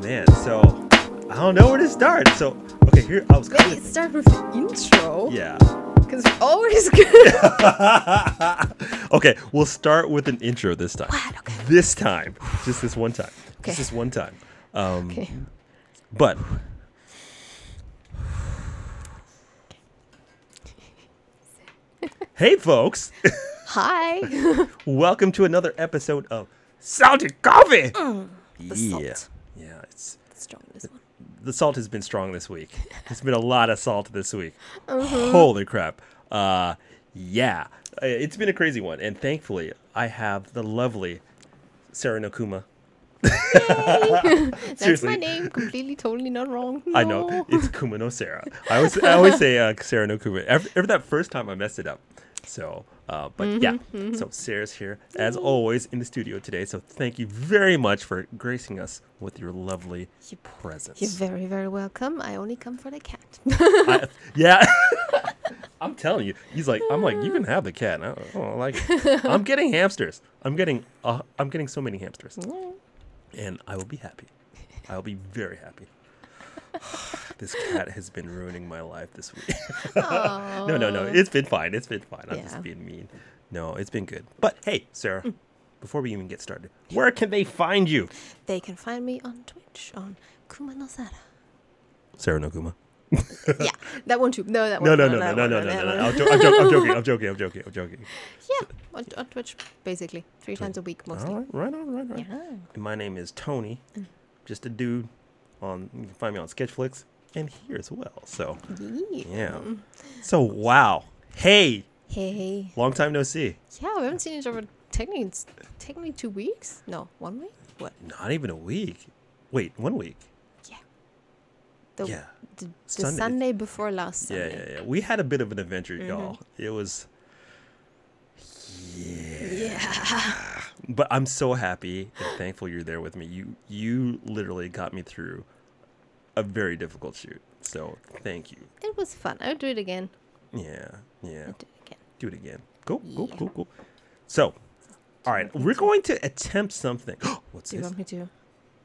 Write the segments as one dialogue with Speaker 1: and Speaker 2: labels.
Speaker 1: man, so I don't know where to start. So okay, here I was
Speaker 2: Maybe
Speaker 1: kind of
Speaker 2: start with the intro.
Speaker 1: yeah.
Speaker 2: Because we're always good.
Speaker 1: okay, we'll start with an intro this time.
Speaker 2: What? Okay.
Speaker 1: This time, just this one time.
Speaker 2: Okay.
Speaker 1: Just this one time. Um,
Speaker 2: okay.
Speaker 1: But hey, folks,
Speaker 2: Hi.
Speaker 1: welcome to another episode of Salted Coffee.
Speaker 2: the
Speaker 1: yeah,
Speaker 2: salt.
Speaker 1: yeah, it's
Speaker 2: That's strong this one.
Speaker 1: The salt has been strong this week. There's been a lot of salt this week.
Speaker 2: Uh-huh.
Speaker 1: Holy crap. Uh yeah. Uh, It's been a crazy one and thankfully I have the lovely Sarah Nakuma.
Speaker 2: That's my name. Completely, totally not wrong.
Speaker 1: I know it's Kuma no Sarah. I always I always say uh, Sarah no Kuma. Every, every that first time I messed it up. So, uh, but yeah.
Speaker 2: Mm-hmm,
Speaker 1: So Sarah's here as always in the studio today. So thank you very much for gracing us with your lovely presence.
Speaker 2: You're very, very welcome. I only come for the cat.
Speaker 1: I, yeah. I'm telling you, he's like, I'm like, you can have the cat. I don't, I don't like it. I'm getting hamsters. I'm getting, uh, I'm getting so many hamsters, and I will be happy. I will be very happy. this cat has been ruining my life this week. no, no, no. It's been fine. It's been fine. I'm
Speaker 2: Yeah.
Speaker 1: just being mean. No, it's been good. But hey, Sarah, mm. before we even get started, where can they find you?
Speaker 2: they can find me on Twitch on Kumanosara.
Speaker 1: Sarah Sarah Noguma.
Speaker 2: yeah, that one too. No, that
Speaker 1: No,
Speaker 2: one.
Speaker 1: no, no, no, no, no, no, no, no. I'm, jo- I'm, jo- I'm joking. I'm joking. I'm joking. I'm joking.
Speaker 2: Yeah, on, on Twitch, basically. Three times a week, mostly.
Speaker 1: All right, right on, right on.
Speaker 2: Yeah.
Speaker 1: And my name is Tony, mm. just a dude. On you can find me on Sketchflix and here as well. So yeah. So wow, hey,
Speaker 2: Hey.
Speaker 1: long time no see.
Speaker 2: Yeah, we haven't seen each other technically, technically two weeks? No, one week? What?
Speaker 1: Not even a week. Wait, one week.
Speaker 2: Yeah. The,
Speaker 1: Yeah.
Speaker 2: The, the
Speaker 1: Sunday.
Speaker 2: Sunday. before last
Speaker 1: Yeah,
Speaker 2: Sunday.
Speaker 1: yeah, yeah. We had a bit of an adventure, mm-hmm. y'all. It was.
Speaker 2: Yeah. Yeah.
Speaker 1: But I'm so happy and thankful you're there with me. You you literally got me through a very difficult shoot. So thank you.
Speaker 2: It was fun. I would do it again.
Speaker 1: Yeah, yeah.
Speaker 2: I'd do it again.
Speaker 1: do it again. Go,
Speaker 2: Yeah.
Speaker 1: go, go. So, all right, we're going to attempt something. What's
Speaker 2: Do you
Speaker 1: this?
Speaker 2: want me to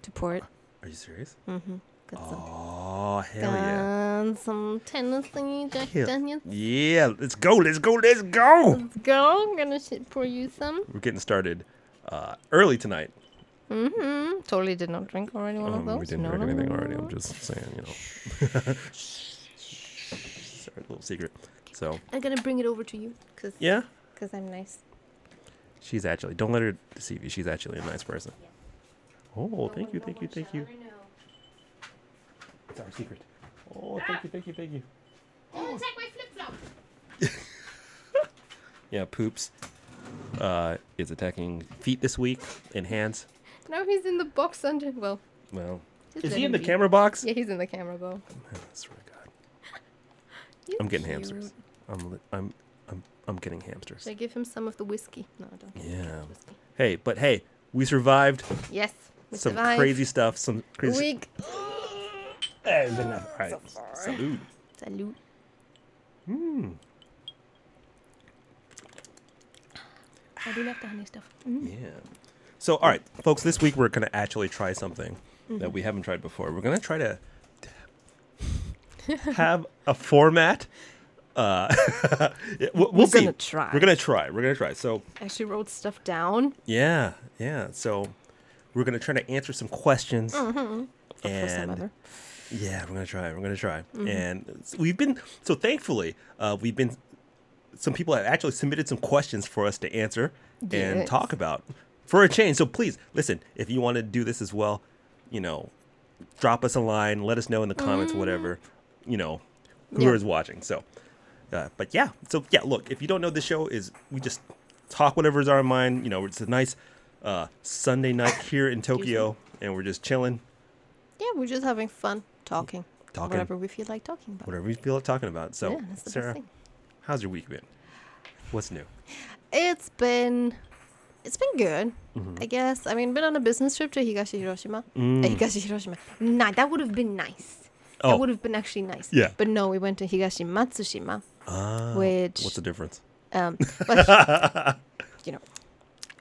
Speaker 2: to pour it?
Speaker 1: Are you serious?
Speaker 2: Mm-hmm. Got some.
Speaker 1: Oh, hell yeah.
Speaker 2: Got some Tennessee Jack
Speaker 1: Hell-
Speaker 2: Daniels.
Speaker 1: Yeah, let's go, let's go, let's go.
Speaker 2: Let's go. I'm gonna pour you some.
Speaker 1: We're getting started uh, early tonight.
Speaker 2: Mm-hmm. Totally did not drink already one of
Speaker 1: Um,
Speaker 2: those.
Speaker 1: we didn't
Speaker 2: no,
Speaker 1: drink
Speaker 2: no,
Speaker 1: anything
Speaker 2: no,
Speaker 1: already. I'm just saying, you know. Sorry, a little secret. So,
Speaker 2: I'm gonna bring it over to you, cause,
Speaker 1: yeah,
Speaker 2: cause I'm nice.
Speaker 1: she's actually, don't let her deceive you. She's actually a nice person. Oh, thank you, thank you, thank you. It's our secret. Oh, thank you, thank you, thank you.
Speaker 2: Oh, take my flip flop.
Speaker 1: Yeah, Poops uh, is attacking feet this week and hands.
Speaker 2: Now he's in the box under. Well,
Speaker 1: Well,
Speaker 2: just
Speaker 1: is he in the
Speaker 2: be.
Speaker 1: camera box?
Speaker 2: Yeah, he's in the camera though.
Speaker 1: I swear to God,
Speaker 2: You're
Speaker 1: I'm getting
Speaker 2: cute.
Speaker 1: hamsters. I'm, li- I'm, I'm, I'm getting hamsters.
Speaker 2: Should I give him some of the whiskey? No, I don't. give him
Speaker 1: Yeah.
Speaker 2: Whiskey.
Speaker 1: Hey, but hey, we survived
Speaker 2: Yes. We
Speaker 1: some
Speaker 2: survived.
Speaker 1: crazy stuff. Some crazy.
Speaker 2: week.
Speaker 1: Hey, good enough. All right.
Speaker 2: So.
Speaker 1: Salute.
Speaker 2: Salute.
Speaker 1: Hmm.
Speaker 2: I do love the honey stuff.
Speaker 1: Yeah. So, all right, folks, this week we're going to actually try something
Speaker 2: Mm-hmm.
Speaker 1: that we haven't tried before. We're going to try to have a format. Uh, we'll, we'll see.
Speaker 2: gonna try.
Speaker 1: We're going to try. We're going to try. So, I
Speaker 2: Actually wrote stuff down.
Speaker 1: yeah, yeah. So, we're going to try to answer some questions.
Speaker 2: Mm-hmm. For the first time
Speaker 1: And yeah, we're gonna try. We're gonna try.
Speaker 2: Mm-hmm.
Speaker 1: And we've been so thankfully, uh, we've been. Some people have actually submitted some questions for us to answer and talk about for a change. So please listen. If you want to do this as well, you know, drop us a line. Let us know in the comments, whatever. You know, who
Speaker 2: Mm. Yeah.
Speaker 1: is watching. So, uh, but yeah. So yeah. Look, if you don't know, this show is we just talk whatever's on our mind. You know, it's a nice uh, Sunday night here in Tokyo, and we're just chilling.
Speaker 2: Yeah, we're just having fun talking.
Speaker 1: Talking.
Speaker 2: Whatever we feel like talking about.
Speaker 1: whatever we feel like talking about. So,
Speaker 2: yeah,
Speaker 1: Sarah, how's your week been? What's new?
Speaker 2: It's been it's been good,
Speaker 1: Mm-hmm.
Speaker 2: I guess. I mean, been on a business trip to Higashi Hiroshima. Uh,
Speaker 1: Mm.
Speaker 2: Higashi Hiroshima. Nah, that would have been nice.
Speaker 1: Oh.
Speaker 2: That would have been actually nice.
Speaker 1: Yeah.
Speaker 2: But no, we went to Higashi Matsushima.
Speaker 1: Ah,
Speaker 2: Which-
Speaker 1: what's the difference?
Speaker 2: Um, but you know,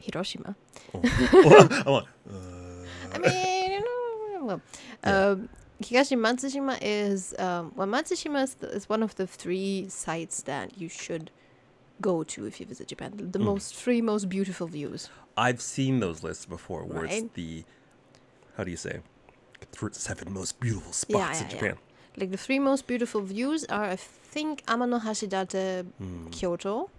Speaker 2: Hiroshima.
Speaker 1: Oh, I'm like,
Speaker 2: I mean, you know, know.
Speaker 1: Yeah.
Speaker 2: Um, Higashi Matsushima is um, well, Matsushima is, the, is one of the three sites that you should go to if you visit Japan. The, the
Speaker 1: Mm.
Speaker 2: most three most beautiful views.
Speaker 1: I've seen those lists before where it's
Speaker 2: Right.
Speaker 1: the, how do you say, Th- seven most beautiful spots
Speaker 2: Yeah,
Speaker 1: in
Speaker 2: yeah, yeah.
Speaker 1: Japan.
Speaker 2: Like the three most beautiful views are, I think, Amano Hashidate,
Speaker 1: Mm.
Speaker 2: Kyoto,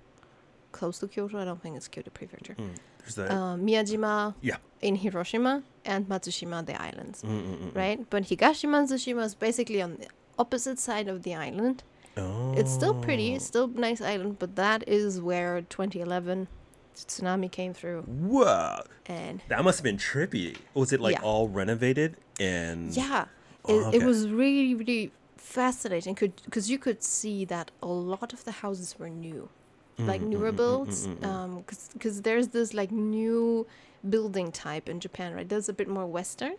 Speaker 2: close to Kyoto. I don't think it's Kyoto Prefecture.
Speaker 1: Mm. There's.
Speaker 2: Uh, Miyajima
Speaker 1: Yeah.
Speaker 2: in Hiroshima and Matsushima, the islands.
Speaker 1: Mm, mm, mm, mm.
Speaker 2: Right, but Higashi Matsushima is basically on the opposite side of the island.
Speaker 1: Oh.
Speaker 2: It's still pretty, it's still nice island, but that is where 2011 tsunami came through.
Speaker 1: Whoa.
Speaker 2: And
Speaker 1: That must have been trippy. Was it like
Speaker 2: Yeah.
Speaker 1: all renovated and?
Speaker 2: yeah,
Speaker 1: Oh,
Speaker 2: it, it was really, really fascinating Could because you could see that a lot of the houses were new, like
Speaker 1: Mm,
Speaker 2: newer
Speaker 1: mm, mm, mm,
Speaker 2: builds.
Speaker 1: mm, mm, mm.
Speaker 2: Because there's this like new building type in Japan, right? That's a bit more Western.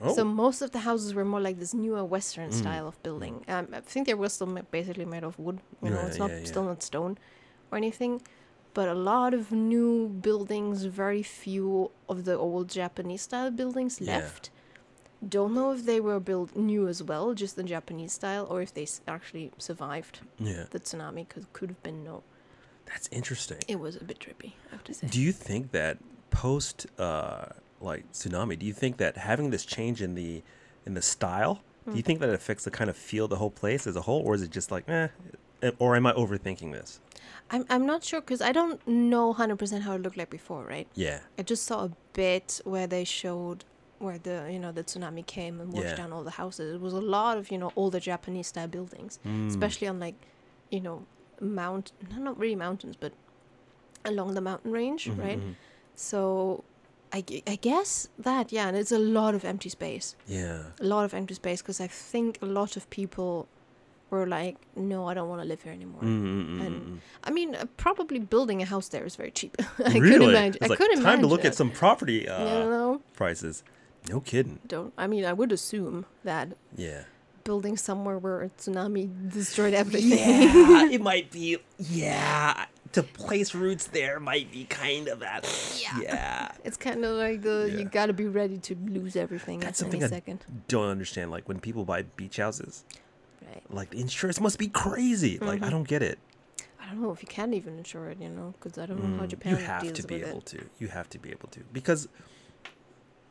Speaker 1: Oh.
Speaker 2: So most of the houses were more like this newer Western
Speaker 1: Mm.
Speaker 2: style of building. Um, I think they were still ma- basically made of wood. You know, it's not
Speaker 1: yeah, yeah.
Speaker 2: still not stone or anything. But a lot of new buildings, very few of the old Japanese style buildings left. Don't know if they were built new as well, just in Japanese style, or if they s- actually survived
Speaker 1: yeah.
Speaker 2: the tsunami. Cause could have been no.
Speaker 1: That's interesting.
Speaker 2: It was a bit trippy, I have to say.
Speaker 1: Do you think that post uh like tsunami, do you think that having this change in the in the style, do you
Speaker 2: Hmm.
Speaker 1: think that it affects the kind of feel of the whole place as a whole, or is it just like eh? Or am I overthinking this?
Speaker 2: I'm I'm not sure because I don't know hundred percent how it looked like before, right?
Speaker 1: Yeah.
Speaker 2: I just saw a bit where they showed where the you know the tsunami came and washed
Speaker 1: Yeah.
Speaker 2: down all the houses. It was a lot of you know older Japanese style buildings,
Speaker 1: Mm.
Speaker 2: especially on like you know mount not really mountains but along the mountain range,
Speaker 1: Mhm,
Speaker 2: right?
Speaker 1: mhm.
Speaker 2: So I, I guess that yeah, and it's a lot of empty space,
Speaker 1: Yeah.
Speaker 2: a lot of empty space because I think a lot of people were like, no, I don't want to live here anymore.
Speaker 1: Mm, mm, mm,
Speaker 2: And
Speaker 1: mm.
Speaker 2: I mean, uh, probably building a house there is very cheap. I could
Speaker 1: really?
Speaker 2: imagine.
Speaker 1: It's
Speaker 2: I
Speaker 1: like,
Speaker 2: could
Speaker 1: time
Speaker 2: imagine.
Speaker 1: to look at some property uh,
Speaker 2: you know,
Speaker 1: prices. No kidding.
Speaker 2: don't. I mean, I would assume that
Speaker 1: Yeah.
Speaker 2: building somewhere where a tsunami destroyed everything.
Speaker 1: Yeah, it might be. Yeah, to place roots there might be kind of that.
Speaker 2: Yeah.
Speaker 1: Yeah.
Speaker 2: It's kind of like the
Speaker 1: Yeah.
Speaker 2: you gotta be ready to lose everything
Speaker 1: That's
Speaker 2: at any
Speaker 1: something I
Speaker 2: second.
Speaker 1: don't understand. Like when people buy beach houses,
Speaker 2: Right.
Speaker 1: like the insurance must be crazy. Like I
Speaker 2: Mhm.
Speaker 1: don't get it.
Speaker 2: I don't know if you can even insure it, you know, because I don't know how
Speaker 1: Mm,
Speaker 2: Japan
Speaker 1: you have to be able
Speaker 2: it.
Speaker 1: to. You have to be able to because.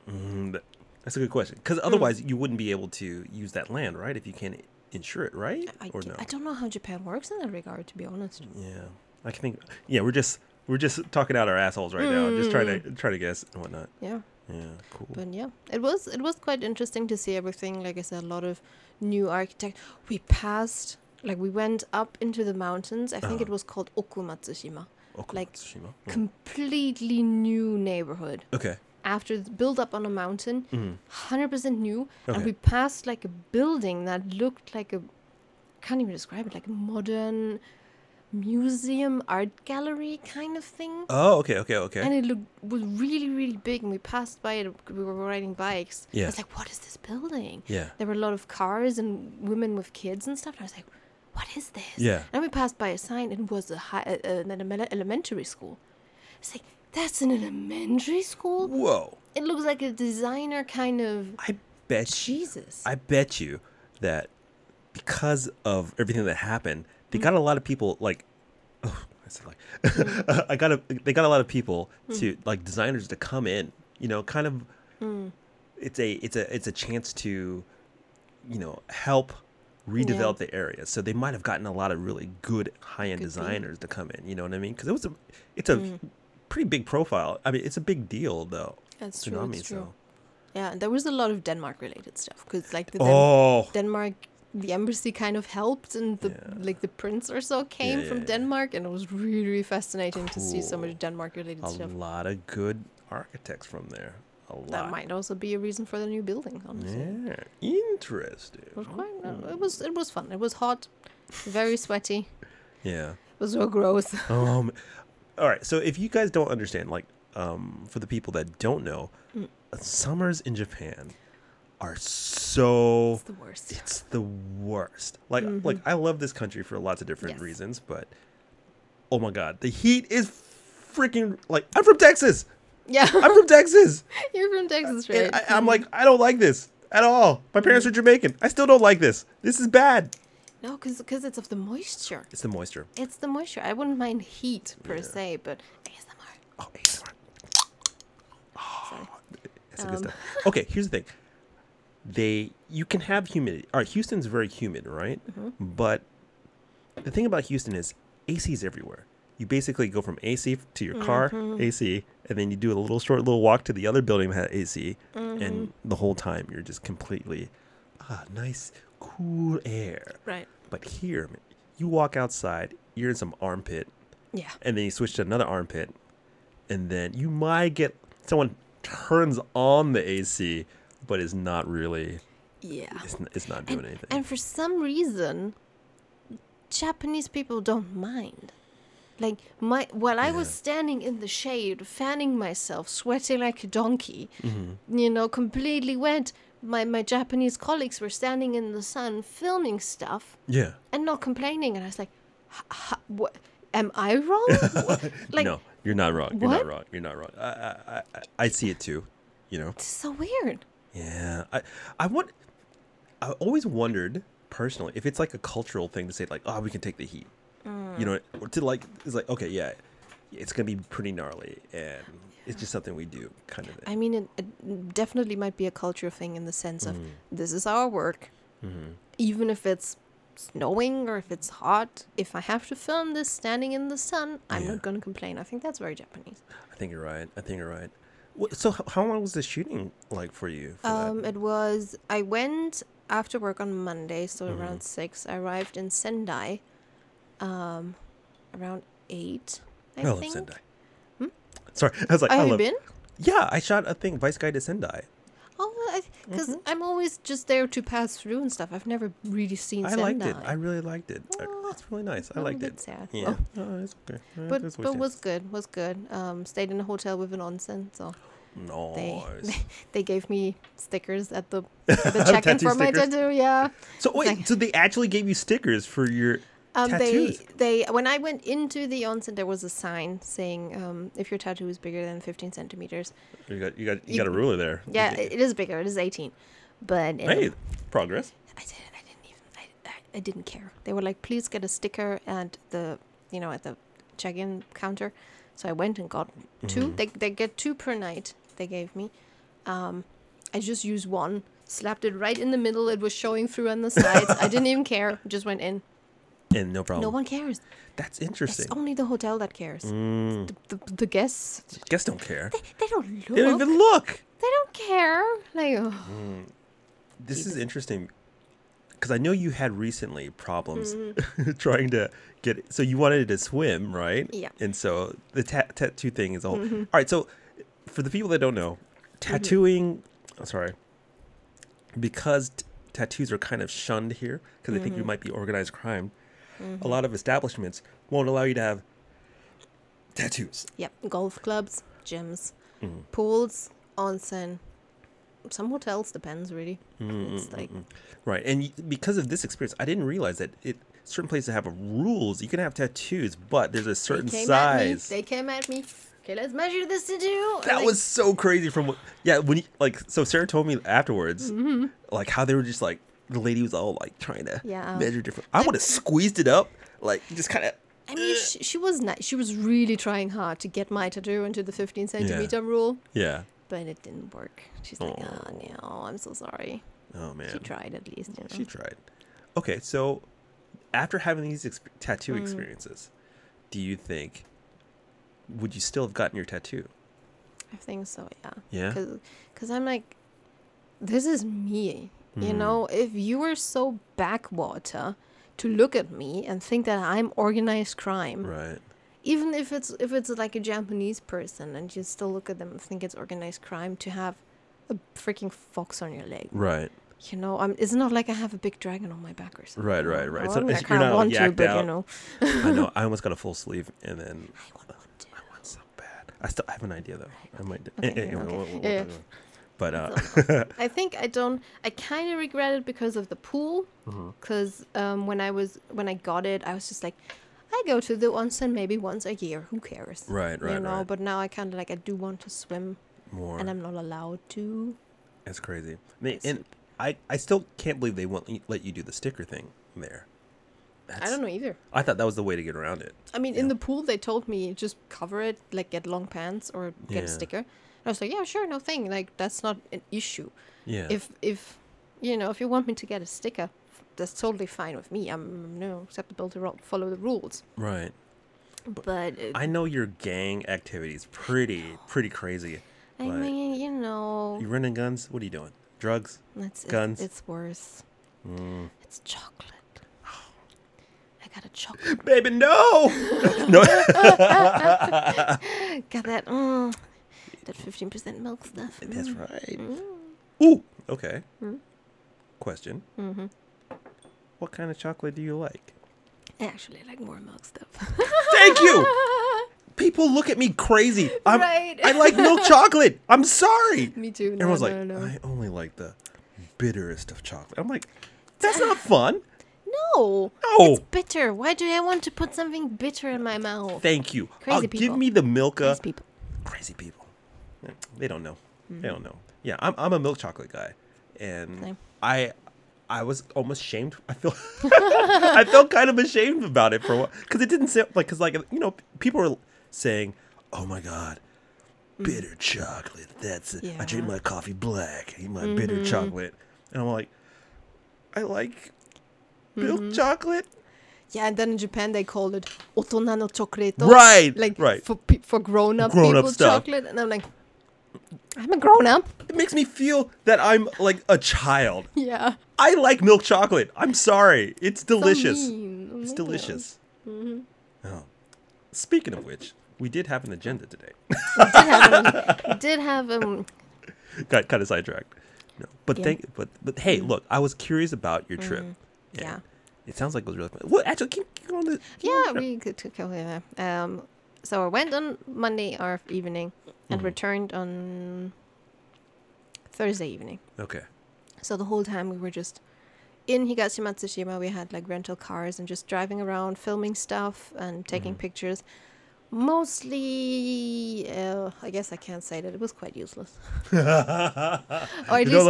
Speaker 1: Mm, that- that's a good question. Because
Speaker 2: Mm.
Speaker 1: otherwise, you wouldn't be able to use that land, right? If you can't insure it, right?
Speaker 2: I,
Speaker 1: or no?
Speaker 2: I don't know how Japan works in that regard, to be honest.
Speaker 1: Yeah, I can think. Yeah, we're just we're just talking out our assholes right now, just trying to
Speaker 2: Mm.
Speaker 1: try to guess and whatnot.
Speaker 2: Yeah.
Speaker 1: Yeah, cool.
Speaker 2: But yeah, it was it was quite interesting to see everything. Like I said, a lot of new architect. We passed like we went up into the mountains. I think it
Speaker 1: Uh-huh.
Speaker 2: was called Okumatsushima. like,
Speaker 1: Okumatsushima. Mm.
Speaker 2: Completely new neighborhood.
Speaker 1: Okay.
Speaker 2: After built up on a mountain,
Speaker 1: Mhm.
Speaker 2: hundred percent new, and we passed like a building that looked like a can't even describe it like a modern museum art gallery kind of thing.
Speaker 1: Oh, okay, okay, okay.
Speaker 2: And it looked was really really big, and we passed by it. We were riding bikes.
Speaker 1: Yeah.
Speaker 2: I was like, "What is this building?"
Speaker 1: yeah.
Speaker 2: There were a lot of cars and women with kids and stuff. And I was like, "What is this?"
Speaker 1: Yeah.
Speaker 2: And we passed by a sign. It was a high, uh, uh, an elementary school. It's like that's an elementary school.
Speaker 1: Whoa.
Speaker 2: It looks like a designer kind of
Speaker 1: I bet
Speaker 2: Jesus.
Speaker 1: I bet you that because of everything that happened, they got a lot of people like oh, I said like
Speaker 2: Mm.
Speaker 1: I got a they got a lot of people to like designers to come in, you know, kind of
Speaker 2: Mm.
Speaker 1: it's a it's a it's a chance to you know, help redevelop the area. So they might have gotten a lot of really good high-end
Speaker 2: Could be.
Speaker 1: designers to come in, you know what I mean? Cuz it was a it's a
Speaker 2: Mm.
Speaker 1: pretty big profile. I mean, it's a big deal though.
Speaker 2: That's true.
Speaker 1: Tsunami,
Speaker 2: true.
Speaker 1: so.
Speaker 2: Yeah, there was a lot of Denmark related stuff because like the Den-
Speaker 1: Oh,
Speaker 2: Denmark, the embassy kind of helped, and the
Speaker 1: Yeah.
Speaker 2: like the prince or so came
Speaker 1: yeah,
Speaker 2: from
Speaker 1: yeah.
Speaker 2: Denmark, and it was really, really fascinating to see so much Denmark related
Speaker 1: a
Speaker 2: stuff.
Speaker 1: A lot of good architects from there. A lot.
Speaker 2: That might also be a reason for the new building. Honestly,
Speaker 1: Yeah, interesting.
Speaker 2: it was quite. Uh, it was it was fun. It was hot, very sweaty.
Speaker 1: Yeah.
Speaker 2: It was so gross.
Speaker 1: Um. All right. So if you guys don't understand, like, um, for the people that don't know,
Speaker 2: Mm.
Speaker 1: summers in Japan are so
Speaker 2: It's the worst.
Speaker 1: it's the worst. Like,
Speaker 2: Mhm.
Speaker 1: like I love this country for lots of different
Speaker 2: Yes.
Speaker 1: reasons, but oh my god, the heat is freaking like I'm from Texas.
Speaker 2: Yeah,
Speaker 1: I'm from Texas.
Speaker 2: you're from Texas, right?
Speaker 1: And I, I'm like, I don't like this. at all. My mm-hmm. parents are Jamaican. I still don't like this. This is bad.
Speaker 2: No, because it's of the moisture.
Speaker 1: It's the moisture.
Speaker 2: It's the moisture. I wouldn't mind heat per se, but ASMR.
Speaker 1: Oh, ASMR.
Speaker 2: Sorry.
Speaker 1: Ah, that's the good um. stuff. Okay, here's the thing. They you can have humidity. All right, Houston's very humid, right? Mm-hmm. But the thing about Houston is AC is everywhere. You basically go from AC to your car, mm-hmm. AC, and then you do a little short little walk to the other building that has AC, and mm-hmm. the whole time you're just completely ah nice cool air.
Speaker 2: Right.
Speaker 1: But here, you walk outside, you're in some armpit,
Speaker 2: Yeah.
Speaker 1: and then you switch to another armpit, and then you might get someone turns on the AC, but is not really.
Speaker 2: Yeah.
Speaker 1: It's, it's not doing
Speaker 2: And,
Speaker 1: anything.
Speaker 2: and for some reason, Japanese people don't mind. Like my while I was standing in the shade, fanning myself, sweating like a donkey,
Speaker 1: Mm-hmm.
Speaker 2: you know, completely wet. My my Japanese colleagues were standing in the sun filming stuff
Speaker 1: yeah.
Speaker 2: and not complaining, and I was like, "H- h- "What? Am I wrong? Like,
Speaker 1: no, you're not wrong. You're not wrong. You're not wrong. I, I, I, I see it too. You know.
Speaker 2: it's so weird.
Speaker 1: Yeah. I, I want. I always wondered personally if it's like a cultural thing to say like, oh, we can take the heat.
Speaker 2: Mm.
Speaker 1: You know, or to like, it's like, okay, yeah, it's gonna be pretty gnarly, and it's just something we do, kind of.
Speaker 2: I mean, it, it definitely might be a culture thing in the sense of
Speaker 1: Mm.
Speaker 2: this is our work,
Speaker 1: Mhm.
Speaker 2: even if it's snowing or if it's hot. If I have to film this standing in the sun, I'm
Speaker 1: Yeah.
Speaker 2: not going to complain. I think that's very Japanese.
Speaker 1: I think you're right. I think you're right. So, how long was the shooting like for you? For
Speaker 2: Um, it was I went after work on Monday, so
Speaker 1: Mhm.
Speaker 2: around six. I arrived in Sendai, um, around eight. I,
Speaker 1: I love. Sendai. Sorry, I was like, I
Speaker 2: have you
Speaker 1: love.
Speaker 2: been?
Speaker 1: Yeah, I shot a thing, Vice Guide to Sendai.
Speaker 2: Oh, because
Speaker 1: Mm-hmm.
Speaker 2: I'm always just there to pass through and stuff. I've never really seen
Speaker 1: I
Speaker 2: Sendai.
Speaker 1: liked it. I really liked it. I-
Speaker 2: Oh,
Speaker 1: it's really nice. I liked it.
Speaker 2: sad.
Speaker 1: Yeah,
Speaker 2: Oh,
Speaker 1: oh, it's okay.
Speaker 2: But
Speaker 1: it's
Speaker 2: but was good. Was good. Um, stayed in a hotel with an onsen, so
Speaker 1: nice.
Speaker 2: they
Speaker 1: Nice.
Speaker 2: they gave me stickers at the the check-in for my
Speaker 1: stickers?
Speaker 2: tattoo. Yeah.
Speaker 1: So wait,
Speaker 2: like-
Speaker 1: so they actually gave you stickers for your
Speaker 2: Um,
Speaker 1: tattoos?
Speaker 2: they they when I went into the onsen, there was a sign saying um, if your tattoo is bigger than 15 centimeters.
Speaker 1: You got you got you,
Speaker 2: You-
Speaker 1: got a ruler there.
Speaker 2: Yeah, it, it is bigger. It is 18, but
Speaker 1: Hey, progress.
Speaker 2: I did I didn't even I, I, I didn't care. They were like, please get a sticker at the you know at the check-in counter. So I went and got 2
Speaker 1: Mhm.
Speaker 2: They they get two per night. They gave me. Um, I just used one. Slapped it right in the middle. It was showing through on the sides. I didn't even care. Just went in.
Speaker 1: And no problem.
Speaker 2: No one cares.
Speaker 1: That's interesting.
Speaker 2: It's only the hotel that cares.
Speaker 1: Mm,
Speaker 2: The, the, the guests,
Speaker 1: guests don't care.
Speaker 2: they, they don't look.
Speaker 1: They don't even look.
Speaker 2: They don't care. Like, ugh.
Speaker 1: This is interesting because I know you had recently problems
Speaker 2: Mm-hmm.
Speaker 1: trying to get. So you wanted to swim, right?
Speaker 2: Yeah.
Speaker 1: And so the ta- tattoo thing is a whole.
Speaker 2: Mm-hmm.
Speaker 1: All right. So for the people that don't know, tattooing. oh, sorry. Because t- tattoos are kind of shunned here because they think
Speaker 2: Mm-hmm.
Speaker 1: you might be organized crime. A lot of establishments won't allow you to have tattoos.
Speaker 2: Yep, golf clubs, gyms,
Speaker 1: Mm-hmm.
Speaker 2: pools, onsen. Some hotels depends really.
Speaker 1: Mm-hmm.
Speaker 2: It's like
Speaker 1: Right, and because of this experience, I didn't realize that it certain places have rules. You can have tattoos, but there's a certain
Speaker 2: they came at me.
Speaker 1: size.
Speaker 2: They came at me. Okay, let's measure this to do.
Speaker 1: that was so crazy. From what, yeah, when you, like so Sarah told me afterwards,
Speaker 2: Mm-hmm.
Speaker 1: like how they were just like the lady was all like trying to
Speaker 2: Yeah.
Speaker 1: measure different. I would have squeezed it up, like just kind of.
Speaker 2: I mean, she, she was nice. She was really trying hard to get my tattoo into the 15 centimeter rule,
Speaker 1: Yeah.
Speaker 2: but it didn't work. She's like, oh no, I'm so sorry.
Speaker 1: Oh man.
Speaker 2: She tried at least. You know?
Speaker 1: She tried. Okay, so after having these exp- tattoo
Speaker 2: Mm.
Speaker 1: experiences, do you think would you still have gotten your tattoo?
Speaker 2: I think so, yeah.
Speaker 1: Yeah?
Speaker 2: Because I'm like, this is me.
Speaker 1: Mm-hmm.
Speaker 2: You know, if you were so backwater to look at me and think that I'm organized crime,
Speaker 1: Right.
Speaker 2: even if it's if it's like a Japanese person and you still look at them and think it's organized crime to have a freaking fox on your leg.
Speaker 1: Right.
Speaker 2: You know, I'm, it's not like I have a big dragon on my back or something.
Speaker 1: Right, right, right.
Speaker 2: Well,
Speaker 1: So
Speaker 2: I, mean, I kind
Speaker 1: not
Speaker 2: of want to, but
Speaker 1: out.
Speaker 2: you know.
Speaker 1: I know. I almost got a full sleeve, and then
Speaker 2: I want one too.
Speaker 1: I want so bad. I still have an idea though. I might. Do.
Speaker 2: Okay,
Speaker 1: eh, eh, we'll-
Speaker 2: okay.
Speaker 1: we'll- we'll-
Speaker 2: Yeah, yeah.
Speaker 1: But uh,
Speaker 2: I think I don't. I kind of regret it because of the pool.
Speaker 1: Mm-hmm.
Speaker 2: Because um, when I was when I got it, I was just like, I go to the onsen maybe once a year. Who cares?
Speaker 1: right, right,
Speaker 2: you know.
Speaker 1: right.
Speaker 2: But now I kind of like I do want to swim,
Speaker 1: More.
Speaker 2: and I'm not allowed to.
Speaker 1: It's crazy. I mean, and I I still can't believe they won't let you do the sticker thing there.
Speaker 2: I don't know either.
Speaker 1: I thought that was the way to get around it.
Speaker 2: I mean, in the pool, they told me just cover it, like get long pants or get a sticker. I was like, yeah, sure, no thing. Like that's not an issue.
Speaker 1: Yeah.
Speaker 2: If if you know if you want me to get a sticker, that's totally fine with me. I'm no acceptable to ro- follow the rules.
Speaker 1: right.
Speaker 2: But uh,
Speaker 1: I know your gang activities pretty pretty crazy.
Speaker 2: I
Speaker 1: but
Speaker 2: mean, you know,
Speaker 1: you running guns? What are you doing? Drugs?
Speaker 2: it's,
Speaker 1: guns.
Speaker 2: It's, it's worse.
Speaker 1: Mm.
Speaker 2: It's chocolate. I got a chocolate.
Speaker 1: Baby, no. no.
Speaker 2: got that. Mm, that fifteen percent milk stuff.
Speaker 1: That's
Speaker 2: Mm.
Speaker 1: right.
Speaker 2: Mm.
Speaker 1: Ooh. Okay.
Speaker 2: Mm.
Speaker 1: Question.
Speaker 2: Mm-hmm.
Speaker 1: What kind of chocolate do you like?
Speaker 2: I actually like more milk stuff.
Speaker 1: Thank you. People look at me crazy. I'm,
Speaker 2: Right.
Speaker 1: I like milk chocolate. I'm sorry.
Speaker 2: Me too. No,
Speaker 1: Everyone's
Speaker 2: no,
Speaker 1: like,
Speaker 2: no.
Speaker 1: I only like the bitterest of chocolate. I'm like, that's not fun.
Speaker 2: No.
Speaker 1: No.
Speaker 2: It's bitter. Why do I want to put something bitter in my mouth?
Speaker 1: Thank you.
Speaker 2: Crazy
Speaker 1: Uh, give
Speaker 2: people.
Speaker 1: me the Milka.
Speaker 2: These people.
Speaker 1: Crazy people. Yeah, They don't know. They
Speaker 2: Mm-hmm.
Speaker 1: don't know. Yeah, I'm, I'm a milk chocolate guy, and
Speaker 2: Same.
Speaker 1: I I was almost shamed. I feel I felt kind of ashamed about it for a while because it didn't sound like because like you know people were saying, "Oh my god." Bitter chocolate. That's it. I drink
Speaker 2: Mm.
Speaker 1: My coffee black. I eat my bitter
Speaker 2: Mhm.
Speaker 1: chocolate. And I'm like, I like milk
Speaker 2: Mm-hmm.
Speaker 1: chocolate.
Speaker 2: Yeah, and then in Japan they call it otonano chocolate.
Speaker 1: Right,
Speaker 2: Like
Speaker 1: right.
Speaker 2: for pe- for grown up
Speaker 1: Grown-up stuff.
Speaker 2: chocolate, and I'm like, I'm a grown up.
Speaker 1: It makes me feel that I'm like a child.
Speaker 2: Yeah.
Speaker 1: I like milk chocolate. I'm sorry. It's
Speaker 2: So
Speaker 1: delicious.
Speaker 2: mean. Oh
Speaker 1: it's delicious.
Speaker 2: Mm-hmm.
Speaker 1: Oh. Speaking of which, we did have an agenda today.
Speaker 2: Did have um, did have um
Speaker 1: Got kind of sidetracked. No, but
Speaker 2: Yeah.
Speaker 1: thank, but but hey, look, I was curious about your trip.
Speaker 2: Mm,
Speaker 1: and
Speaker 2: yeah.
Speaker 1: It sounds like it was really fun. Well, actually, keep, keep on the. keep on
Speaker 2: Yeah,
Speaker 1: the
Speaker 2: we could could go there. Um, so I went on Monday our evening and
Speaker 1: Mhm.
Speaker 2: returned on Thursday evening.
Speaker 1: Okay.
Speaker 2: So the whole time we were just in Higashi Matsushima. We had like rental cars and just driving around, filming stuff and taking
Speaker 1: Mhm.
Speaker 2: pictures. Mostly, uh, I guess I can't say that it was quite useless. or at least,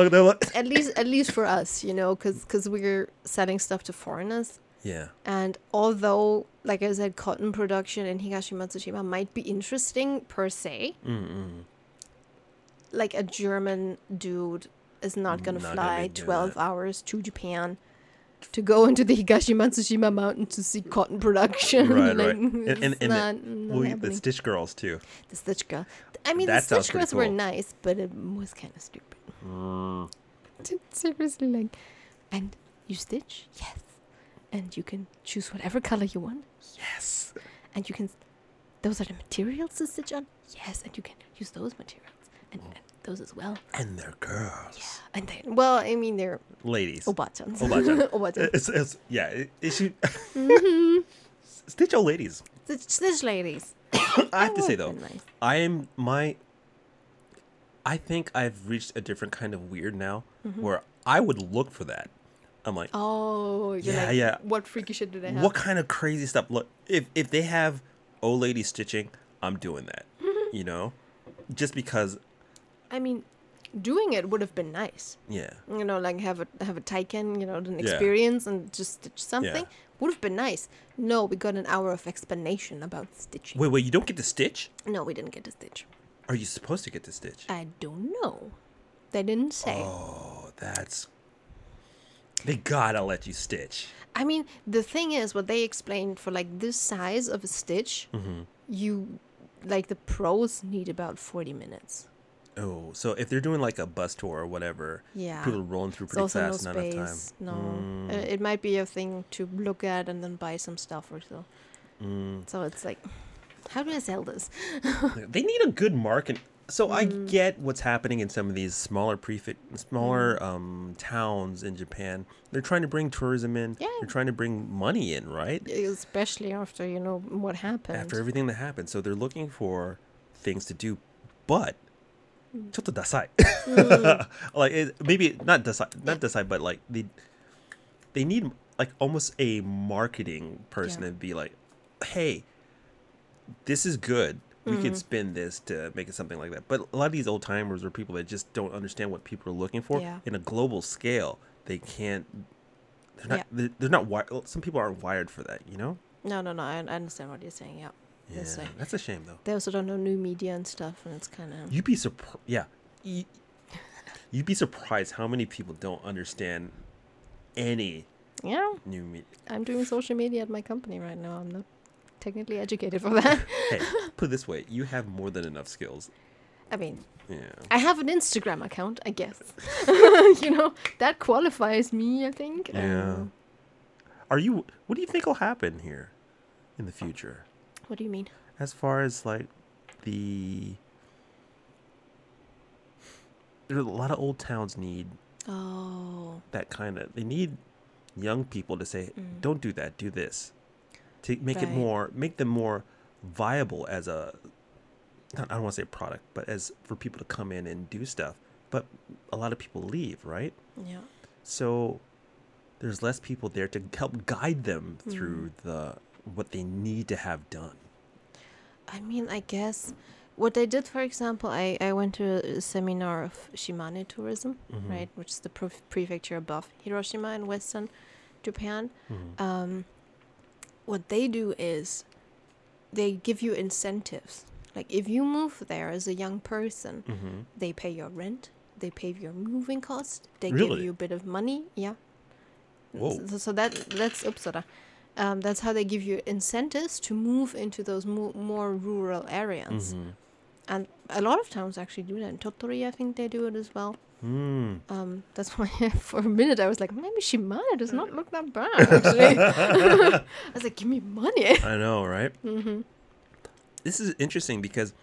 Speaker 2: at least, at least for us, you know, because because we're selling stuff to foreigners.
Speaker 1: Yeah.
Speaker 2: And although, like I said, cotton production in Higashi Matsushima might be interesting per se,
Speaker 1: Mm-mm.
Speaker 2: like a German dude is not going to
Speaker 1: Not gonna
Speaker 2: fly 12
Speaker 1: that.
Speaker 2: hours to Japan to go into the Higashi Matsushima mountain to see cotton production.
Speaker 1: Right,
Speaker 2: like,
Speaker 1: right. And- and- and the-
Speaker 2: not, not
Speaker 1: Well, the. Stitch Girls too.
Speaker 2: The Stitch Girl. I mean,
Speaker 1: That
Speaker 2: the Stitch Girls were nice, but it was kind of stupid.
Speaker 1: Mm.
Speaker 2: Seriously, like, and you stitch? Yes. And you can choose whatever color you want?
Speaker 1: Yes.
Speaker 2: And you can, those are the materials to stitch on? Yes. And you can use those materials and,
Speaker 1: Oh.
Speaker 2: and those as well.
Speaker 1: And they're girls.
Speaker 2: Yeah, and then, well, I mean, they're
Speaker 1: Ladies.
Speaker 2: obachans.
Speaker 1: Obachan.
Speaker 2: Obachan.
Speaker 1: It's, it's, yeah. It, it should,
Speaker 2: mm-hmm.
Speaker 1: Stitch old ladies.
Speaker 2: Stitch, stitch ladies.
Speaker 1: I have to say though,
Speaker 2: nice.
Speaker 1: I am my. I think I've reached a different kind of weird now, where I would look for that. I'm like,
Speaker 2: Oh,
Speaker 1: Yeah,
Speaker 2: like,
Speaker 1: yeah.
Speaker 2: what freaky shit do they have?
Speaker 1: what kind of crazy stuff? Look, if if they have old lady stitching, I'm doing that. you know, just because.
Speaker 2: I mean, doing it would have been nice.
Speaker 1: Yeah.
Speaker 2: You know, like have a have a taiken, you know, an
Speaker 1: Yeah.
Speaker 2: experience and just stitch something.
Speaker 1: Yeah.
Speaker 2: Would have been nice. No, we got an hour of explanation about stitching.
Speaker 1: Wait, wait. You don't get to stitch?
Speaker 2: No, we didn't get to stitch.
Speaker 1: Are you supposed to get to stitch?
Speaker 2: I don't know. They didn't say.
Speaker 1: Oh, that's. They gotta let you stitch.
Speaker 2: I mean, the thing is, what they explained for like this size of a stitch,
Speaker 1: Mm-hmm.
Speaker 2: you like the pros need about forty minutes.
Speaker 1: Oh, so if they're doing like a bus tour or whatever,
Speaker 2: Yeah.
Speaker 1: people are rolling through
Speaker 2: It's
Speaker 1: pretty
Speaker 2: no
Speaker 1: fast, not enough time.
Speaker 2: space. No,
Speaker 1: Mm.
Speaker 2: Uh, it might be a thing to look at and then buy some stuff or so.
Speaker 1: Mm.
Speaker 2: So it's like, how do I sell this?
Speaker 1: They need a good market So I
Speaker 2: Mm.
Speaker 1: get what's happening in some of these smaller prefect, smaller
Speaker 2: Mm.
Speaker 1: um, towns in Japan. They're trying to bring tourism in.
Speaker 2: Yeah.
Speaker 1: They're trying to bring money in, right?
Speaker 2: Especially after you know what happened.
Speaker 1: After everything that happened, so they're looking for things to do, but
Speaker 2: Mm.
Speaker 1: ちょっとダサい. like it, maybe not dasai, not dasai, but like they they need like almost a marketing person
Speaker 2: Yeah.
Speaker 1: to be like, hey, this is good, we could mm-hmm. spin this to make it something like that. But a lot of these old timers are people that just don't understand what people are looking for
Speaker 2: Yeah.
Speaker 1: in a global scale. They can't. They're not.
Speaker 2: Yeah.
Speaker 1: They're, they're not wired. Some people aren't wired for that. You know.
Speaker 2: No, no, no. I, I understand what you're saying. Yeah.
Speaker 1: Yeah,
Speaker 2: It's like-
Speaker 1: that's a shame though.
Speaker 2: They also don't know new media and stuff, and it's kind of.
Speaker 1: You'd be surprised. Yeah, Y- you'd be surprised how many people don't understand any
Speaker 2: Yeah.
Speaker 1: new media.
Speaker 2: I'm doing social media at my company right now. I'm not technically educated for that.
Speaker 1: Hey, put it this way: you have more than enough skills.
Speaker 2: I mean,
Speaker 1: Yeah.
Speaker 2: I have an Instagram account, I guess. you know, that qualifies me, I think.
Speaker 1: Yeah.
Speaker 2: Um,
Speaker 1: Are you? What do you think will happen here in the future?
Speaker 2: what do you mean?
Speaker 1: as far as like the there are a lot of old towns need
Speaker 2: Oh.
Speaker 1: that kind of they need young people to say don't do that do this to make it more make them more viable as a I don't want to say product but as for people to come in and do stuff but a lot of people leave right
Speaker 2: Yeah.
Speaker 1: so there's less people there to help guide them through the what they need to have done
Speaker 2: I mean, I guess what I did, for example, I, I went to a seminar of Shimane tourism,
Speaker 1: Mm-hmm.
Speaker 2: right, which is the pref- prefecture above Hiroshima in western Japan.
Speaker 1: Mm-hmm.
Speaker 2: Um, what they do is they give you incentives. Like if you move there as a young person,
Speaker 1: mm-hmm.
Speaker 2: they pay your rent, they pay your moving cost, they
Speaker 1: Really?
Speaker 2: give you a bit of money. Yeah.
Speaker 1: Whoa.
Speaker 2: So, so that that's Uppsala. Um, that's how they give you incentives to move into those mo- more rural areas.
Speaker 1: Mm-hmm.
Speaker 2: And a lot of towns actually do that. In Tottori, I think they do it as well.
Speaker 1: Mm.
Speaker 2: Um, that's why for a minute I was like, maybe Shimane does not look that bad. Actually, I was like, give me money.
Speaker 1: I know, right?
Speaker 2: hmm
Speaker 1: This is interesting because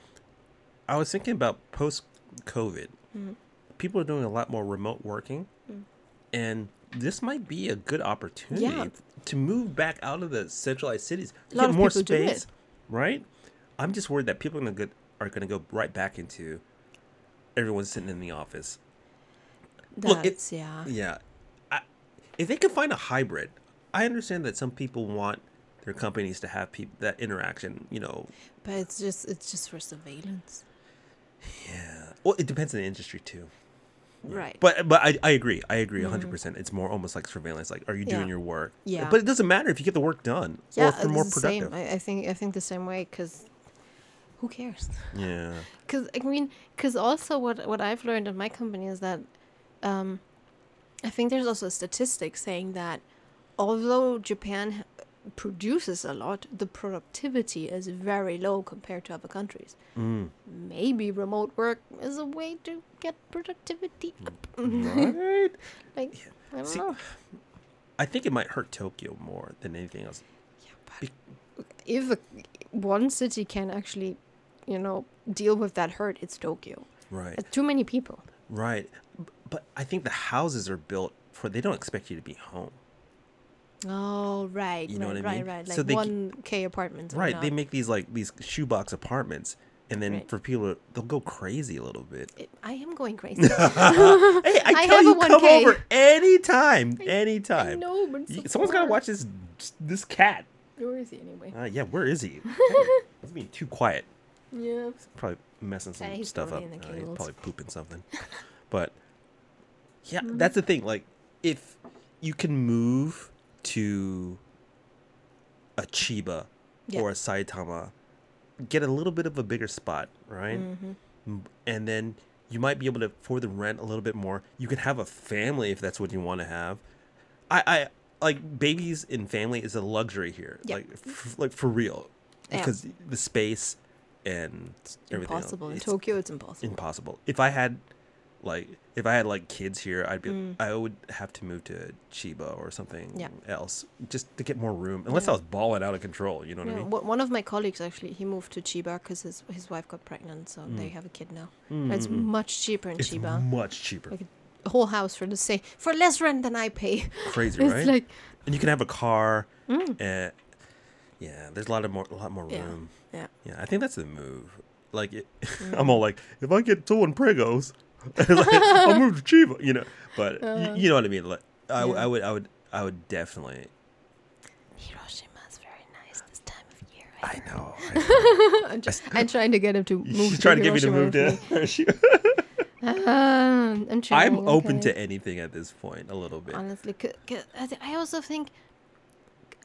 Speaker 1: I was thinking about post COVID.
Speaker 2: Mm.
Speaker 1: People are doing a lot more remote working,
Speaker 2: Mm.
Speaker 1: and this might be a good opportunity
Speaker 2: Yeah.
Speaker 1: to move back out of the centralized cities,
Speaker 2: A lot
Speaker 1: get more
Speaker 2: people do it.
Speaker 1: space, right? I'm just worried that people are gonna get are gonna go right back into everyone sitting in the office. Look, it-
Speaker 2: yeah.
Speaker 1: Yeah, I, if they can find a hybrid, I understand that some people want their companies to have people that interaction. You know,
Speaker 2: But it's just it's just for surveillance,
Speaker 1: yeah. Well, it depends on the industry too.
Speaker 2: right?
Speaker 1: But but I, I agree. I agree 100. percent It's more almost like surveillance. Like, are you doing
Speaker 2: Mm-hmm. Yeah.
Speaker 1: your work?
Speaker 2: Yeah.
Speaker 1: But it doesn't matter if you get the work done
Speaker 2: yeah,
Speaker 1: or if you're more
Speaker 2: it's the same.
Speaker 1: productive.
Speaker 2: I, I think I think the same way because who cares?
Speaker 1: Yeah.
Speaker 2: Because I mean, because also what what I've learned in my company is that, um, I think there's also a statistic saying that, although Japan produces a lot, the productivity is very low compared to other countries.
Speaker 1: Mm.
Speaker 2: Maybe remote work is a way to get productivity up.
Speaker 1: Right.
Speaker 2: like I don't
Speaker 1: See,
Speaker 2: know.
Speaker 1: I think it might hurt Tokyo more than anything else.
Speaker 2: Yeah, but If a, one city can actually, you know, deal with that hurt, it's Tokyo.
Speaker 1: Right.
Speaker 2: It's too many people.
Speaker 1: Right. But I think the houses are built for they don't expect you to be home.
Speaker 2: Oh right,
Speaker 1: You know
Speaker 2: right,
Speaker 1: what I
Speaker 2: right,
Speaker 1: mean?
Speaker 2: right. Like
Speaker 1: So they
Speaker 2: one K apartments.
Speaker 1: Right. They make these like these shoebox apartments and then
Speaker 2: Right.
Speaker 1: for people they'll go crazy a little bit.
Speaker 2: It- I am going crazy.
Speaker 1: Hey, I,
Speaker 2: I
Speaker 1: tell
Speaker 2: have a
Speaker 1: you, come
Speaker 2: 1K.
Speaker 1: over anytime, anytime.
Speaker 2: I know, but so
Speaker 1: someone's got to watch this this cat.
Speaker 2: Where is he anyway?
Speaker 1: Uh, yeah, where is he? He's being too quiet.
Speaker 2: Yeah.
Speaker 1: Probably messing some
Speaker 2: Yeah,
Speaker 1: stuff up.
Speaker 2: probably in the
Speaker 1: Uh, he's probably pooping something. but yeah,
Speaker 2: Mm-hmm.
Speaker 1: that's the thing. Like, if you can move to a Chiba
Speaker 2: Yeah.
Speaker 1: or a Saitama, get a little bit of a bigger spot, right?
Speaker 2: Mm-hmm.
Speaker 1: And then you might be able to afford the rent a little bit more. You can have a family if that's what you want to have. I, I like babies in family is a luxury here,
Speaker 2: Yeah.
Speaker 1: like f- like for real,
Speaker 2: Yeah.
Speaker 1: because the space and everything. else,
Speaker 2: Impossible in
Speaker 1: it's
Speaker 2: Tokyo. It's impossible.
Speaker 1: Impossible. If I had, like, if I had like kids here, I'd be,
Speaker 2: Mm.
Speaker 1: I would have to move to Chiba or something
Speaker 2: Yeah.
Speaker 1: else just to get more room. Unless
Speaker 2: Yeah.
Speaker 1: I was balling out of control, you know what
Speaker 2: Yeah,
Speaker 1: I mean?
Speaker 2: one of my colleagues actually he moved to Chiba because his his wife got pregnant, so they have a kid now. It's
Speaker 1: Mm, mm, mm.
Speaker 2: much cheaper in
Speaker 1: It's
Speaker 2: Chiba.
Speaker 1: much cheaper.
Speaker 2: Like a whole house for the same for less rent than I pay.
Speaker 1: Crazy,
Speaker 2: it's
Speaker 1: right?
Speaker 2: like
Speaker 1: and you can have a car.
Speaker 2: mm,
Speaker 1: And yeah, there's a lot of more, a lot more room.
Speaker 2: yeah.
Speaker 1: Yeah, I think that's the move. Like, it,
Speaker 2: Mm.
Speaker 1: I'm all like, if I get two in Pregos, I'll move to Chiba, you know. But y- you know what I mean. Like, I, w-
Speaker 2: Uh. Yeah.
Speaker 1: I would, I would, I would definitely.
Speaker 2: Hiroshima is very nice this time of year. I
Speaker 1: I know. I know.
Speaker 2: I'm, just, I'm trying to get him to move.
Speaker 1: She's
Speaker 2: to
Speaker 1: trying to get me to move
Speaker 2: with
Speaker 1: to.
Speaker 2: me. Ah, I'm trying.
Speaker 1: I'm open to anything at this point, a little bit.
Speaker 2: honestly. c- c- I I also think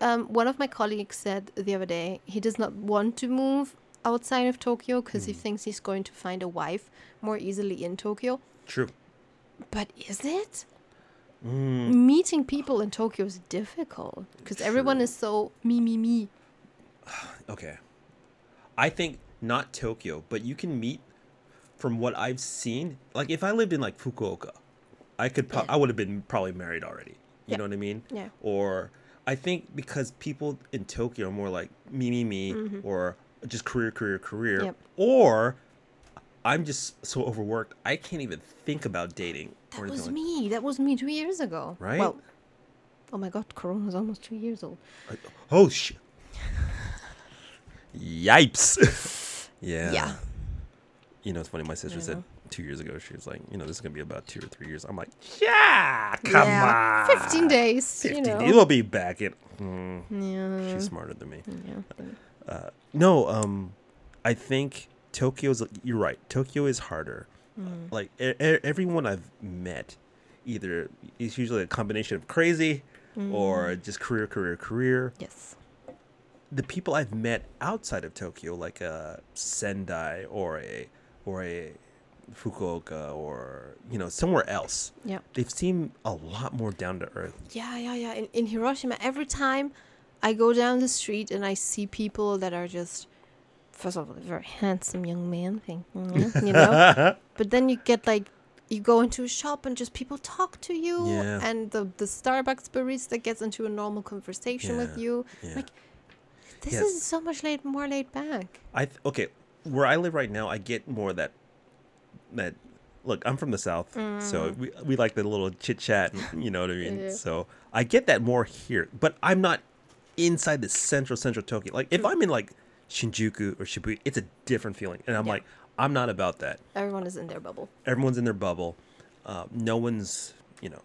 Speaker 2: um, one of my colleagues said the other day he does not want to move outside of Tokyo because he
Speaker 1: Mm.
Speaker 2: thinks he's going to find a wife more easily in Tokyo.
Speaker 1: True.
Speaker 2: But is it?
Speaker 1: Mm,
Speaker 2: Meeting people in Tokyo is difficult because everyone is so me, me, me.
Speaker 1: okay. I think not Tokyo, but you can meet. From what I've seen, like if I lived in like Fukuoka, I could. Pro-
Speaker 2: Yeah.
Speaker 1: I would have been probably married already. You
Speaker 2: Yeah.
Speaker 1: know what I mean?
Speaker 2: Yeah.
Speaker 1: Or I think because people in Tokyo are more like me, me, me, or just career, career, career.
Speaker 2: Yep.
Speaker 1: or I'm just so overworked I can't even think about dating.
Speaker 2: That was
Speaker 1: like-
Speaker 2: me. That was me two years ago.
Speaker 1: Right?
Speaker 2: Well, oh my god, Corona is almost two years old.
Speaker 1: Oh shit! Yipes! yeah.
Speaker 2: Yeah.
Speaker 1: You know, it's funny. My sister said two years ago she was like, you know, this is gonna be about two or three years. I'm like, yeah, come
Speaker 2: yeah.
Speaker 1: on,
Speaker 2: 15 days.
Speaker 1: 15
Speaker 2: you know.
Speaker 1: days. We'll be back in. Mm,
Speaker 2: Yeah.
Speaker 1: she's smarter than me.
Speaker 2: yeah.
Speaker 1: Uh, no, um, I think Tokyo's. You're right. Tokyo is harder.
Speaker 2: Mm.
Speaker 1: Like e- e- everyone I've met, either it's usually a combination of crazy
Speaker 2: Mm.
Speaker 1: or just career, career, career.
Speaker 2: Yes.
Speaker 1: The people I've met outside of Tokyo, like a Sendai or a or a Fukuoka or you know somewhere else,
Speaker 2: Yeah.
Speaker 1: they've seemed a lot more down to earth.
Speaker 2: Yeah, yeah, yeah. In, in Hiroshima, every time I go down the street and I see people that are just, first of all, very handsome young man, thing, you know. but then you get like, you go into a shop and just people talk to you,
Speaker 1: Yeah.
Speaker 2: and the the Starbucks barista gets into a normal conversation with you.
Speaker 1: yeah.
Speaker 2: Like, this
Speaker 1: Yes.
Speaker 2: is so much laid more laid back.
Speaker 1: I th- okay, where I live right now, I get more that that. Look, I'm from the south, so we we like the little chit chat. You know what I mean?
Speaker 2: Mm. Yeah.
Speaker 1: So I get that more here, but I'm not inside the central central Tokyo. Like if hmm. I'm in like Shinjuku or Shibuya, it's a different feeling, and I'm
Speaker 2: Yeah.
Speaker 1: like, I'm not about that.
Speaker 2: Everyone is in their bubble.
Speaker 1: Everyone's in their bubble. Uh, no one's, you know,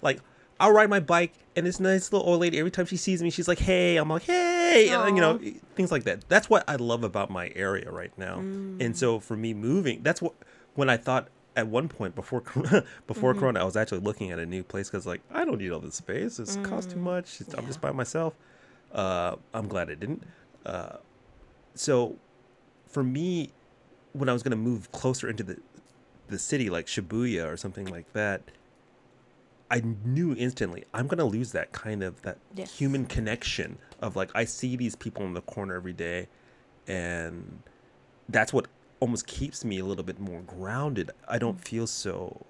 Speaker 1: like I'll ride my bike and this nice little old lady. Every time she sees me, she's like, "Hey!" I'm like, "Hey!" And, you know, things like that. That's what I love about my area right now. And mm. so for me moving, that's what when I thought at one point before Corona- before mm-hmm. Corona, I was actually looking at a new place because like I don't need all this space. It's cost too mm-hmm. much. It's, I'm just by myself. Uh, I'm glad I didn't. Uh, so for me, when I was gonna move closer into the the city, like Shibuya or something like that, I knew instantly I'm gonna lose that kind of that
Speaker 2: Yes.
Speaker 1: human connection of like I see these people in the corner every day, and that's what almost keeps me a little bit more grounded. I don't
Speaker 2: Mm.
Speaker 1: feel so.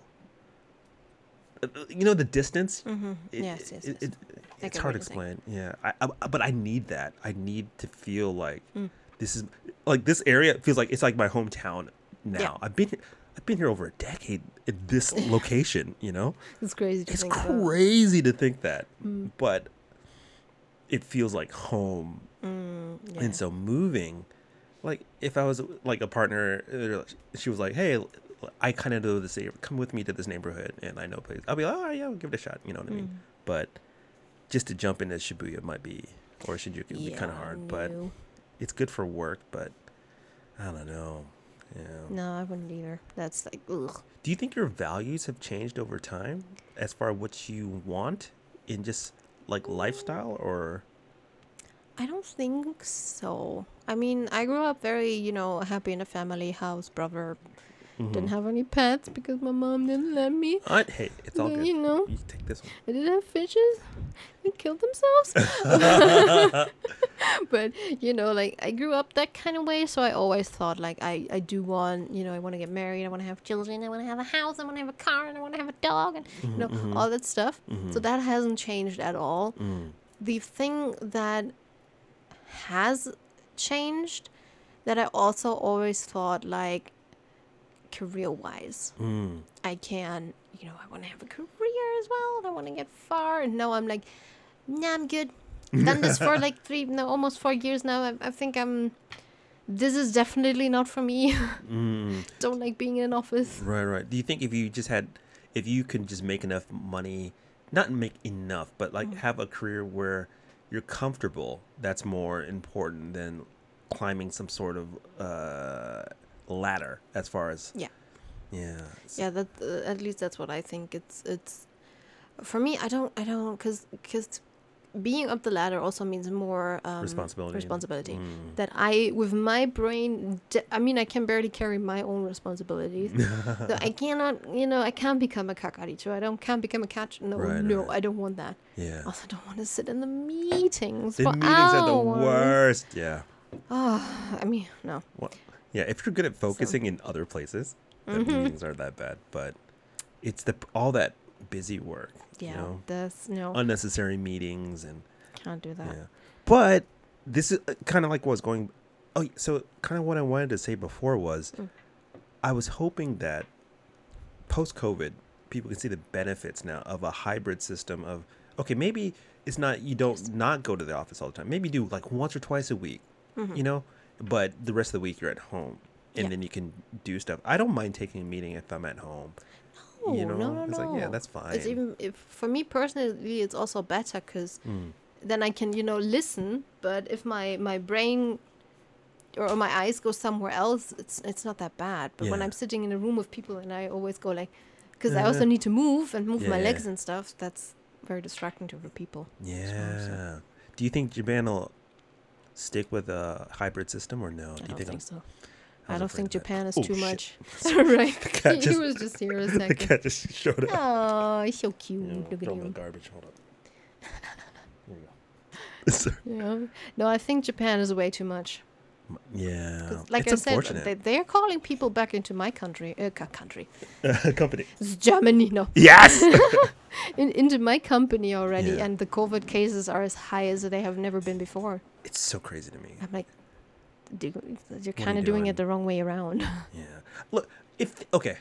Speaker 1: You know the distance.
Speaker 2: Mm-hmm.
Speaker 1: It-
Speaker 2: yes, yes, yes.
Speaker 1: it-
Speaker 2: I
Speaker 1: it's hard to explain. Yeah, I, I, but I need that. I need to feel like
Speaker 2: Mm.
Speaker 1: this is like this area feels like it's like my hometown now.
Speaker 2: Yeah.
Speaker 1: I've been I've been here over a decade in this location. You know,
Speaker 2: It's crazy to
Speaker 1: it's
Speaker 2: about.
Speaker 1: crazy to think that,
Speaker 2: Mm.
Speaker 1: but it feels like home.
Speaker 2: Mm, yeah.
Speaker 1: And so moving, like if I was like a partner, uh, she was like, "Hey, I kind of know this area. Come with me to this neighborhood, and I know place." I'll be like, "Oh yeah, I'll give it a shot." You know what I mean?
Speaker 2: Mm.
Speaker 1: But just to jump into Shibuya might be, or Shinjuku would be kind of
Speaker 2: Yeah,
Speaker 1: hard. But it's good for work. But I don't know. Yeah.
Speaker 2: No, I wouldn't either. That's like, ugh.
Speaker 1: Do you think your values have changed over time as far as what you want in just like lifestyle or?
Speaker 2: I don't think so. I mean, I grew up very, you know, happy in a family house, brother. Didn't mm-hmm. have any pets because my mom didn't let me.
Speaker 1: I, hey, it's all good.
Speaker 2: you know.
Speaker 1: You take this one.
Speaker 2: I didn't have fishes. They killed themselves. but, you know, like, I grew up that kind of way. So I always thought, like, I, I do want, you know, I want to get married. I want to have children. I want to have a house. I want to have a car. And I want to have a dog. And, you mm-hmm, know, mm-hmm. all that stuff. So that hasn't changed at all.
Speaker 1: Mm.
Speaker 2: the thing that has changed that I also always thought like career wise
Speaker 1: Mm.
Speaker 2: I can you know I want to have a career as well and I want to get far and now I'm like nah I'm good done this for like three no almost four years now I, I think I'm this is definitely not for me
Speaker 1: Mm.
Speaker 2: don't like being in an office
Speaker 1: Right, right. Do you think if you just had, if you can just make enough money, not make enough, but like have a career where you're comfortable, that's more important than climbing some sort of uh, ladder. As far as
Speaker 2: Yeah.
Speaker 1: yeah,
Speaker 2: Yeah, that uh, at least that's what I think. It's it's for me. I don't I don't because because being up the ladder also means more um,
Speaker 1: responsibility.
Speaker 2: Responsibility.
Speaker 1: Mm.
Speaker 2: That I with my brain, de- I mean, I can barely carry my own responsibilities. so I cannot, you know, I can't become a kakaricho. I don't can't become a catch. No,
Speaker 1: Right,
Speaker 2: no,
Speaker 1: right.
Speaker 2: I don't want that.
Speaker 1: Yeah.
Speaker 2: Also, don't want to sit in the meetings.
Speaker 1: The
Speaker 2: for
Speaker 1: meetings are the
Speaker 2: hours.
Speaker 1: worst. Yeah.
Speaker 2: Oh, I mean, no.
Speaker 1: Yeah, if you're good at focusing in other places, then
Speaker 2: Mhm.
Speaker 1: meetings aren't that bad. But it's the all that busy work,
Speaker 2: Yeah,
Speaker 1: you know,
Speaker 2: that's no.
Speaker 1: unnecessary meetings and
Speaker 2: can't do that.
Speaker 1: yeah. But this is kind of like what was going. Oh, so kind of what I wanted to say before was,
Speaker 2: Mm.
Speaker 1: I was hoping that post COVID, people can see the benefits now of a hybrid system of okay, maybe it's not you don't not go to the office all the time. Maybe do like once or twice a week
Speaker 2: Mhm.
Speaker 1: you know but the rest of the week you're at home and
Speaker 2: Yeah.
Speaker 1: then you can do stuff i don't mind taking a meeting if i'm at home
Speaker 2: No,
Speaker 1: you know
Speaker 2: no, no,
Speaker 1: it's like yeah that's fine
Speaker 2: It's even if for me personally, it's also better because
Speaker 1: Mm.
Speaker 2: then I can you know listen. But if my my brain or my eyes go somewhere else, it's it's not that bad. But when I'm sitting in a room with people and I always go like, because I
Speaker 1: Uh-huh.
Speaker 2: also need to move and move my
Speaker 1: Yeah.
Speaker 2: legs and stuff. That's very distracting to other people.
Speaker 1: yeah do you think japan will stick with a hybrid system or no
Speaker 2: I
Speaker 1: do you
Speaker 2: don't
Speaker 1: think,
Speaker 2: think so.
Speaker 1: was
Speaker 2: I don't think. Japan is
Speaker 1: Oh,
Speaker 2: too
Speaker 1: shit.
Speaker 2: much. right.
Speaker 1: cat
Speaker 2: he was just here a
Speaker 1: the cat just showed up
Speaker 2: Oh, he's so cute.
Speaker 1: You know,
Speaker 2: Look at
Speaker 1: him the garbage hold up there you go
Speaker 2: Yeah. No, I think Japan is way too much.
Speaker 1: Yeah
Speaker 2: like
Speaker 1: it's
Speaker 2: I said, they, they're calling people back into my country. Uh, co- country.
Speaker 1: company
Speaker 2: It's Germany, no.
Speaker 1: yes
Speaker 2: In, into my company already,
Speaker 1: Yeah.
Speaker 2: and the COVID cases are as high as they have never been before.
Speaker 1: it's so crazy to me
Speaker 2: I'm like, do, you're kind of doing
Speaker 1: doing?
Speaker 2: it the wrong way around.
Speaker 1: Yeah. Look, if okay,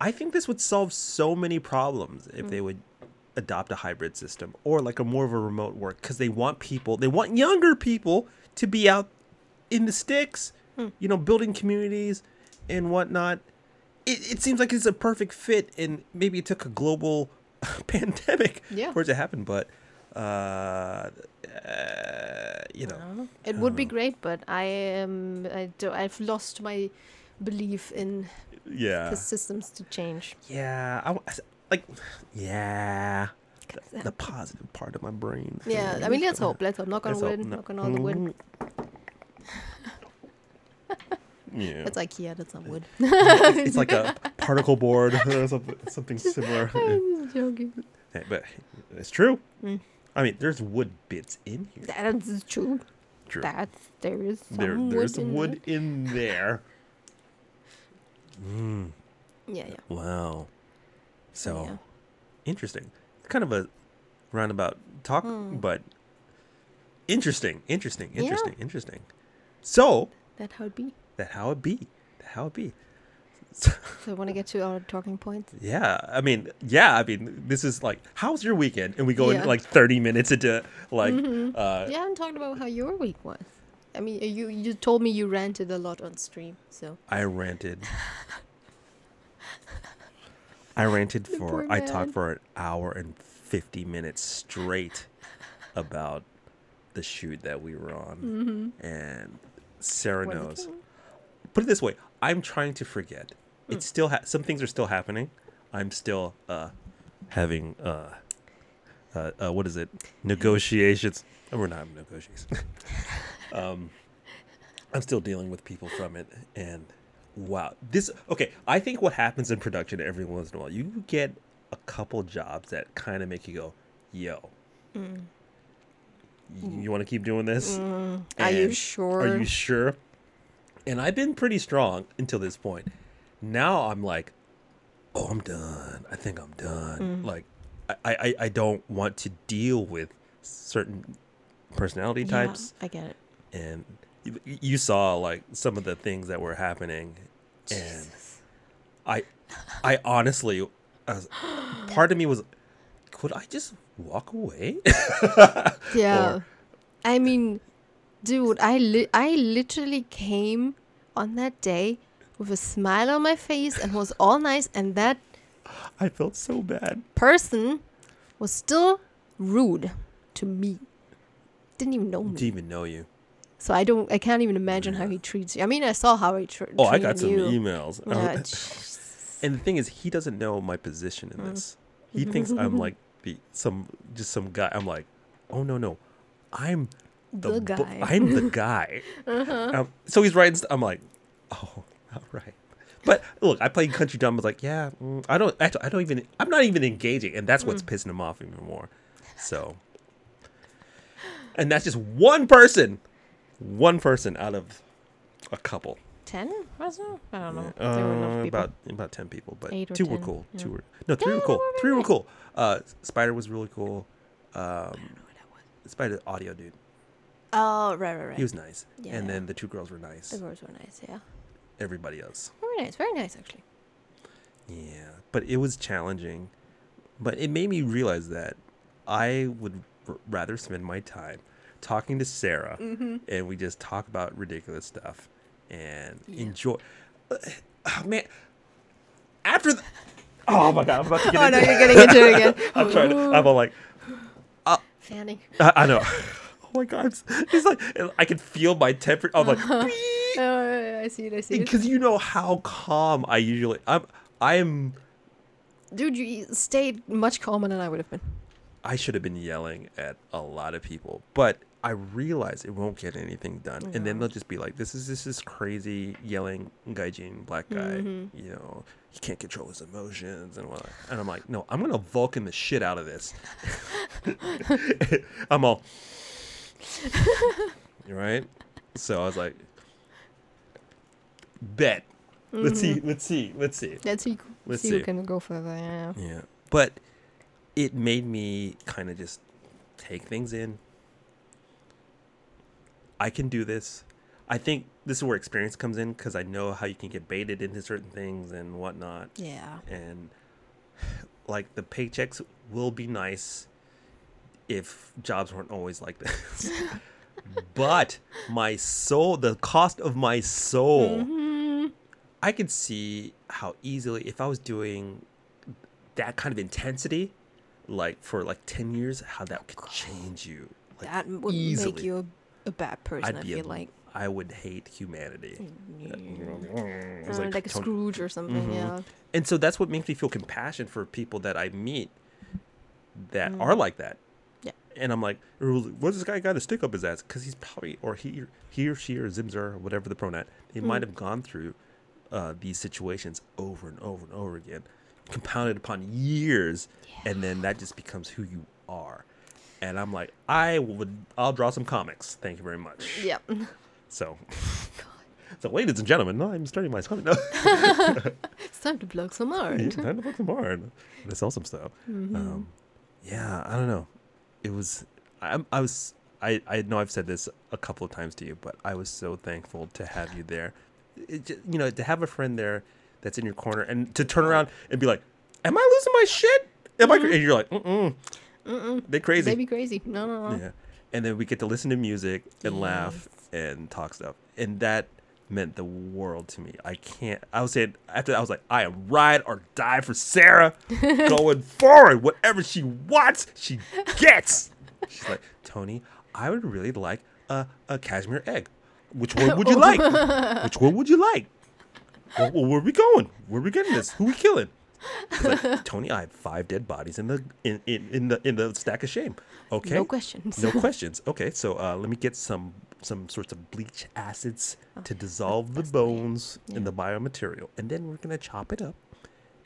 Speaker 1: I think this would solve so many problems if
Speaker 2: Mm.
Speaker 1: they would adopt a hybrid system or like a more of a remote work because they want people, they want younger people to be out in the sticks,
Speaker 2: Hmm.
Speaker 1: you know, building communities and whatnot. It, it seems like it's a perfect fit, and maybe it took a global pandemic
Speaker 2: Yeah.
Speaker 1: for it to happen, but uh, uh you know,
Speaker 2: know. It would be
Speaker 1: Oh.
Speaker 2: great, but I am. I do, I've lost my belief in
Speaker 1: yeah,
Speaker 2: the systems to change.
Speaker 1: yeah, I, like, yeah. the, the positive part of my brain.
Speaker 2: Yeah, I mean, let's hope. Let's hope. Knock on
Speaker 1: Let's hope.
Speaker 2: wood.
Speaker 1: No-
Speaker 2: Knock on all the wood.
Speaker 1: Yeah.
Speaker 2: That's IKEA. That's not wood.
Speaker 1: it's like a particle board or something, something similar.
Speaker 2: I'm just joking.
Speaker 1: Yeah, but it's true.
Speaker 2: Mm.
Speaker 1: I mean, there's wood bits in here.
Speaker 2: That's true.
Speaker 1: True.
Speaker 2: That's there is some
Speaker 1: there,
Speaker 2: wood
Speaker 1: there's
Speaker 2: in
Speaker 1: wood in there. Mm.
Speaker 2: Yeah, yeah.
Speaker 1: wow. So
Speaker 2: yeah.
Speaker 1: interesting. Kind of a roundabout talk,
Speaker 2: Hmm.
Speaker 1: but interesting, interesting,
Speaker 2: Yeah.
Speaker 1: interesting, interesting. So
Speaker 2: That how it be.
Speaker 1: that how it be. That how it be.
Speaker 2: So I want to get to our talking points.
Speaker 1: Yeah, I mean, yeah, I mean, this is like, how's your weekend? And we go
Speaker 2: Yeah.
Speaker 1: in like 30 minutes into like,
Speaker 2: Mhm.
Speaker 1: uh,
Speaker 2: You haven't talked about how your week was. I mean, you you told me you ranted a lot on stream, so
Speaker 1: I ranted. I ranted
Speaker 2: The
Speaker 1: for, I talked for an hour and 50 minutes straight about the shoot that we were on.
Speaker 2: mm-hmm.
Speaker 1: And Sarah knows. Put it this way I'm trying to forget.
Speaker 2: Mm.
Speaker 1: It's still, ha- some things are still happening. I'm still uh, having, uh, uh, uh, what is it? Negotiations. Oh, we're not having negotiations. um, I'm still dealing with people from it, and wow, this okay. I think what happens in production every once in a while, you get a couple jobs that kind of make you go, "Yo,
Speaker 2: Mm.
Speaker 1: You, want to keep doing this?
Speaker 2: Mm. Are you sure?
Speaker 1: Are you sure?" And I've been pretty strong until this point. Now I'm like, "Oh, I'm done. I think I'm done."
Speaker 2: Mm.
Speaker 1: Like, I, I I don't want to deal with certain personality
Speaker 2: Yeah,
Speaker 1: types
Speaker 2: I get it.
Speaker 1: and you, you saw like some of the things that were happening and i i honestly part of me was could i just walk away
Speaker 2: Yeah.
Speaker 1: Or-
Speaker 2: I mean, dude, I li- I literally came on that day with a smile on my face and was all nice, and that
Speaker 1: i felt so bad
Speaker 2: person was still rude to me. didn't even know me.
Speaker 1: Didn't even know you.
Speaker 2: So I don't. I can't even imagine how he treats you. I mean, I saw how he tr-
Speaker 1: Oh, I got some
Speaker 2: you.
Speaker 1: emails.
Speaker 2: Yeah.
Speaker 1: And the thing is, he doesn't know my position
Speaker 2: Mm.
Speaker 1: in this. He thinks I'm like the some just some guy. I'm like, oh no no, I'm
Speaker 2: The
Speaker 1: bu-
Speaker 2: guy. Uh-huh.
Speaker 1: I'm the guy. um, so he's writing. St- I'm like, oh, all right. But look, I played country Dumb. I was like, yeah, mm, I don't. Actually, I don't even. I'm not even engaging, and that's
Speaker 2: Mm.
Speaker 1: what's pissing him off even more. So, and that's just one person, one person out of a couple.
Speaker 2: Ten? Was it? I don't know. there
Speaker 1: Uh,
Speaker 2: people.
Speaker 1: about about ten people, but
Speaker 2: Eight or
Speaker 1: two were cool.
Speaker 2: yeah.
Speaker 1: Two were no, three
Speaker 2: Yeah,
Speaker 1: were cool.
Speaker 2: were
Speaker 1: Three were cool. Uh, Spider was really cool. Um, I don't know who that was. Spider audio dude,
Speaker 2: Oh, right, right, right.
Speaker 1: he was nice,
Speaker 2: Yeah.
Speaker 1: and then the two girls were nice.
Speaker 2: the girls were nice. Yeah,
Speaker 1: Everybody else,
Speaker 2: very nice. Very nice, actually.
Speaker 1: yeah, but it was challenging. But it made me realize that I would r- rather spend my time talking to Sarah,
Speaker 2: Mm-hmm.
Speaker 1: and we just talk about ridiculous stuff and
Speaker 2: Yeah.
Speaker 1: enjoy. Uh, oh, man, after the. Oh my god! I'm about to get
Speaker 2: Oh
Speaker 1: into
Speaker 2: no, you're getting into it again.
Speaker 1: I'm trying to. I'm all like,
Speaker 2: Fanning.
Speaker 1: I, I know. Oh my god! It's, like I can feel my temper. I'm like,
Speaker 2: Oh, I see it. I see it.
Speaker 1: because you know how calm I usually. I'm. I'm.
Speaker 2: Dude, you stayed much calmer than I would have been.
Speaker 1: I should have been yelling at a lot of people, but I realize it won't get anything done, and then they'll just be like, "This is this is crazy yelling gaijin black guy.
Speaker 2: Mm-hmm.
Speaker 1: You know, he can't control his emotions and what." And I'm like, "No, I'm gonna Vulcan the shit out of this." I'm all, right? So I was like, "Bet, let's see, let's see, let's see."
Speaker 2: Let's see.
Speaker 1: Let's
Speaker 2: see,
Speaker 1: see.
Speaker 2: who can go further. Yeah.
Speaker 1: Yeah. But it made me kind of just take things in. I can do this. I think this is where experience comes in because I know how you can get baited into certain things and whatnot.
Speaker 2: Yeah.
Speaker 1: And like the paychecks will be nice if jobs weren't always like this. but my soul, the cost of my soul,
Speaker 2: Mm-hmm.
Speaker 1: I could see how easily if I was doing that kind of intensity, like for like ten years, how that could change you. Like
Speaker 2: that would
Speaker 1: easily.
Speaker 2: make you a, a bad person.
Speaker 1: I'd
Speaker 2: I feel
Speaker 1: a-
Speaker 2: like.
Speaker 1: I would hate humanity.
Speaker 2: Uh,
Speaker 1: It's
Speaker 2: like, a
Speaker 1: Tony-
Speaker 2: Scrooge or something.
Speaker 1: Mhm.
Speaker 2: Yeah.
Speaker 1: And so that's what makes me feel compassion for people that I meet that
Speaker 2: Mm.
Speaker 1: are like that.
Speaker 2: Yeah.
Speaker 1: And I'm like, what's this guy got to stick up his ass? Because he's probably, or he, he or she or Zimzer or whatever the pronoun, they
Speaker 2: Mm.
Speaker 1: might have gone through uh, these situations over and over and over again, compounded upon years, and then that just becomes who you are. And I'm like, I would, I'll draw some comics. Thank you very much.
Speaker 2: Yeah.
Speaker 1: So, so ladies and gentlemen, I'm starting my. No.
Speaker 2: it's time to plug some art.
Speaker 1: Yeah, time to book some and to sell some stuff.
Speaker 2: Mm-hmm.
Speaker 1: Um, yeah, I don't know. It was I, I was I I know I've said this a couple of times to you, but I was so thankful to have you there. It, you know, to have a friend there that's in your corner and to turn around and be like, "Am I losing my shit? Am I?" And you're like, "Mm mm, they crazy."
Speaker 2: They be crazy. No, no, no.
Speaker 1: Yeah. And then we get to listen to music and laugh and talk stuff. And that meant the world to me. I can't I was saying after that I was like, I am ride or die for Sarah going forward. Whatever she wants, she gets. She's like, Tony, I would really like a, a cashmere egg. Which one would you like? Which one would you like? Well, where are we going? Where are we getting this? Who we killing? Tony, I have five dead bodies in the in, in, in the in the stack of shame. Okay.
Speaker 2: No questions.
Speaker 1: No questions. Okay, so uh, let me get some some sorts of bleach acids to dissolve the
Speaker 2: that's the way.
Speaker 1: bones in the biomaterial, and then we're gonna chop it up,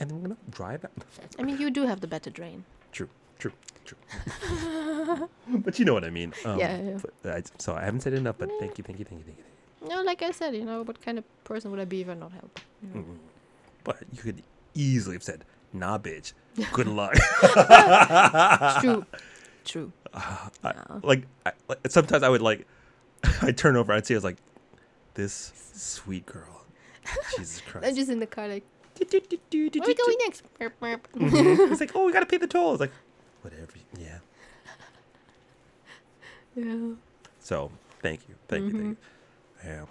Speaker 1: and then we're gonna dry it out.
Speaker 2: I mean, you do have the better drain.
Speaker 1: True, true, true. but you know what I mean. Um,
Speaker 2: Yeah, yeah.
Speaker 1: I, so I haven't said enough, but thank you, thank you, thank you, thank you.
Speaker 2: No, like I said, you know, what kind of person would I be if I not help? You know?
Speaker 1: Mm. But you could easily have said, "Nah, bitch. Good luck."
Speaker 2: It's true. True.
Speaker 1: I,
Speaker 2: Yeah.
Speaker 1: like, I, like sometimes I would like, I turn over, I'd see, I was like, this sweet girl. Jesus Christ.
Speaker 2: I'm just in the car, like,
Speaker 1: Where
Speaker 2: where are we going next? Burp.
Speaker 1: He's like, oh, we gotta pay the toll. It's like, whatever. Yeah.
Speaker 2: yeah.
Speaker 1: So thank you, thank you,
Speaker 2: Mm-hmm.
Speaker 1: thank you. Yeah.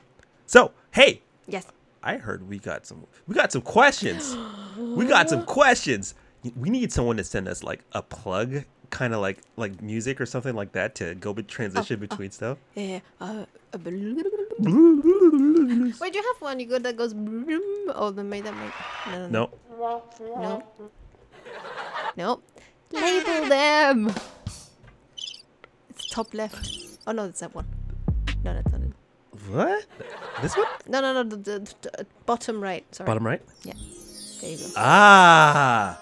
Speaker 1: So hey,
Speaker 2: Yes.
Speaker 1: I heard we got some, we got some questions. we got some questions. we need someone to send us like a plug, kind of like like music or something like that to go be transition between stuff.
Speaker 2: Yeah. Uh, uh, Wait, you have one you go that goes. Oh, the made that make. No. No.
Speaker 1: No,
Speaker 2: No. No. Label them. It's top left. Oh no, that's that one. No, that's not it.
Speaker 1: What? This one?
Speaker 2: No, no, no. The, the, the bottom right. Sorry.
Speaker 1: Bottom right.
Speaker 2: Yeah. There you go.
Speaker 1: Ah,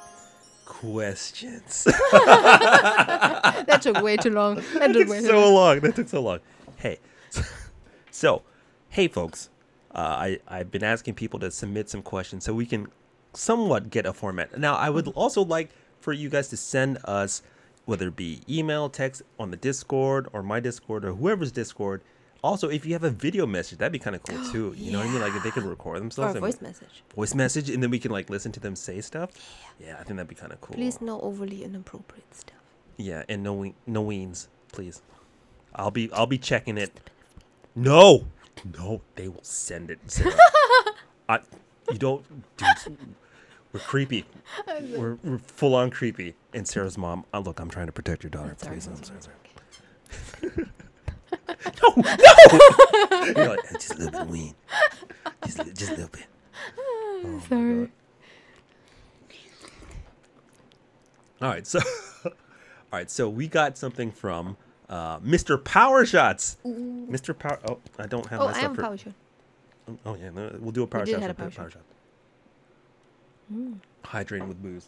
Speaker 1: questions.
Speaker 2: that took way too long. That,
Speaker 1: that
Speaker 2: took
Speaker 1: so
Speaker 2: long.
Speaker 1: long. That took so long. Hey, so hey, folks. Uh, I I've been asking people to submit some questions so we can somewhat get a format. Now, I would also like for you guys to send us whether it be email, text on the Discord or my Discord or whoever's Discord. Also, if you have a video message, that'd be kind of cool too. You know what I mean? Like if they could record
Speaker 2: Or
Speaker 1: themselves and
Speaker 2: voice message.
Speaker 1: voice message, and then we can like listen to them say stuff. Yeah, Yeah, I think that'd be kind of cool.
Speaker 2: Please, no overly inappropriate stuff.
Speaker 1: Yeah, and no we- no weens, please. I'll be I'll be checking it. No, no, they will send it. Sarah. I, you don't. Dude, we're creepy. We're, we're full on creepy. And Sarah's mom. Oh, look, I'm trying to protect your daughter.
Speaker 2: Sorry,
Speaker 1: please, I'm
Speaker 2: sorry,
Speaker 1: sorry. No, no. You're like, "Uh, just a little bit, ween. Just, a li- just a little bit. Oh my
Speaker 2: Sorry.
Speaker 1: God. All right, so all right, so we got something from uh, Mr. Power Shots. Mr. Power. Oh, I don't have
Speaker 2: Oh,
Speaker 1: my
Speaker 2: I
Speaker 1: stuff
Speaker 2: am
Speaker 1: for-
Speaker 2: power shot.
Speaker 1: Oh yeah, no, we'll do a power
Speaker 2: did
Speaker 1: shot.
Speaker 2: have a
Speaker 1: for
Speaker 2: power shot.
Speaker 1: shot. Hydrating with booze.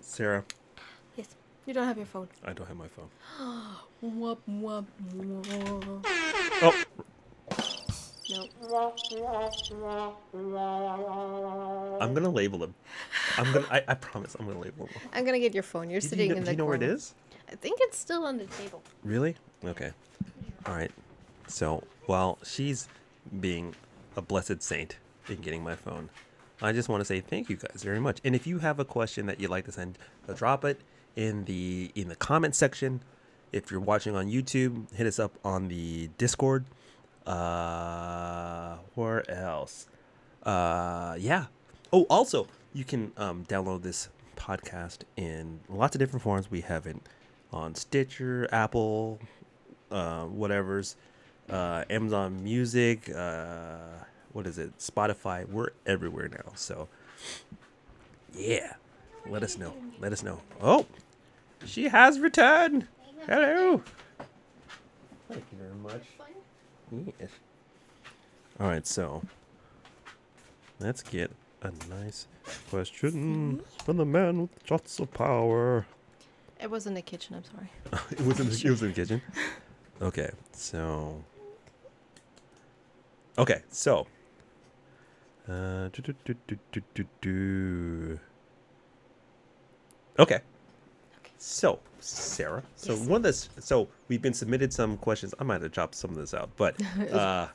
Speaker 1: Sarah.
Speaker 2: You don't have your phone.
Speaker 1: I don't have my phone.
Speaker 2: Whoop, whoop, whoop.
Speaker 1: Oh,
Speaker 2: No.
Speaker 1: I'm gonna label them. I'm gonna. I, I promise, I'm gonna label them.
Speaker 2: I'm gonna get your phone. You're
Speaker 1: Do you
Speaker 2: sitting
Speaker 1: know,
Speaker 2: in the.
Speaker 1: do you know where it
Speaker 2: corner.
Speaker 1: is?
Speaker 2: I think it's still on the table.
Speaker 1: Really? Okay. All right. So while she's being a blessed saint in getting my phone, I just want to say thank you guys very much. And if you have a question that you'd like to send, uh, drop it in the in the comment section. If you're watching on YouTube, hit us up on the Discord. Uh, where else? Uh, yeah. Oh, also, you can um, download this podcast in lots of different forms. We have it on Stitcher, Apple, uh, whatever's, uh, Amazon Music, uh, what is it, Spotify. We're everywhere now. So, yeah, let us know. Let us know. Oh, she has returned. Hello. Thank you very much. Yes. All right, so let's get a nice question from the man with shots of power.
Speaker 2: It was in the kitchen. I'm sorry.
Speaker 1: it was in the, it was in the kitchen. Okay, so okay, so uh, do, do, do, do, do, do, do. okay. So Sarah, so
Speaker 2: Yes.
Speaker 1: one of this, so we've been submitted some questions. I might have chopped some of this out, but uh,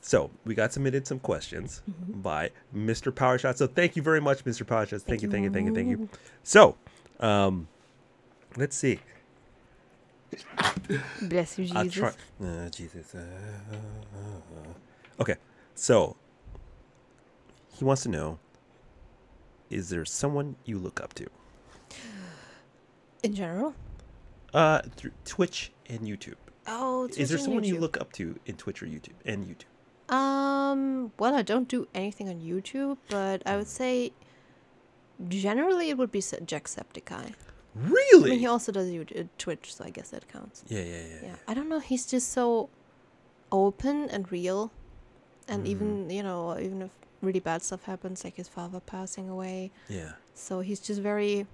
Speaker 1: so we got submitted some questions by Mr. Powershot. So thank you very much, Mr. Powershot. Thank, you, thank you, thank you, thank you. So, um, let's see.
Speaker 2: Bless you, Jesus.
Speaker 1: try. Uh, Jesus. Uh, okay, so he wants to know: Is there someone you look up to?
Speaker 2: In general.
Speaker 1: Uh, through Twitch and YouTube.
Speaker 2: Oh,
Speaker 1: Is there
Speaker 2: Twitch
Speaker 1: someone you look up to in Twitch or YouTube and YouTube?
Speaker 2: Um. Well, I don't do anything on YouTube, but I would say generally it would be Se- Jacksepticeye. I
Speaker 1: Really?
Speaker 2: mean, he also does YouTube, uh, Twitch, so I guess that counts.
Speaker 1: yeah, yeah, yeah.
Speaker 2: Yeah, I don't know. He's just so open and real, and
Speaker 1: Mm-hmm.
Speaker 2: even you know, even if really bad stuff happens, like his father passing away,
Speaker 1: Yeah.
Speaker 2: so he's just very,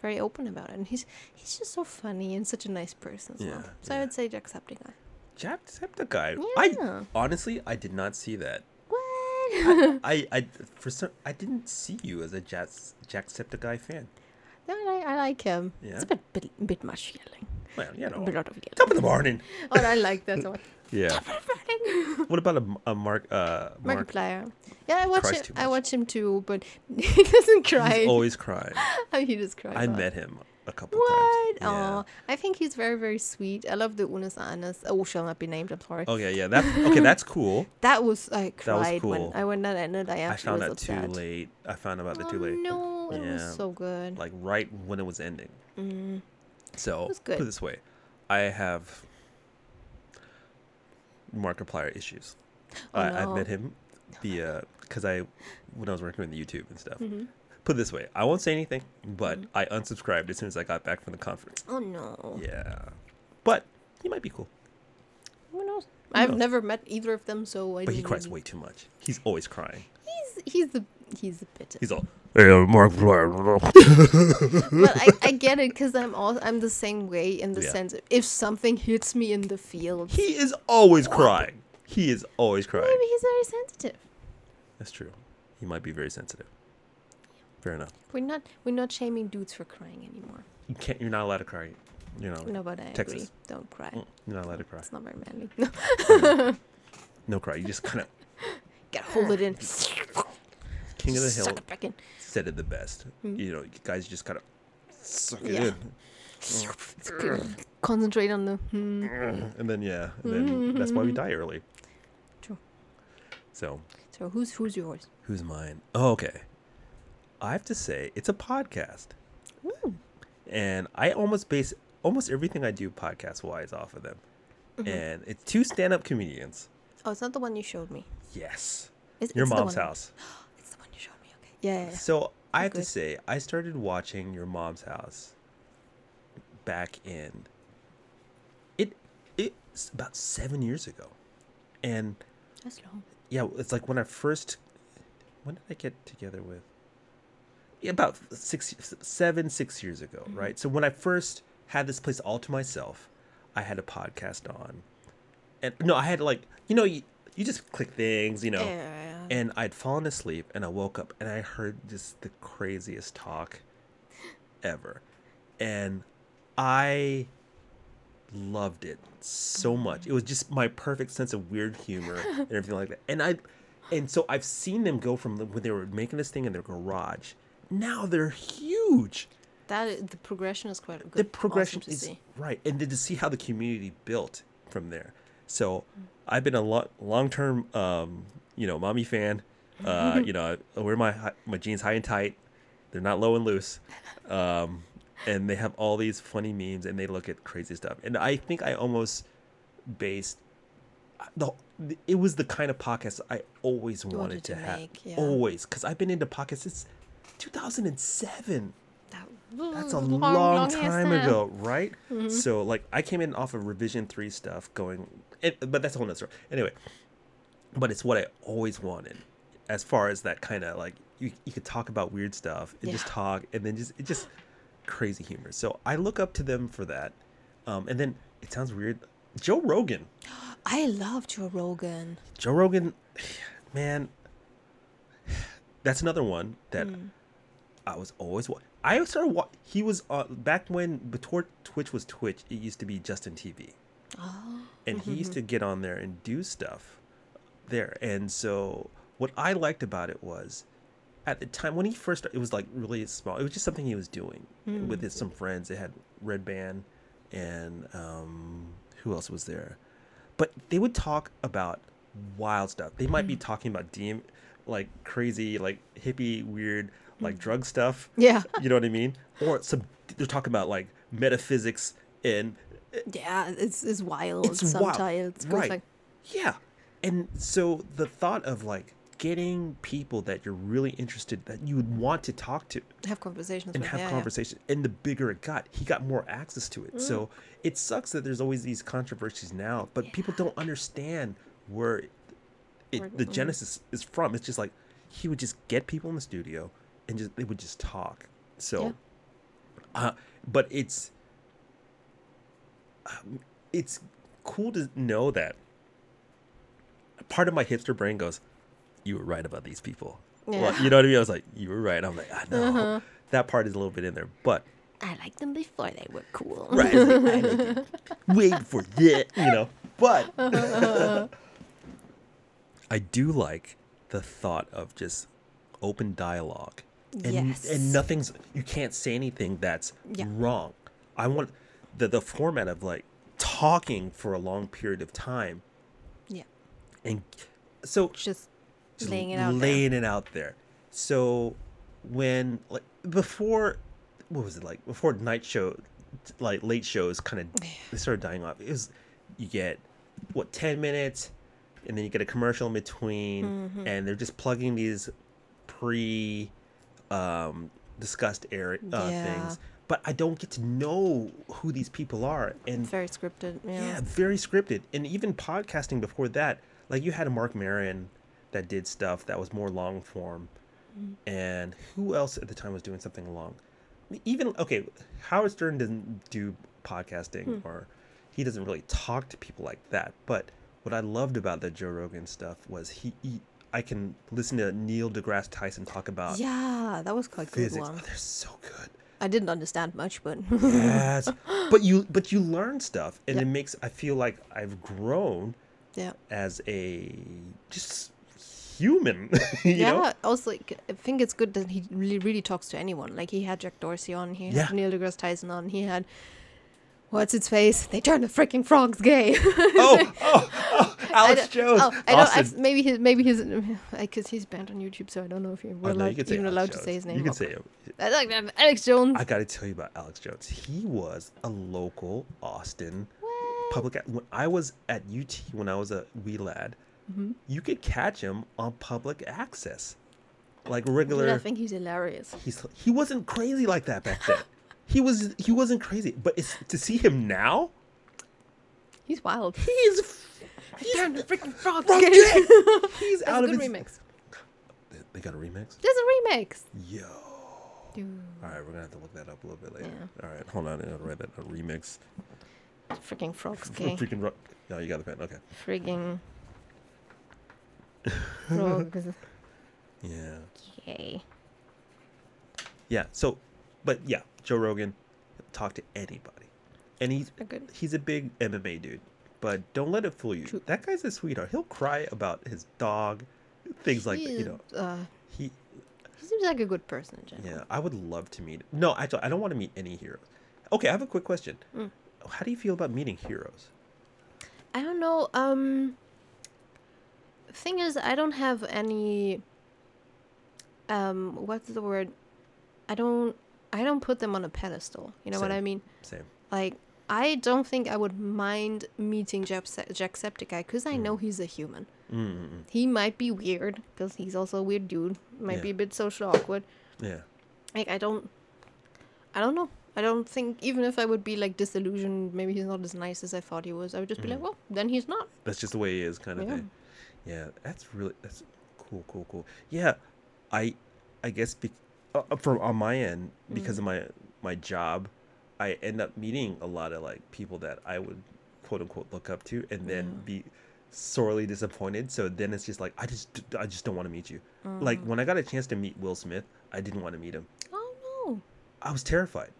Speaker 2: very open about it, and he's he's just so funny and such a nice person as well.
Speaker 1: Yeah,
Speaker 2: So I would say Jacksepticeye.
Speaker 1: Jacksepticeye.
Speaker 2: Yeah.
Speaker 1: I honestly, I did not see that.
Speaker 2: What?
Speaker 1: I, I, for some, I didn't see you as a Jacks, Jacksepticeye fan.
Speaker 2: No, I, I like him.
Speaker 1: Yeah?
Speaker 2: It's a bit, bit, bit much yelling.
Speaker 1: Well, you know, A
Speaker 2: lot of yelling.
Speaker 1: top of the morning.
Speaker 2: oh, I like that so much.
Speaker 1: Yeah. what about a, a Mark? Uh, Mark.
Speaker 2: Markiplier. Yeah, I watch him. I watch him too, but he doesn't cry.
Speaker 1: He's always crying.
Speaker 2: he just cries.
Speaker 1: I
Speaker 2: lot.
Speaker 1: met him a couple
Speaker 2: What?
Speaker 1: times. Yeah.
Speaker 2: Oh, I think he's very, very sweet. I love the Unus Annus. Oh, shall not be named. I'm sorry.
Speaker 1: Okay, yeah, that okay, that's cool.
Speaker 2: That was I
Speaker 1: That was
Speaker 2: cried
Speaker 1: cool.
Speaker 2: when I when that ended. I
Speaker 1: I
Speaker 2: actually
Speaker 1: found
Speaker 2: was
Speaker 1: out too late. I found about it
Speaker 2: Oh,
Speaker 1: too late.
Speaker 2: no. know. It
Speaker 1: Yeah.
Speaker 2: was so good.
Speaker 1: like right when it was ending.
Speaker 2: Mm.
Speaker 1: So
Speaker 2: was
Speaker 1: put it
Speaker 2: good.
Speaker 1: this way, I have Markiplier issues.
Speaker 2: Oh,
Speaker 1: I, I've met him via because I when I was working with the YouTube and stuff.
Speaker 2: Mhm.
Speaker 1: Put it this way, I won't say anything, but
Speaker 2: Mhm.
Speaker 1: I unsubscribed as soon as I got back from the conference.
Speaker 2: Oh no.
Speaker 1: Yeah, but he might be cool.
Speaker 2: Who knows? I've
Speaker 1: knows?
Speaker 2: never met either of them, so I.
Speaker 1: But he cries
Speaker 2: really-
Speaker 1: way too much. He's always crying.
Speaker 2: He's he's the he's a bit.
Speaker 1: He's all, hey, I'm Markiplier.
Speaker 2: but I, I get it because I'm all I'm the same way in the
Speaker 1: Yeah.
Speaker 2: sense if something hits me in the field,
Speaker 1: he is always crying. He is always crying.
Speaker 2: maybe he's very sensitive.
Speaker 1: That's true. He might be very sensitive. Fair enough.
Speaker 2: We're not we're not shaming dudes for crying anymore.
Speaker 1: You can't. You're not allowed to cry. You know.
Speaker 2: No, but I
Speaker 1: Texas.
Speaker 2: agree. Don't cry.
Speaker 1: Mm, You're not allowed to cry.
Speaker 2: It's not very manly.
Speaker 1: No cry. You just kind of
Speaker 2: Gotta hold it in.
Speaker 1: king of the hill
Speaker 2: Suck it back in.
Speaker 1: said it the best.
Speaker 2: Mm.
Speaker 1: You know, you guys just kind of suck it
Speaker 2: Yeah.
Speaker 1: in,
Speaker 2: Concentrate on the. Hmm.
Speaker 1: and then yeah, and then that's why we die early.
Speaker 2: True.
Speaker 1: So
Speaker 2: So who's who's yours?
Speaker 1: who's mine? Oh, okay. I have to say it's a podcast,
Speaker 2: Ooh.
Speaker 1: and I almost base almost everything I do podcast wise off of them.
Speaker 2: Mm-hmm.
Speaker 1: And it's two stand up comedians.
Speaker 2: Oh, it's not the one you showed me.
Speaker 1: Yes.
Speaker 2: It's,
Speaker 1: Your
Speaker 2: it's
Speaker 1: mom's house.
Speaker 2: It's the one you showed me. Okay. Yeah.
Speaker 1: So I have to say, I started watching Your Mom's House back in it. It's about seven years ago, and
Speaker 2: That's long.
Speaker 1: yeah, it's like when I first. When did I get together with? Yeah, about six, seven, six years ago,
Speaker 2: Mm-hmm.
Speaker 1: right? So when I first had this place all to myself, I had a podcast on, and no, I had like you know you, just click things, you know.
Speaker 2: Yeah.
Speaker 1: And I'd fallen asleep and I woke up and I heard just the craziest talk ever. And I loved it so much. It was just my perfect sense of weird humor and everything like that. And I and so I've seen them go from the, when they were making this thing in their garage. Now they're huge.
Speaker 2: That the progression is quite good.
Speaker 1: The progression
Speaker 2: awesome
Speaker 1: is
Speaker 2: see.
Speaker 1: right, and then to see how the community built from there. So, mm. I've been a lo- long-term, um, you know, mommy fan. Uh, you know, I wear my my jeans high and tight. They're not low and loose, um, and they have all these funny memes, and they look at crazy stuff. And I think I almost based the. It was the kind of podcast I always wanted,
Speaker 2: wanted
Speaker 1: to,
Speaker 2: to
Speaker 1: have,
Speaker 2: make, yeah.
Speaker 1: always, because I've been into podcasts since 2007
Speaker 2: That,
Speaker 1: that's a
Speaker 2: long,
Speaker 1: long,
Speaker 2: long
Speaker 1: time ago, right?
Speaker 2: Mm-hmm.
Speaker 1: So like I came in off of revision three stuff, going, it, but that's a whole nother story. Anyway, but it's what I always wanted, as far as that kind of like you you could talk about weird stuff and just talk, and then just it just crazy humor. So I look up to them for that, um, and then it sounds weird. Joe Rogan,
Speaker 2: I love Joe Rogan.
Speaker 1: Joe Rogan, man, that's another one that
Speaker 2: Mm.
Speaker 1: I was always wa- I started wa- he was uh, back when before Twitch was Twitch it used to be Justin TV
Speaker 2: Oh.
Speaker 1: And he used mm-hmm. to get on there and do stuff there. And so what I liked about it was at the time when he first started, it was like really small. It was just something he was doing mm. with his, some friends. They had Redban and um, who else was there? But they would talk about wild stuff. They might be mm. talking about DM like crazy like hippie weird like mm. drug stuff.
Speaker 2: Yeah.
Speaker 1: you know what I mean? Or some they're talking about like metaphysics and
Speaker 2: Yeah, it's it's wild.
Speaker 1: It's wild,
Speaker 2: sometimes. Goes
Speaker 1: right.
Speaker 2: like,
Speaker 1: yeah. And so the thought of like getting people that you're really interested that you would want to talk to
Speaker 2: have conversations
Speaker 1: and
Speaker 2: with.
Speaker 1: have
Speaker 2: yeah, yeah.
Speaker 1: and the bigger it got he got more access to it
Speaker 2: Mm.
Speaker 1: so it sucks that there's always these controversies now but people don't understand where it,
Speaker 2: Where-
Speaker 1: the
Speaker 2: mhm.
Speaker 1: genesis is from it's just like he would just get people in the studio and just they would just talk so
Speaker 2: Yeah.
Speaker 1: uh, but it's it's cool to know that part of my hipster brain goes you were right about these people Well,
Speaker 2: Yeah.
Speaker 1: you know what i mean i was like you were right i'm like i know
Speaker 2: Uh-huh.
Speaker 1: that part is a little bit in there but
Speaker 2: I liked them before they were cool.
Speaker 1: right like, I need to wait for that you know but i do like the thought of just open dialogue and
Speaker 2: Yes.
Speaker 1: and nothing's you can't say anything that's
Speaker 2: Yeah.
Speaker 1: wrong i want the the format of like talking for a long period of time
Speaker 2: Yeah.
Speaker 1: and so
Speaker 2: Just,
Speaker 1: just
Speaker 2: laying it out there.
Speaker 1: laying it out there. So when like before what was it like before night show like late shows kind of they started dying off it was you get what 10 minutes and then you get a commercial in between
Speaker 2: Mm-hmm.
Speaker 1: and they're just plugging these pre um discussed area uh,
Speaker 2: Yeah.
Speaker 1: things but i don't get to know who these people are and
Speaker 2: Very scripted. Yeah.
Speaker 1: yeah, very scripted. And even podcasting before that, like you had a Mark Maron that did stuff that was more long form. Mm-hmm. And who else at the time was doing something long? Even okay, Howard Stern doesn't do podcasting hmm. or he doesn't really talk to people like that. But what I loved about the Joe Rogan stuff was he, he I can listen to Neil deGrasse Tyson talk about
Speaker 2: Yeah, that was quite a good
Speaker 1: physics.
Speaker 2: one.
Speaker 1: Oh, they're so good.
Speaker 2: I didn't understand much, but
Speaker 1: Yes. but you but you learn stuff and
Speaker 2: Yeah.
Speaker 1: it makes I feel like I've grown
Speaker 2: yeah.
Speaker 1: as a just human. you
Speaker 2: yeah.
Speaker 1: know?
Speaker 2: Also, like, I think it's good that he really, really talks to anyone. Like he had Jack Dorsey on, he
Speaker 1: Yeah.
Speaker 2: had Neil deGrasse Tyson on, he had what's its face? They turned the freaking frogs gay.
Speaker 1: Oh, oh, oh,
Speaker 2: I
Speaker 1: Alex Jones.
Speaker 2: Oh, I don't. I've, maybe his, maybe his, because he's banned on YouTube, so I don't know if you're
Speaker 1: Oh, no, you
Speaker 2: allowed, even
Speaker 1: Alex
Speaker 2: allowed to say his name.
Speaker 1: You can say it.
Speaker 2: I like that. Alex Jones.
Speaker 1: I got to tell you about Alex Jones. He was a local Austin public. When I was at UT when I was a wee lad,
Speaker 2: Mm-hmm.
Speaker 1: you could catch him on public access, like
Speaker 2: Dude,
Speaker 1: regular.
Speaker 2: I think he's hilarious.
Speaker 1: he's he wasn't crazy like that back then. he was he wasn't crazy, but it's to see him now.
Speaker 2: He's wild.
Speaker 1: He's
Speaker 2: They turned the freaking
Speaker 1: Frog
Speaker 2: gay.
Speaker 1: he's
Speaker 2: That's
Speaker 1: out
Speaker 2: a
Speaker 1: of
Speaker 2: good
Speaker 1: his.
Speaker 2: remix.
Speaker 1: They- They got a remix.
Speaker 2: There's a remix.
Speaker 1: Yo.
Speaker 2: Dude.
Speaker 1: All right, we're gonna have to look that up a little bit later.
Speaker 2: Yeah.
Speaker 1: All right, hold on. I gotta write that a remix.
Speaker 2: Freaking frogs gay.
Speaker 1: Freaking ro- no, you got the pen. Okay.
Speaker 2: Frigging frogs
Speaker 1: Yeah.
Speaker 2: Okay.
Speaker 1: Yeah. So, but yeah, Joe Rogan, talk to anybody, and he's
Speaker 2: good.
Speaker 1: he's a big MMA dude. But don't let it fool you.
Speaker 2: True.
Speaker 1: That guy's a sweetheart. He'll cry about his dog, things like that. You know,
Speaker 2: uh,
Speaker 1: he.
Speaker 2: He seems like a good person in general.
Speaker 1: Yeah, I would love to meet. No, actually, I don't want to meet any heroes. Okay, I have a quick question.
Speaker 2: Mm.
Speaker 1: How do you feel about meeting heroes?
Speaker 2: I don't know. Um, thing is, I don't have any. Um, what's the word? I don't. I don't put them on a pedestal. You know what I mean?
Speaker 1: Same.
Speaker 2: Like, I don't think I would mind meeting Jack- Jacksepticeye because I know he's a human.
Speaker 1: Mm-mm.
Speaker 2: He might be weird because he's also a weird dude. Might
Speaker 1: Yeah.
Speaker 2: be a bit social awkward.
Speaker 1: Yeah.
Speaker 2: Like, I don't. I don't know. I don't think even if I would be like disillusioned, maybe he's not as nice as I thought he was. I would just be like, well, then he's not.
Speaker 1: That's just the way he is, kind of
Speaker 2: Yeah.
Speaker 1: thing. Yeah, that's really that's cool, cool, cool. Yeah, I, I guess be, uh, uh, from on my end because
Speaker 2: Mm.
Speaker 1: of my my job, I end up meeting a lot of like people that I would quote unquote look up to, and then
Speaker 2: Yeah.
Speaker 1: be sorely disappointed. So then it's just like I just I just don't want to meet you. Like
Speaker 2: Mm.
Speaker 1: when I got a chance to meet Will Smith, I didn't want to meet him.
Speaker 2: Oh no.
Speaker 1: I was terrified.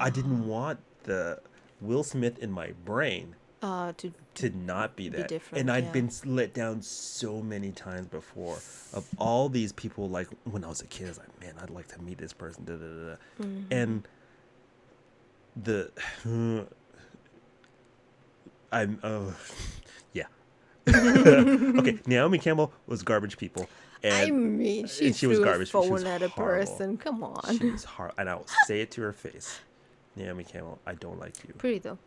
Speaker 1: I didn't want the Will Smith in my brain
Speaker 2: Uh, to
Speaker 1: to not be
Speaker 2: Be
Speaker 1: that.
Speaker 2: different,
Speaker 1: and I'd
Speaker 2: yeah.
Speaker 1: been let down so many times before of all these people. Like when I was a kid, I was like, man, I'd like to meet this person. Da, da, da, da.
Speaker 2: Mm-hmm.
Speaker 1: And the I'm uh yeah. okay, Naomi Campbell was garbage people. And
Speaker 2: I mean, she,
Speaker 1: she was garbage.
Speaker 2: a
Speaker 1: She was
Speaker 2: at a
Speaker 1: horrible.
Speaker 2: person. Come on.
Speaker 1: she was hard, and I will say it to her face. Naomi Campbell, I don't like you.
Speaker 2: Pretty though.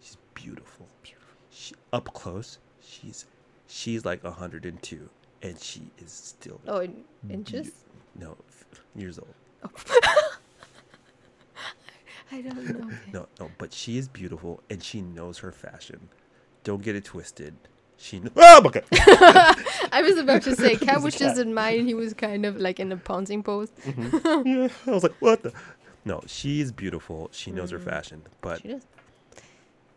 Speaker 1: She's beautiful. Beautiful. She, up close, she's she's like 102, and she is still
Speaker 2: Oh, in inches?
Speaker 1: no years old.
Speaker 2: I don't know.
Speaker 1: No, no, but she is beautiful, and she knows her fashion. Don't get it twisted. She kn- oh my god.
Speaker 2: I was about to say, Cat was just in mine. He was kind of like in a pouncing pose. Mm-hmm.
Speaker 1: yeah, I was like, what the? No, she's beautiful. She knows her mm. fashion, but
Speaker 2: She is.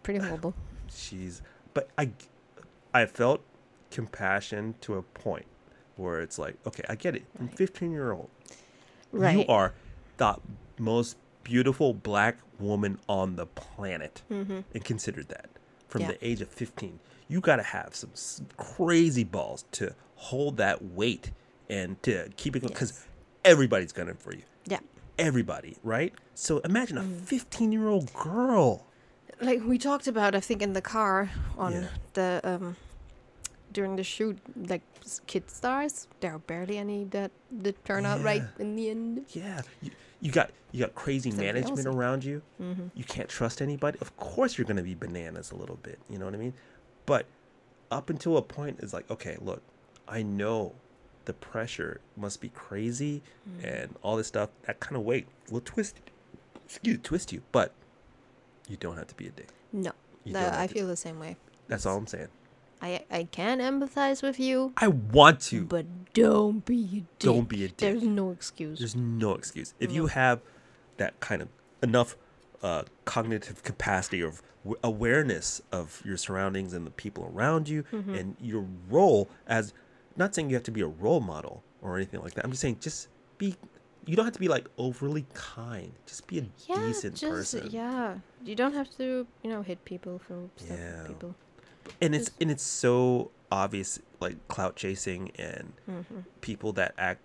Speaker 2: Pretty horrible.
Speaker 1: she's but I I felt compassion to a point where it's like, okay, I get it. I'm 15 year old.
Speaker 2: Right.
Speaker 1: You are the most beautiful black woman on the planet, and consider that from
Speaker 2: Mm-hmm. Yeah.
Speaker 1: the age of 15. You got to have some crazy balls to hold that weight and to keep it because
Speaker 2: Yes.
Speaker 1: everybody's gunning for you.
Speaker 2: Yeah.
Speaker 1: Everybody, right? So imagine
Speaker 2: Mm.
Speaker 1: a 15 year old girl.
Speaker 2: Like we talked about, I think in the car on
Speaker 1: Yeah.
Speaker 2: the um, during the shoot, like kid stars, there are barely any that that turn out right in the end.
Speaker 1: Yeah, you, you got you got crazy
Speaker 2: Something
Speaker 1: management
Speaker 2: else.
Speaker 1: around you.
Speaker 2: Mm-hmm.
Speaker 1: You can't trust anybody. Of course, you're gonna be bananas a little bit. You know what I mean? But up until a point, it's like, okay, look, I know the pressure must be crazy
Speaker 2: Mm.
Speaker 1: and all this stuff. That kind of weight will twist, excuse, twist you. But you don't have to be a dick.
Speaker 2: No,
Speaker 1: You
Speaker 2: tha-
Speaker 1: don't
Speaker 2: I feel the same way.
Speaker 1: That's all I'm saying.
Speaker 2: I I can empathize with you,
Speaker 1: I want to.
Speaker 2: but don't be a dick.
Speaker 1: Don't be a dick.
Speaker 2: There's no excuse.
Speaker 1: There's no excuse. If you have that kind of enough uh, cognitive capacity of w- awareness of your surroundings and the people around you
Speaker 2: Mm-hmm.
Speaker 1: and your role as not saying you have to be a role model or anything like that. I'm just saying just be you don't have to be like overly kind. Just be a
Speaker 2: yeah,
Speaker 1: decent
Speaker 2: just
Speaker 1: person.
Speaker 2: yeah. You don't have to, you know, hit people for stuff
Speaker 1: Yeah.
Speaker 2: people.
Speaker 1: And it's and it's so obvious like clout chasing and
Speaker 2: Mm-hmm.
Speaker 1: people that act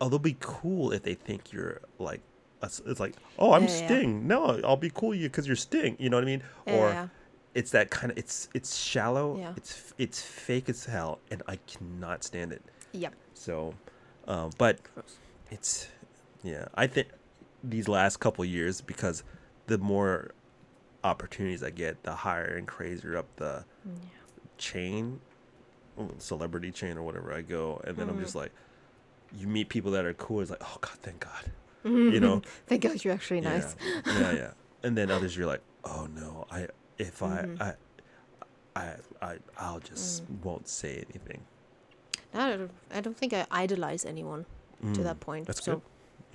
Speaker 1: oh they'll be cool if they think you're like it's like oh i'm
Speaker 2: Yeah, yeah.
Speaker 1: sting no i'll be cool you because you're sting you know what i mean or
Speaker 2: Yeah.
Speaker 1: it's that kind of it's it's shallow
Speaker 2: Yeah.
Speaker 1: it's it's fake as hell and i cannot stand it
Speaker 2: Yep.
Speaker 1: so um but
Speaker 2: Gross.
Speaker 1: it's yeah i think these last couple years because the more opportunities i get the higher and crazier up the
Speaker 2: Yeah.
Speaker 1: chain mm, celebrity chain or whatever i go and then i'm
Speaker 2: Mhm.
Speaker 1: just like you meet people that are cool it's like oh god thank god you know
Speaker 2: Thank God you're actually nice.
Speaker 1: yeah yeah, and then others you're like oh no i if
Speaker 2: Mhm.
Speaker 1: i i i i i'll just
Speaker 2: Mm.
Speaker 1: won't say anything
Speaker 2: I don't, I don't think I idolize anyone to
Speaker 1: Mm,
Speaker 2: that point.
Speaker 1: that's
Speaker 2: so
Speaker 1: good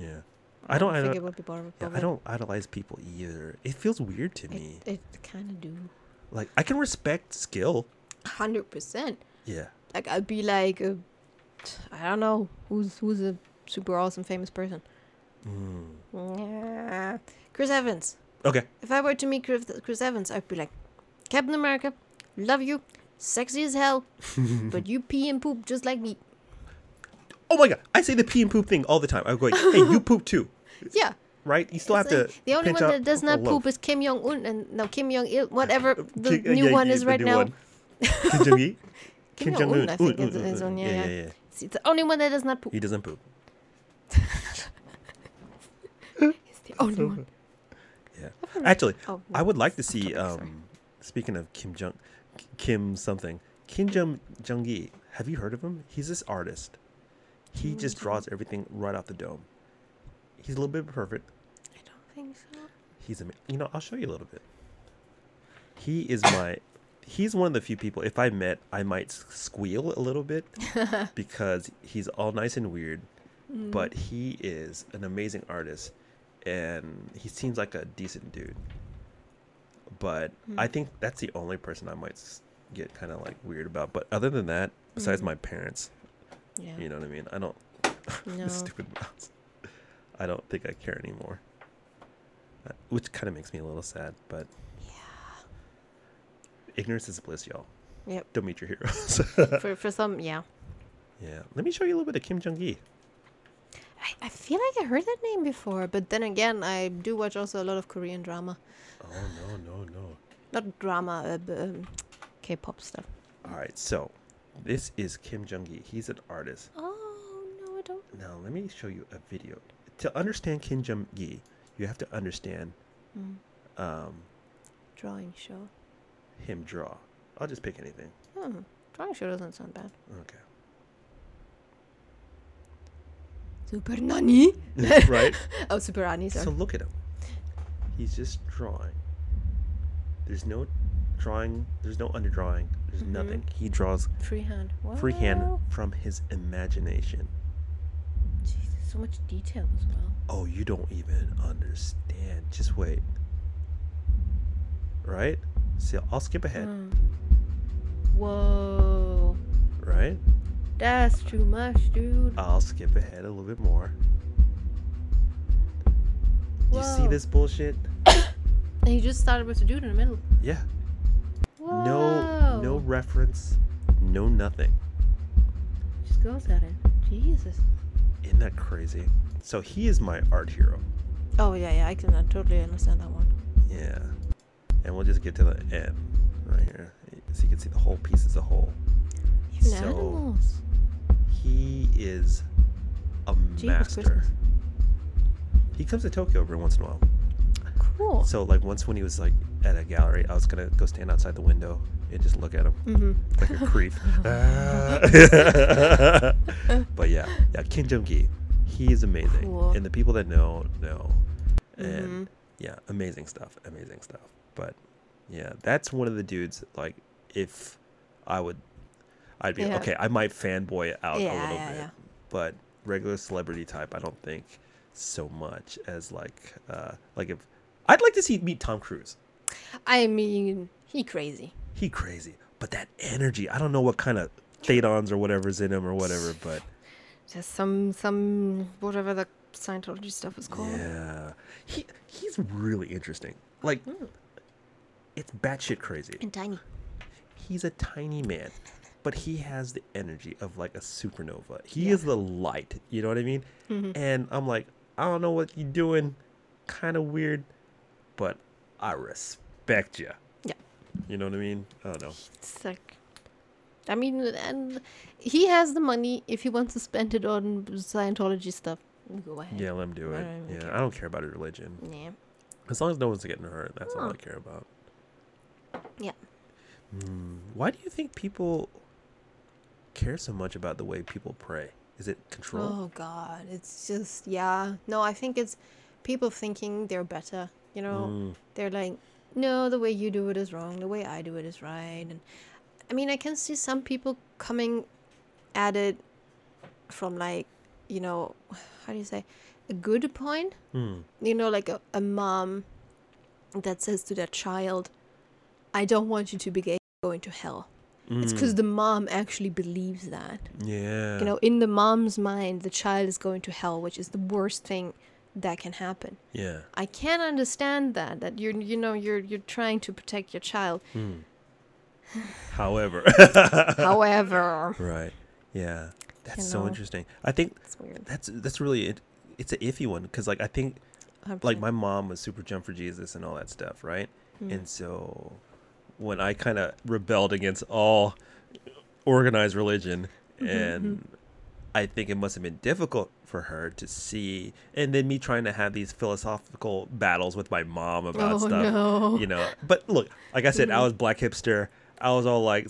Speaker 1: yeah I don't
Speaker 2: think
Speaker 1: idol-
Speaker 2: it would be bothered.
Speaker 1: yeah, i don't idolize people either it feels weird to me
Speaker 2: It, it kind of do.
Speaker 1: like i can respect skill
Speaker 2: Hundred percent.
Speaker 1: yeah
Speaker 2: Like I'd be like, uh, I don't know who's who's a super awesome famous person.
Speaker 1: mm.
Speaker 2: Yeah. Chris Evans.
Speaker 1: okay
Speaker 2: If I were to meet Chris, Chris Evans, I'd be like, Captain America, love you, sexy as hell, but you pee and poop just like me.
Speaker 1: Oh my god i say the pee and poop thing all the time i go hey you poop too
Speaker 2: Yeah.
Speaker 1: right you still have
Speaker 2: It's
Speaker 1: to
Speaker 2: the only one that does not poop is Kim Jong Un, and no Kim Jong Il, whatever the
Speaker 1: Ki- uh,
Speaker 2: new
Speaker 1: yeah,
Speaker 2: one
Speaker 1: yeah,
Speaker 2: is right now.
Speaker 1: one. Kim Jong Il?
Speaker 2: Kim Jong-un, I think, is- is on- yeah, yeah. It's the only one that does not poop.
Speaker 1: He doesn't poop.
Speaker 2: He's the only one.
Speaker 1: Yeah. Actually,
Speaker 2: Oh,
Speaker 1: I would like to see.
Speaker 2: topic.
Speaker 1: Um, speaking of Kim Jong, Kim something, Kim Jong Jong Gi. Have you heard of him? He's this artist. He just draws everything right off the dome. He's a little bit perfect.
Speaker 2: I don't think so.
Speaker 1: He's ama- you know I'll show you a little bit. He is my. He's one of the few people. If I met, I might squeal a little bit because he's all nice and weird,
Speaker 2: Mm.
Speaker 1: but he is an amazing artist, and he seems like a decent dude. But I
Speaker 2: Mm.
Speaker 1: think that's the only person I might get kind of like weird about. But other than that, besides
Speaker 2: Mhm.
Speaker 1: my parents,
Speaker 2: Yeah.
Speaker 1: you know what I mean. I don't.
Speaker 2: No.
Speaker 1: stupid mouse. I don't think I care anymore. Uh, Which kind of makes me a little sad, but
Speaker 2: Yeah.
Speaker 1: ignorance is bliss, y'all.
Speaker 2: Yep.
Speaker 1: Don't meet your heroes.
Speaker 2: For for some, yeah.
Speaker 1: yeah. Let me show you a little bit of Kim Jung Gi.
Speaker 2: I, I feel like I heard that name before, but then again, I do watch also a lot of Korean drama.
Speaker 1: Oh no no no!
Speaker 2: Not drama, uh, um, K-pop stuff.
Speaker 1: All right, so this is Kim Jung Gi. He's an artist.
Speaker 2: Oh no, I don't.
Speaker 1: Now let me show you a video. To understand Kim Jung Gi, you have to understand
Speaker 2: Mm.
Speaker 1: um,
Speaker 2: Drawing show.
Speaker 1: him draw. I'll just pick anything.
Speaker 2: Hmm. Drawing show doesn't sound bad.
Speaker 1: Okay.
Speaker 2: Super Nani?
Speaker 1: right.
Speaker 2: Oh, Super Ani, sorry.
Speaker 1: So look at him. He's just drawing. There's no drawing. There's no underdrawing. There's
Speaker 2: Mhm.
Speaker 1: nothing. He draws
Speaker 2: Freehand. Wow.
Speaker 1: freehand from his imagination.
Speaker 2: Jesus, so much detail as well.
Speaker 1: Oh, you don't even understand. Just wait. Right? See, I'll skip ahead.
Speaker 2: Mm. Whoa.
Speaker 1: Right?
Speaker 2: That's too much, dude.
Speaker 1: I'll skip ahead a little bit more. You see this bullshit?
Speaker 2: And he just started with the dude in the middle.
Speaker 1: Yeah.
Speaker 2: Whoa.
Speaker 1: No, no reference. No nothing.
Speaker 2: Just goes at it. Jesus.
Speaker 1: Isn't that crazy? So he is my art hero.
Speaker 2: Oh yeah, yeah. I can uh, totally understand that one.
Speaker 1: Yeah. And we'll just get to the end right here. So you can see the whole piece as a whole.
Speaker 2: Eating
Speaker 1: so
Speaker 2: animals.
Speaker 1: he is a
Speaker 2: Jeepers
Speaker 1: master.
Speaker 2: Christmas.
Speaker 1: He comes to Tokyo every once in a while.
Speaker 2: Cool.
Speaker 1: So like once when he was like at a gallery, I was gonna go stand outside the window and just look at him
Speaker 2: hmm
Speaker 1: like a creep. Ah. but yeah, yeah, Kim Jung Gi, he is amazing,
Speaker 2: Cool.
Speaker 1: and the people that know know, and yeah, amazing stuff, amazing stuff. But yeah, that's one of the dudes. Like if I would, I'd be
Speaker 2: Yeah.
Speaker 1: okay. I might fanboy out a little
Speaker 2: yeah,
Speaker 1: bit,
Speaker 2: yeah.
Speaker 1: but regular celebrity type, I don't think so much as like uh like if I'd like to see meet Tom Cruise.
Speaker 2: I mean, he crazy.
Speaker 1: He crazy, but that energy. I don't know what kind of thetans or whatever's in him or whatever, but
Speaker 2: Just some some whatever the Scientology stuff is called.
Speaker 1: yeah, he he's really interesting. Like hmm. it's batshit crazy.
Speaker 2: And tiny.
Speaker 1: He's a tiny man, but he has the energy of like a supernova. He
Speaker 2: Yeah.
Speaker 1: is the light. You know what I mean? Mm-hmm. And I'm like, I don't know what you're doing. Kind of weird, but I respect you.
Speaker 2: Yeah.
Speaker 1: You know what I mean? I don't know.
Speaker 2: It's like, I mean, and he has the money if he wants to spend it on Scientology stuff. Go ahead.
Speaker 1: Yeah, let him do it.
Speaker 2: I
Speaker 1: Yeah,
Speaker 2: care.
Speaker 1: I don't care about his religion.
Speaker 2: Yeah.
Speaker 1: As long as no one's getting hurt, that's all. I care about.
Speaker 2: Yeah.
Speaker 1: Hmm, Why do you think people care so much about the way people pray? Is it control?
Speaker 2: Oh God, it's just yeah. No, I think it's people thinking they're better. You know,
Speaker 1: Mm,
Speaker 2: they're like, no, the way you do it is wrong. The way I do it is right. And I mean, I can see some people coming at it from like, you know, how do you say, a good point.
Speaker 1: mm,
Speaker 2: You know, like a, a mom that says to their child, "I don't want you to be gay, going to hell." It's because
Speaker 1: mm.
Speaker 2: the mom actually believes that.
Speaker 1: yeah,
Speaker 2: You know, in the mom's mind, the child is going to hell, which is the worst thing that can happen.
Speaker 1: yeah.
Speaker 2: I can understand that that you're you know you're you're trying to protect your child.
Speaker 1: Mm. However,
Speaker 2: However,
Speaker 1: right, yeah, that's
Speaker 2: You
Speaker 1: so
Speaker 2: know.
Speaker 1: interesting. I think that's that's really it. It's an iffy one because like I think like my mom was super jump for Jesus and all that stuff, right?
Speaker 2: Hmm.
Speaker 1: And so when I kind of rebelled against all organized religion,
Speaker 2: Mm-hmm,
Speaker 1: and I think it must have been difficult for her to see, and then me trying to have these philosophical battles with my mom about
Speaker 2: Oh,
Speaker 1: stuff,
Speaker 2: no.
Speaker 1: you know. But look, like I said, I
Speaker 2: Mhm.
Speaker 1: was black hipster. I was all like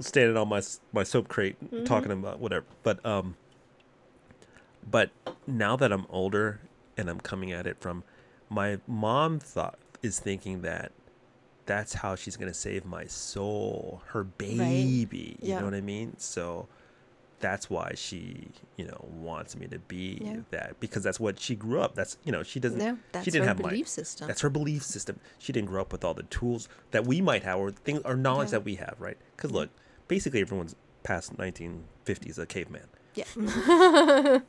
Speaker 1: standing on my my soap crate
Speaker 2: Mm-hmm.
Speaker 1: talking about whatever. But um, but now that I'm older and I'm coming at it from my mom thought is thinking that that's how she's gonna save my soul, her baby. You
Speaker 2: Yeah.
Speaker 1: know what I mean? So that's why she, you know, wants me to be
Speaker 2: Yeah.
Speaker 1: that because that's what she grew up. That's you know she doesn't.
Speaker 2: That's
Speaker 1: she didn't have my-
Speaker 2: belief system.
Speaker 1: That's her belief system. She didn't grow up with all the tools that we might have, or things, or knowledge
Speaker 2: Yeah.
Speaker 1: that we have, right? Because mm-hmm. look, basically everyone's past 1950s a caveman.
Speaker 2: yeah.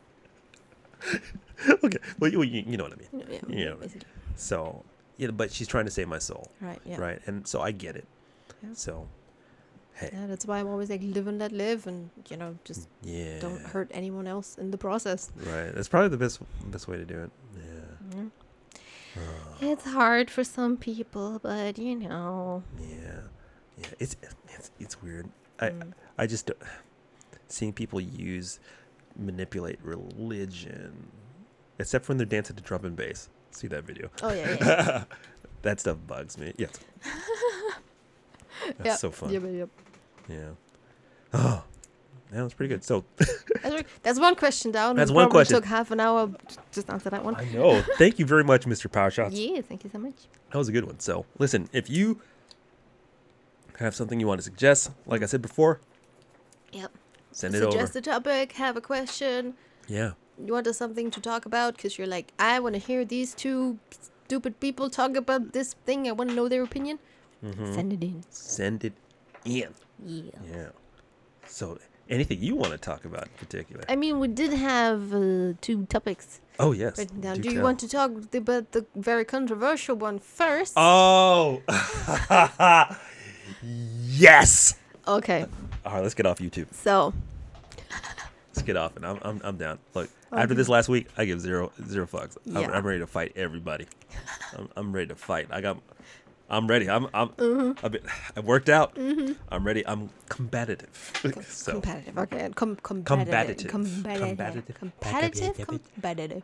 Speaker 1: okay, well you, you you know what I mean.
Speaker 2: yeah,
Speaker 1: Yeah.
Speaker 2: basically.
Speaker 1: So yeah, but she's trying to save my soul,
Speaker 2: Right. Yeah.
Speaker 1: right? And so I get it. So hey,
Speaker 2: Yeah, that's why I'm always like live and let live, and you know just
Speaker 1: yeah,
Speaker 2: don't hurt anyone else in the process.
Speaker 1: Right, that's probably the best best way to do it. Yeah,
Speaker 2: Mhm. It's hard for some people, but you know.
Speaker 1: yeah, yeah. It's it's it's weird. I
Speaker 2: Mm.
Speaker 1: I just seeing people use manipulate religion, except when they're dancing to drum and bass. See that video?
Speaker 2: Oh yeah. yeah.
Speaker 1: that stuff bugs me. Yes. That's
Speaker 2: Yep,
Speaker 1: so fun.
Speaker 2: Yep, yep.
Speaker 1: Yeah. Oh, that was pretty good. So
Speaker 2: That's, one question down.
Speaker 1: That's
Speaker 2: We
Speaker 1: one question.
Speaker 2: Took half an hour just answer that one.
Speaker 1: I know. Thank you very much, Mr. Power Shots.
Speaker 2: Yeah, thank you so much.
Speaker 1: That was a good one. So listen, if you have something you want to suggest, like I said before,
Speaker 2: Yep.
Speaker 1: send it over.
Speaker 2: Suggest a topic, have a question.
Speaker 1: Yeah.
Speaker 2: You want us something to talk about because you're like, I want to hear these two stupid people talk about this thing. I want to know their opinion.
Speaker 1: Mm-hmm.
Speaker 2: Send it in.
Speaker 1: Send it in.
Speaker 2: Yeah.
Speaker 1: Yeah. So anything you want to talk about in particular?
Speaker 2: I mean, we did have uh, two topics
Speaker 1: oh yes.
Speaker 2: written down.
Speaker 1: do
Speaker 2: Do you
Speaker 1: tell.
Speaker 2: want to talk about the very controversial one first?
Speaker 1: Oh. yes.
Speaker 2: Okay.
Speaker 1: All right, let's get off YouTube.
Speaker 2: So,
Speaker 1: Let's get off, and I'm I'm, I'm down. Look,
Speaker 2: Okay.
Speaker 1: after this last week, I give zero zero fucks. I'm,
Speaker 2: Yeah.
Speaker 1: I'm ready to fight everybody. I'm, I'm ready to fight. I got I'm ready. I'm I'm
Speaker 2: Mm-hmm.
Speaker 1: I've, been, I've worked out. I'm ready. I'm competitive. so
Speaker 2: competitive. Okay, com- competitive.
Speaker 1: Combative.
Speaker 2: Competitive.
Speaker 1: Combative.
Speaker 2: Competitive. Competitive.
Speaker 1: competitive.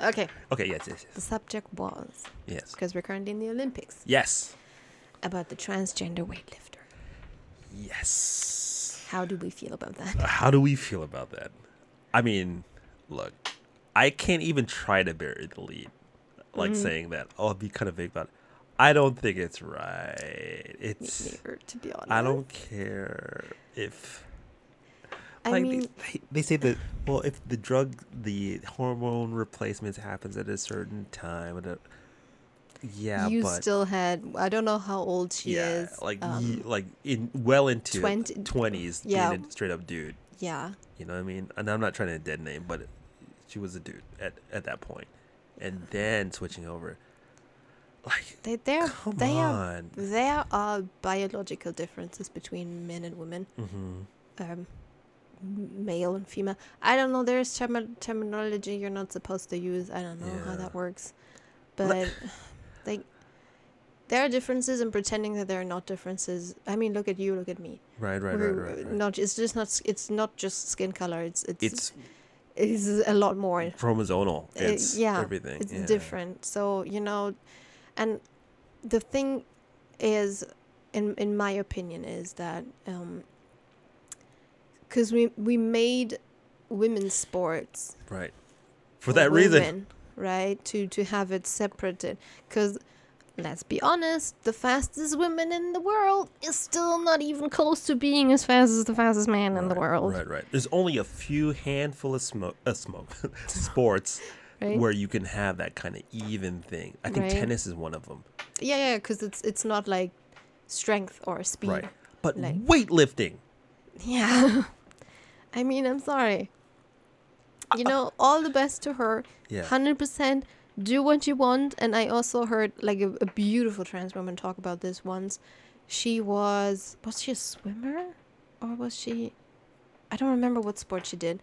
Speaker 2: Okay,
Speaker 1: Okay. Yes. Yes.
Speaker 2: the subject was
Speaker 1: Yes.
Speaker 2: because we're currently in the Olympics
Speaker 1: Yes.
Speaker 2: about the transgender weightlifter.
Speaker 1: Yes.
Speaker 2: How do we feel about that?
Speaker 1: How do we feel about that? I mean, look, I can't even try to bury the lead, like
Speaker 2: Mm-hmm.
Speaker 1: saying that. Oh, I'll be kind of vague about it. I don't think it's right. It's.
Speaker 2: neither, to be honest.
Speaker 1: I don't care if.
Speaker 2: I
Speaker 1: like
Speaker 2: mean,
Speaker 1: they, they, say that well if the drug the hormone replacement happens at a certain time and yeah
Speaker 2: you
Speaker 1: but
Speaker 2: still had. I don't know how old she
Speaker 1: yeah
Speaker 2: is.
Speaker 1: like
Speaker 2: um,
Speaker 1: like in well into 20s
Speaker 2: yeah.
Speaker 1: straight up dude
Speaker 2: yeah.
Speaker 1: you know what i mean and i'm not trying to dead name but she was a dude at, at that point and then switching over like
Speaker 2: They there
Speaker 1: come
Speaker 2: they are there are biological differences between men and women.
Speaker 1: hmm
Speaker 2: um, male and female. I don't know. There's term- terminology you're not supposed to use. I don't know how that works, but like there are differences, and pretending that there are not differences. I mean, look at you, look at me.
Speaker 1: right right right right, right.
Speaker 2: Not. It's just not. It's not just skin color. It's it's
Speaker 1: it's
Speaker 2: it's a lot more.
Speaker 1: chromosomal
Speaker 2: Uh,
Speaker 1: it's
Speaker 2: yeah,
Speaker 1: everything
Speaker 2: It's
Speaker 1: yeah.
Speaker 2: different. So you know, and the thing is, in in my opinion, is that um, because we we made women's sports
Speaker 1: right for that reason
Speaker 2: right? To to have it separated, because. Let's be honest, the fastest woman in the world is still not even close to being as fast as the fastest man in the world.
Speaker 1: Right, right. There's only a few handful of smoke, uh, smoke sports
Speaker 2: Right?
Speaker 1: where you can have that kind of even thing. I think
Speaker 2: Right.
Speaker 1: tennis is one of them.
Speaker 2: Yeah, yeah, because it's it's not like strength or speed.
Speaker 1: Right. But
Speaker 2: Like-
Speaker 1: weightlifting,
Speaker 2: Yeah. I mean, I'm sorry. You know, all the best to her.
Speaker 1: yeah,
Speaker 2: 100% do what you want. And I also heard like a, a beautiful trans woman talk about this once. She was, was she a swimmer? Or was she, I don't remember what sport she did.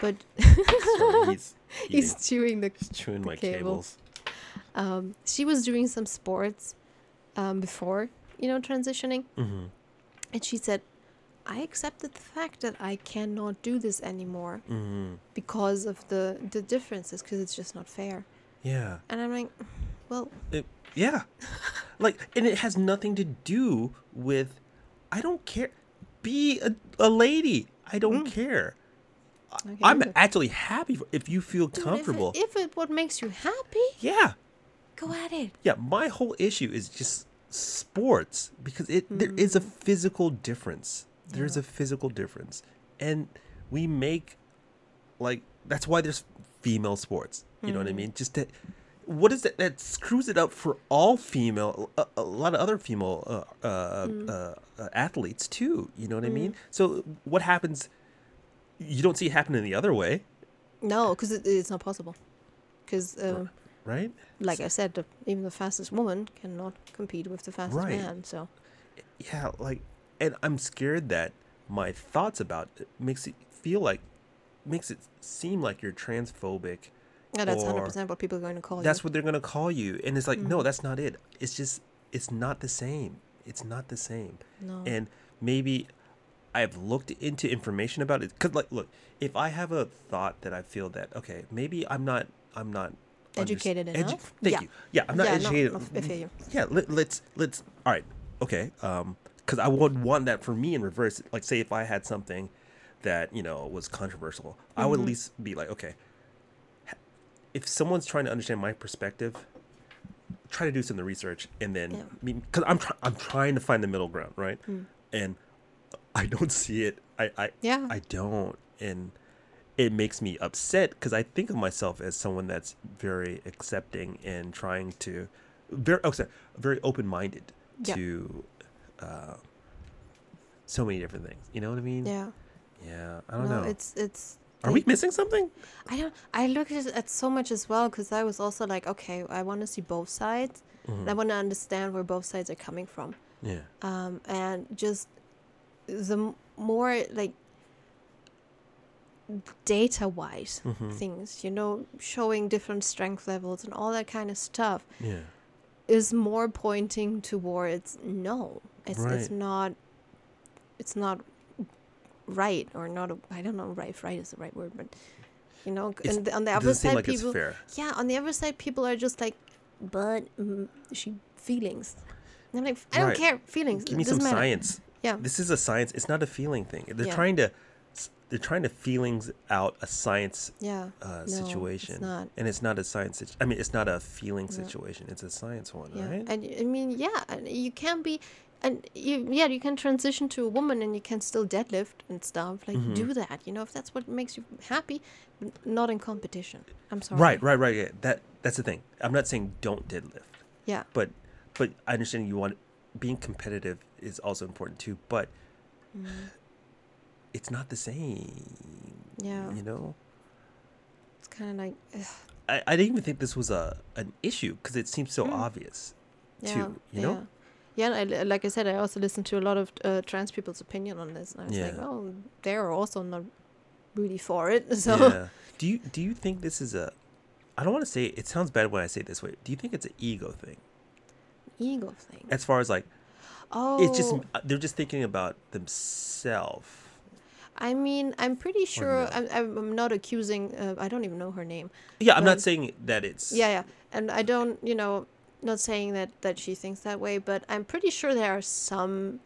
Speaker 2: But
Speaker 1: Sorry, he's,
Speaker 2: he's chewing the
Speaker 1: he's chewing
Speaker 2: the
Speaker 1: my
Speaker 2: cable.
Speaker 1: cables.
Speaker 2: um, she was doing some sports um, before, you know, transitioning.
Speaker 1: hmm
Speaker 2: And she said, I accepted the fact that I cannot do this anymore
Speaker 1: hmm
Speaker 2: because of the, the differences, because it's just not fair.
Speaker 1: Yeah,
Speaker 2: And I'm like, well, uh,
Speaker 1: yeah. like, and it has nothing to do with. I don't care. Be a, a lady. I don't mm. care.
Speaker 2: okay,
Speaker 1: I'm actually happy for, if you feel
Speaker 2: Dude, if it-
Speaker 1: comfortable.
Speaker 2: If it, what makes you happy,
Speaker 1: yeah.
Speaker 2: go at it.
Speaker 1: Yeah, my whole issue is just sports because it there mm. is a physical difference. There's
Speaker 2: Yeah.
Speaker 1: a physical difference, and we make like that's why there's female sports. You know what I mean? Just that. What is that? That screws it up for all female, a, a lot of other female uh, uh, uh, uh, athletes too. You know what I mean? So what happens? You don't see it happening the other way,
Speaker 2: No, because it, it's not possible. Because, uh,
Speaker 1: right?
Speaker 2: like I said, the, even the fastest woman cannot compete with the fastest
Speaker 1: Right.
Speaker 2: man. So,
Speaker 1: yeah like and i'm scared that my thoughts about it makes it feel like makes it seem like you're transphobic
Speaker 2: yeah, that's 100% what people are going to call
Speaker 1: that's
Speaker 2: you.
Speaker 1: That's what they're going to call you and it's like no that's not it it's just it's not the same it's not the same
Speaker 2: No.
Speaker 1: and maybe i've looked into information about it because like look if i have a thought that i feel that okay maybe i'm not i'm not
Speaker 2: Educated enough?
Speaker 1: thank
Speaker 2: Yeah.
Speaker 1: you yeah i'm not
Speaker 2: Yeah,
Speaker 1: educated
Speaker 2: no,
Speaker 1: yeah let, let's let's all right okay um because i would want that for me in reverse like say if i had something that you know was controversial i would at
Speaker 2: Mm-hmm.
Speaker 1: least be like okay if someone's trying to understand my perspective try to do some of the research and then
Speaker 2: Yeah.
Speaker 1: because i'm try- i'm trying to find the middle ground right
Speaker 2: Hmm.
Speaker 1: and i don't see it i i
Speaker 2: Yeah.
Speaker 1: i don't and it makes me upset because I think of myself as someone that's very accepting and trying to very oh, sorry, very open minded
Speaker 2: Yeah.
Speaker 1: to uh, so many different things. You know what I mean?
Speaker 2: yeah.
Speaker 1: Yeah. I don't
Speaker 2: no,
Speaker 1: know.
Speaker 2: it's, it's,
Speaker 1: Are we missing something?
Speaker 2: I don't. I looked at, so much as well because I was also like, okay, I want to see both sides.
Speaker 1: Mm-hmm.
Speaker 2: I want to understand where both sides are coming from.
Speaker 1: Yeah.
Speaker 2: Um, and just the more like data wise
Speaker 1: Mhm.
Speaker 2: things, you know, showing different strength levels and all that kind of stuff
Speaker 1: Yeah.
Speaker 2: is more pointing towards no. It's it's not it's not right or not a, I don't know right if right is the right word, but you know,
Speaker 1: It's-
Speaker 2: and on the other side
Speaker 1: like
Speaker 2: people
Speaker 1: it's
Speaker 2: yeah, on the other side, people are just like, but mm, she feelings. And I'm like, I don't
Speaker 1: Right.
Speaker 2: care feelings.
Speaker 1: Give me some
Speaker 2: matter.
Speaker 1: science.
Speaker 2: Yeah,
Speaker 1: This is a science. It's not a feeling thing. They're
Speaker 2: Yeah.
Speaker 1: trying to. They're trying to feelings out a science
Speaker 2: yeah.
Speaker 1: uh,
Speaker 2: No, it's
Speaker 1: situation,
Speaker 2: not.
Speaker 1: and it's not a science. Situ- I mean, it's not a feeling
Speaker 2: No.
Speaker 1: situation. It's a science one,
Speaker 2: Yeah,
Speaker 1: right?
Speaker 2: and I mean, yeah, you can be, and you, yeah, you can transition to a woman, and you can still deadlift and stuff. Like
Speaker 1: Mhm.
Speaker 2: do that, you know, if that's what makes you happy, not in competition. I'm sorry.
Speaker 1: Right, right, right. Yeah. That that's the thing. I'm not saying don't deadlift,
Speaker 2: Yeah.
Speaker 1: but but I understand you want being competitive is also important too. But
Speaker 2: Mm,
Speaker 1: it's not the same.
Speaker 2: Yeah.
Speaker 1: You know.
Speaker 2: it's kind of like, ugh,
Speaker 1: I, I didn't even think this was a an issue because it seems so
Speaker 2: Mm.
Speaker 1: obvious.
Speaker 2: yeah,
Speaker 1: too, you know?
Speaker 2: Yeah, yeah I, like I said, I also listened to a lot of uh, trans people's opinion on this, and I was like,
Speaker 1: Yeah.
Speaker 2: oh, they're also not really for it. So
Speaker 1: Yeah. Do you do you think this is a? I don't want to say it sounds bad when I say it this way. Do you think it's an ego thing?
Speaker 2: ego thing.
Speaker 1: As far as like,
Speaker 2: Oh,
Speaker 1: it's just they're just thinking about themselves.
Speaker 2: I mean, I'm pretty sure. I'm, I'm not accusing. Uh, I don't even know her name.
Speaker 1: Yeah, I'm not
Speaker 2: Um,
Speaker 1: saying that it's.
Speaker 2: Yeah, yeah, and I don't, you know, not saying that that she thinks that way, but I'm pretty sure there are some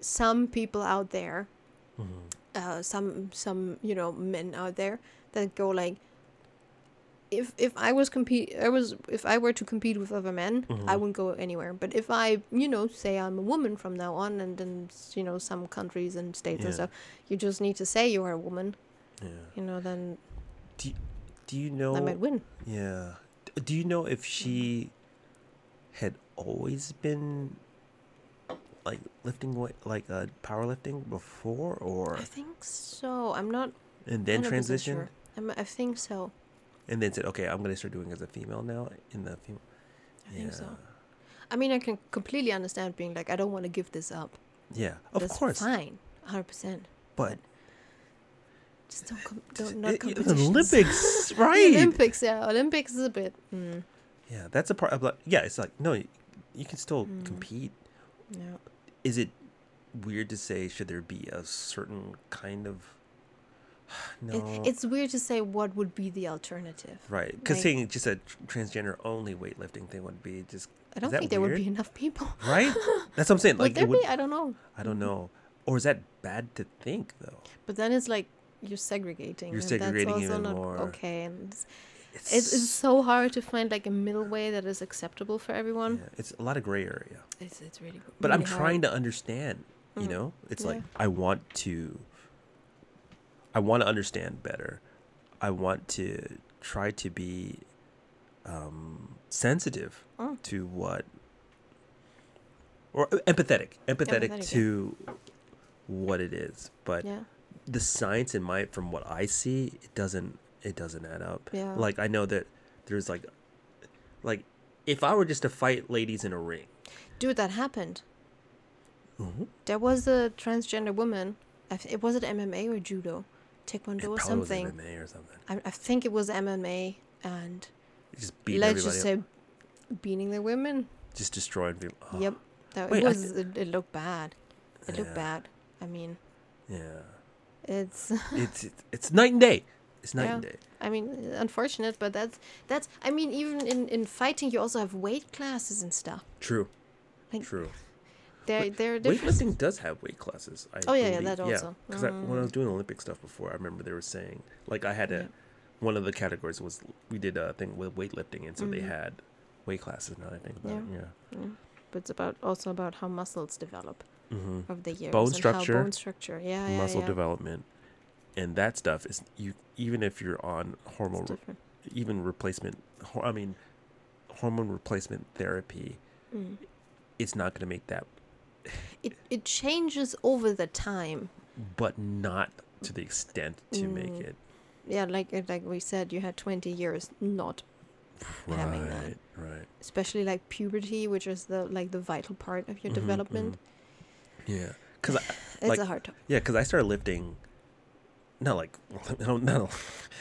Speaker 2: some people out there,
Speaker 1: Mhm.
Speaker 2: uh, some some you know men out there that go like. If, if I was compete I was if I were to compete with other men, I
Speaker 1: Mhm.
Speaker 2: wouldn't go anywhere. But if I you know say I'm a woman from now on, and in you know some countries and states and stuff, you just need to say you are a woman.
Speaker 1: Yeah.
Speaker 2: You know, then
Speaker 1: Do you know?
Speaker 2: I might win.
Speaker 1: Yeah. Do you know if she had always been like lifting weight, like uh, powerlifting before, or
Speaker 2: I think so. I'm not
Speaker 1: and then
Speaker 2: 100%
Speaker 1: transitioned
Speaker 2: Sure. I'm, I think so.
Speaker 1: and then said, okay, I'm gonna start doing as a female now in the female.
Speaker 2: I think so. I mean, I can completely understand being like, I don't want to give this up.
Speaker 1: Yeah, of
Speaker 2: That's
Speaker 1: course.
Speaker 2: fine, hundred percent.
Speaker 1: But
Speaker 2: Just don't, com- don't
Speaker 1: it-
Speaker 2: not
Speaker 1: it-. Olympics,
Speaker 2: The
Speaker 1: right?
Speaker 2: Olympics, yeah, Olympics is a bit. Mm,
Speaker 1: Yeah, that's a part. Of, like, yeah, it's like no, you, you can still
Speaker 2: Mm.
Speaker 1: compete.
Speaker 2: yeah.
Speaker 1: Is it weird to say should there be a certain kind of no?
Speaker 2: It, it's weird to say what would be the alternative.
Speaker 1: right, because
Speaker 2: like-
Speaker 1: saying just a transgender only weightlifting thing would be just
Speaker 2: I don't think there would be enough people.
Speaker 1: right. That's what I'm saying.
Speaker 2: would
Speaker 1: Like
Speaker 2: there
Speaker 1: would.
Speaker 2: be? I don't know.
Speaker 1: I don't know. Or is that bad to think though?
Speaker 2: But then it's like you're segregating.
Speaker 1: You're
Speaker 2: and
Speaker 1: segregating
Speaker 2: that's also
Speaker 1: even
Speaker 2: not
Speaker 1: more.
Speaker 2: okay. And it's, it's, it's so hard to find like a middle way that is acceptable for everyone.
Speaker 1: yeah, it's a lot of gray area.
Speaker 2: It's it's really.
Speaker 1: But
Speaker 2: really
Speaker 1: I'm trying to understand. You
Speaker 2: Mm.
Speaker 1: know, it's
Speaker 2: Yeah.
Speaker 1: like I want to. I want to understand better. I want to try to be um, sensitive
Speaker 2: Mm.
Speaker 1: to what, or uh, empathetic, empathetic,
Speaker 2: Empathetic, yeah.
Speaker 1: to what it is. But
Speaker 2: Yeah.
Speaker 1: the science in my, from what I see, it doesn't, it doesn't add up.
Speaker 2: Yeah.
Speaker 1: Like I know that there's like, like, if I were just to fight ladies in a ring.
Speaker 2: Dude, that happened.
Speaker 1: Mhm.
Speaker 2: There was a transgender woman. It was it MMA or judo, taekwondo or something.
Speaker 1: MMA or something.
Speaker 2: I, I think it was MMA, and
Speaker 1: Just beating
Speaker 2: let's just
Speaker 1: up.
Speaker 2: say, beating the women.
Speaker 1: Just destroying people. Oh,
Speaker 2: Yep, that
Speaker 1: Wait,
Speaker 2: it was. It, it looked bad. It
Speaker 1: Yeah.
Speaker 2: looked bad. I mean,
Speaker 1: Yeah.
Speaker 2: it's.
Speaker 1: It's, it's it's night and day. It's night
Speaker 2: Yeah.
Speaker 1: and day.
Speaker 2: I mean, unfortunate, but that's that's. I mean, even in in fighting, you also have weight classes and stuff.
Speaker 1: True.
Speaker 2: Like,
Speaker 1: True.
Speaker 2: They're they're.
Speaker 1: Weightlifting does have weight classes. I
Speaker 2: Oh, yeah, yeah, that also.
Speaker 1: Because when I
Speaker 2: Mm.
Speaker 1: was doing Olympic stuff before, I remember they were saying like I had a
Speaker 2: Yeah.
Speaker 1: one of the categories was we did a thing with weightlifting, and so they
Speaker 2: Mhm.
Speaker 1: had weight classes. Now I think about it, yeah.
Speaker 2: Yeah. But it's about also about how muscles develop
Speaker 1: hmm
Speaker 2: over the years.
Speaker 1: Bone structure,
Speaker 2: bone structure. Yeah, yeah,
Speaker 1: Muscle
Speaker 2: yeah.
Speaker 1: development, and that stuff is you even if you're on hormone
Speaker 2: different.
Speaker 1: even replacement hor- i mean hormone replacement therapy
Speaker 2: Mm.
Speaker 1: it's not going to make that
Speaker 2: It it changes over the time.
Speaker 1: but not to the extent to make
Speaker 2: Mm.
Speaker 1: it
Speaker 2: Yeah, like like we said, you had twenty years not, having that.
Speaker 1: right right
Speaker 2: especially like puberty, which is the like the vital part of your
Speaker 1: Mhm,
Speaker 2: development.
Speaker 1: mhm. yeah because
Speaker 2: It's
Speaker 1: Like-
Speaker 2: a hard topic.
Speaker 1: yeah because i started lifting not like no, no,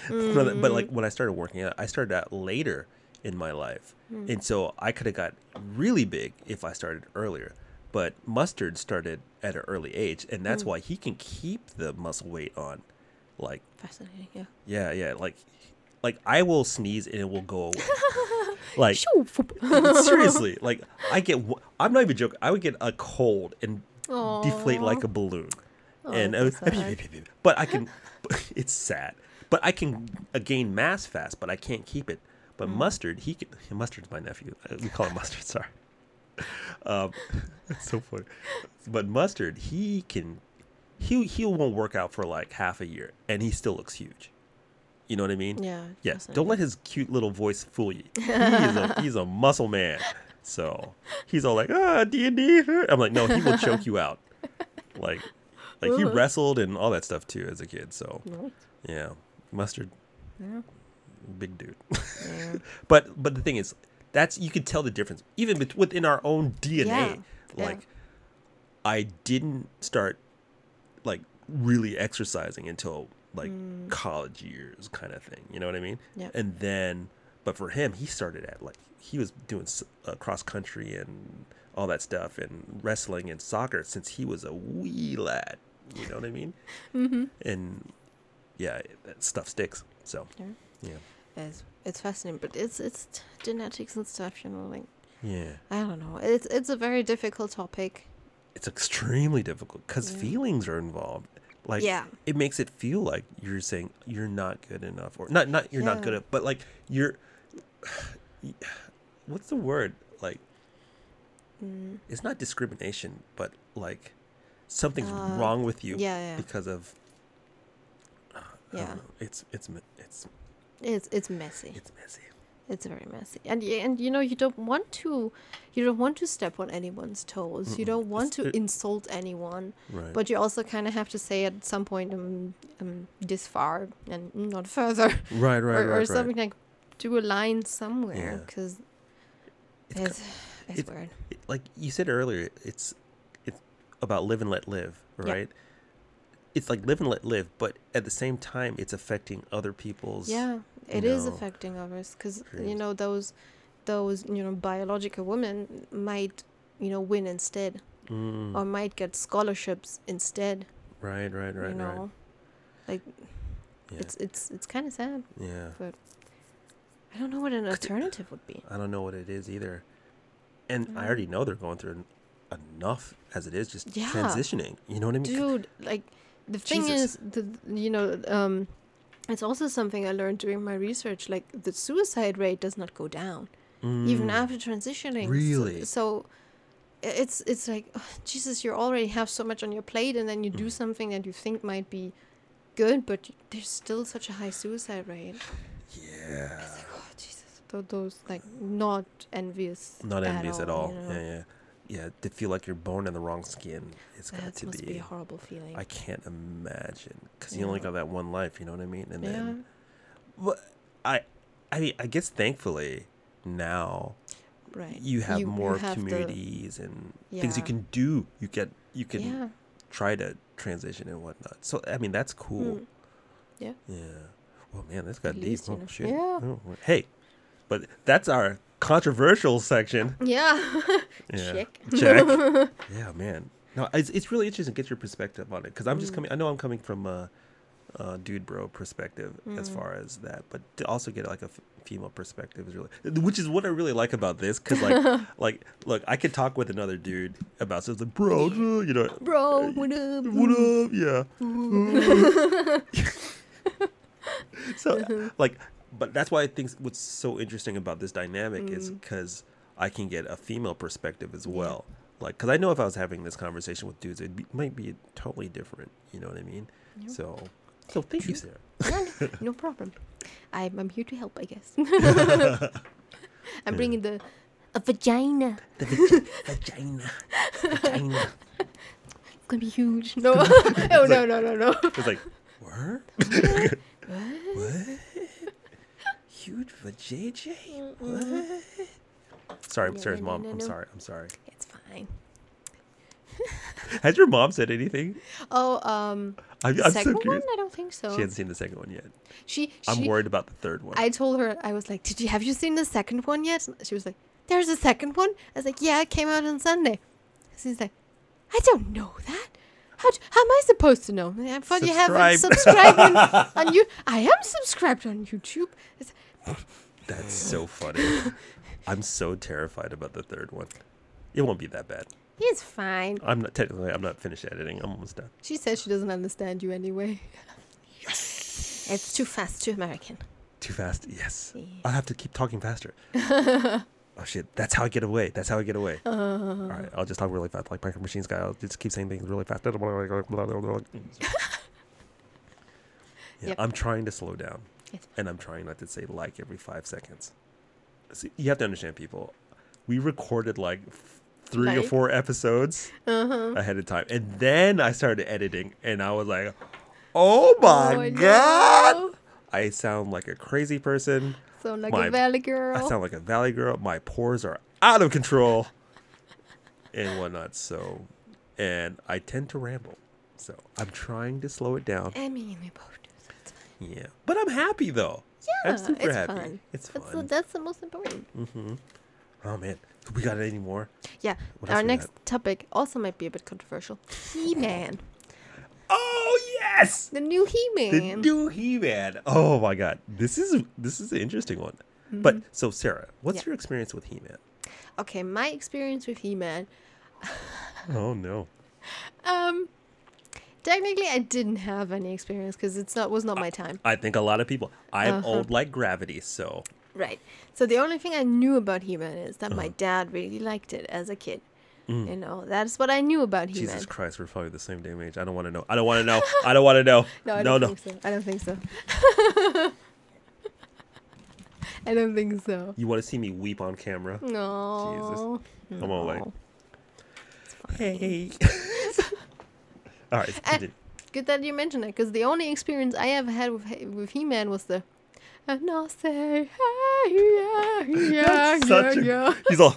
Speaker 1: no, but like when I started working out, I started out later in my life, and so I could have got really big if I started earlier. But mustard started at an early age, and that's why he can keep the muscle weight on. Like,
Speaker 2: Fascinating. Yeah.
Speaker 1: yeah, yeah, like, like I will sneeze and it will go away. like, seriously, like I get, I'm not even joking. I would get a cold and deflate like a balloon, and I was, but I can. It's sad, but I can uh, gain mass fast, but I can't keep it. But
Speaker 2: Mm.
Speaker 1: mustard, he can. Mustard's my nephew. Uh, We call him mustard. Sorry. Um, it's so funny. But mustard, he can. He he won't work out for like half a year, and he still looks huge. You know what I mean?
Speaker 2: Yeah.
Speaker 1: Yeah,
Speaker 2: fascinating.
Speaker 1: don't let his cute little voice fool you. He is a, he's a muscle man. So he's all like, ah, D and D. I'm like, no, he will choke you out. Like, like he
Speaker 2: Ooh.
Speaker 1: wrestled and all that stuff too as a kid. So yeah, mustard,
Speaker 2: Yeah.
Speaker 1: big dude.
Speaker 2: Yeah.
Speaker 1: but but the thing is, that's you could tell the difference even bet- within our own DNA.
Speaker 2: Yeah, yeah.
Speaker 1: Like, I didn't start like really exercising until like college years, kind of thing. You know what I mean?
Speaker 2: Mm. Yeah.
Speaker 1: And then, but for him, he started at like he was doing s- uh, cross country and all that stuff and wrestling and soccer since he was a wee lad. You know what I mean?
Speaker 2: Mm-hmm.
Speaker 1: And yeah, that stuff sticks. So
Speaker 2: Yeah.
Speaker 1: yeah,
Speaker 2: It's it's fascinating, but it's it's t- genetics and stuff. You know, like
Speaker 1: yeah.
Speaker 2: I don't know. It's it's a very difficult topic.
Speaker 1: it's extremely difficult because
Speaker 2: Yeah.
Speaker 1: feelings are involved. Like
Speaker 2: Yeah.
Speaker 1: it makes it feel like you're saying you're not good enough, or not not you're not good at, but like you're. What's the word? Like
Speaker 2: Mm.
Speaker 1: it's not discrimination, but like something's
Speaker 2: Uh,
Speaker 1: wrong with you
Speaker 2: Yeah, yeah,
Speaker 1: because of. I don't
Speaker 2: yeah.
Speaker 1: know. It's it's it's
Speaker 2: It's it's messy.
Speaker 1: it's messy.
Speaker 2: It's very messy, and and you know you don't want to, you don't want to step on anyone's toes. You
Speaker 1: Mm-mm.
Speaker 2: don't want
Speaker 1: It's-
Speaker 2: to
Speaker 1: it-
Speaker 2: insult anyone,
Speaker 1: Right.
Speaker 2: but you also kind of have to say at some point, um, um this far and not further,
Speaker 1: right, right,
Speaker 2: or,
Speaker 1: right,
Speaker 2: or
Speaker 1: right.
Speaker 2: something like do a line somewhere
Speaker 1: Yeah.
Speaker 2: because
Speaker 1: It's
Speaker 2: it's it's,
Speaker 1: it's-
Speaker 2: weird.
Speaker 1: it- like you said earlier, it's about live and let live,
Speaker 2: Yeah.
Speaker 1: right? It's like live and let live, but at the same time, it's affecting other people's.
Speaker 2: Yeah, it is
Speaker 1: know,
Speaker 2: affecting others because you know those those you know biological women might you know win instead
Speaker 1: Mm,
Speaker 2: or might get scholarships instead.
Speaker 1: right, right, right,
Speaker 2: you know, like.
Speaker 1: Yeah,
Speaker 2: it's it's it's kind of sad.
Speaker 1: yeah.
Speaker 2: But I don't know what an alternative would be.
Speaker 1: I don't know what it is either, and I already know they're going through enough as it is, just
Speaker 2: Yeah.
Speaker 1: transitioning. You know what I mean?
Speaker 2: Dude, like the thing
Speaker 1: Jesus.
Speaker 2: is, the you know, um, it's also something I learned during my research. Like the suicide rate does not go down even
Speaker 1: Mm,
Speaker 2: after transitioning.
Speaker 1: Really?
Speaker 2: So, i- it's it's like ugh, Jesus, you already have so much on your plate, and then you do
Speaker 1: Mhm.
Speaker 2: something that you think might be good, but there's still such a high suicide rate.
Speaker 1: Yeah.
Speaker 2: It's like, oh Jesus, those like not envious.
Speaker 1: Not envious at all.
Speaker 2: you know?
Speaker 1: Yeah, yeah, yeah. To feel like you're born in the wrong skin, it's got
Speaker 2: That
Speaker 1: to
Speaker 2: must
Speaker 1: be.
Speaker 2: be a horrible feeling.
Speaker 1: I can't imagine because you only got that one life. You know what I mean? And
Speaker 2: yeah.
Speaker 1: then, but I, I mean, I guess thankfully now
Speaker 2: Right.
Speaker 1: you have more
Speaker 2: have the-
Speaker 1: communities and things you can do. You get you can
Speaker 2: yeah.
Speaker 1: try to transition and whatnot. So I mean, that's cool.
Speaker 2: Mm. Yeah.
Speaker 1: Yeah. Well, man, that's got deep.
Speaker 2: you
Speaker 1: Oh shit.
Speaker 2: Yeah.
Speaker 1: Oh, hey, but that's our controversial section.
Speaker 2: Yeah.
Speaker 1: Yeah.
Speaker 2: Check.
Speaker 1: Check. yeah, man. No, it's, it's really interesting to get your perspective on it because I'm just
Speaker 2: Mm.
Speaker 1: coming. I know I'm coming from a, a dude bro perspective as
Speaker 2: Mm.
Speaker 1: far as that, but to also get like a f- female perspective is really, which is what I really like about this because like like look, I could talk with another dude about something, like, bro, uh, you know,
Speaker 2: Bro, what up?
Speaker 1: what up, yeah. so like, but that's why I think what's so interesting about this dynamic is
Speaker 2: Mm.
Speaker 1: because I can get a female perspective as
Speaker 2: Yeah.
Speaker 1: well. Like, because I know if I was having this conversation with dudes, it be, might be totally different. You know what I mean?
Speaker 2: Yeah.
Speaker 1: So, so thank you. Sarah.
Speaker 2: Yeah, no, no problem. I'm, I'm here to help, I guess. I'm bringing the a vagina.
Speaker 1: The vag- vagina, vagina.
Speaker 2: It's gonna be huge. No, oh no, no, no, no.
Speaker 1: It's like, what?
Speaker 2: What?
Speaker 1: What? Huge vajayjay? What? Sorry,
Speaker 2: No,
Speaker 1: Sarah's
Speaker 2: no,
Speaker 1: mom.
Speaker 2: no,
Speaker 1: I'm sorry. I'm sorry.
Speaker 2: It's fine.
Speaker 1: Has your mom said anything?
Speaker 2: Oh, um, the
Speaker 1: I'm
Speaker 2: second
Speaker 1: so
Speaker 2: one? I don't think so.
Speaker 1: She hasn't seen the second one yet.
Speaker 2: She,
Speaker 1: I'm worried about the third one.
Speaker 2: I told her I was like, "Did you have you seen the second one yet?" She was like, "There's a second one." I was like, "Yeah, it came out on Sunday." She's like, "I don't know that. How, how am I supposed to know? I thought you haven't subscribed on, on you. I am subscribed on YouTube."
Speaker 1: That's so funny. I'm so terrified about the third one. It won't be that bad.
Speaker 2: It's fine.
Speaker 1: I'm not technically. I'm not finished editing. I'm almost done.
Speaker 2: She says she doesn't understand you anyway. Yes. It's too fast, too American.
Speaker 1: Too fast. Yes.
Speaker 2: Yeah.
Speaker 1: I have to keep talking faster. oh shit! That's how I get away. That's how I get away. Uh. All right. I'll just talk really fast, like Micro Machines guy. I'll just keep saying things really fast. Yeah,
Speaker 2: Yep.
Speaker 1: I'm trying to slow down,
Speaker 2: Yes.
Speaker 1: and I'm trying not to say like every five seconds. See, you have to understand, people. We recorded like three or four episodes
Speaker 2: Uh-huh.
Speaker 1: ahead of time, and then I started editing, and I was like, "Oh my
Speaker 2: Oh,
Speaker 1: god!"
Speaker 2: no.
Speaker 1: I sound like a crazy person.
Speaker 2: So like
Speaker 1: My-
Speaker 2: a valley girl.
Speaker 1: I sound like a valley girl. My pores are out of control and whatnot. So, and I tend to ramble. So I'm trying to slow it down.
Speaker 2: I mean, we both do. So it's fine.
Speaker 1: Yeah, but I'm happy though.
Speaker 2: Yeah,
Speaker 1: I'm super
Speaker 2: it's
Speaker 1: happy.
Speaker 2: fun.
Speaker 1: It's fun.
Speaker 2: that's the most important. Mm-hmm.
Speaker 1: Oh man, Do we got any more?
Speaker 2: Yeah.
Speaker 1: What
Speaker 2: Our next topic also might be a bit controversial. He-Man.
Speaker 1: Oh yes,
Speaker 2: the new He-Man.
Speaker 1: The new He-Man. Oh my god, this is this is an interesting one. But so Sarah, what's
Speaker 2: Mm-hmm. Yeah.
Speaker 1: your experience with He-Man?
Speaker 2: okay, my experience with He-Man.
Speaker 1: Oh no.
Speaker 2: Um, technically, I didn't have any experience because it's not was not my time.
Speaker 1: I think a lot of people. I'm
Speaker 2: Uh-huh.
Speaker 1: old like gravity, so
Speaker 2: Right. So the only thing I knew about He-Man is that
Speaker 1: Uh-huh.
Speaker 2: my dad really liked it as a kid. You know, that's what I knew about He-Man.
Speaker 1: Mm. Jesus Christ, we're probably the same damn age. I don't want to know. I don't want to know. I don't want to know.
Speaker 2: No, I
Speaker 1: no,
Speaker 2: don't
Speaker 1: no.
Speaker 2: think so. I don't think so. I don't think so.
Speaker 1: You want to see me weep on camera?
Speaker 2: No.
Speaker 1: jesus come on, like. Hey. All right.
Speaker 2: Eh,
Speaker 1: continue.
Speaker 2: Good that you mentioned it, because the only experience I ever had with He- with He-Man was the, and I'll say, hey, yeah, yeah,
Speaker 1: That's
Speaker 2: yeah, yeah.
Speaker 1: He's all.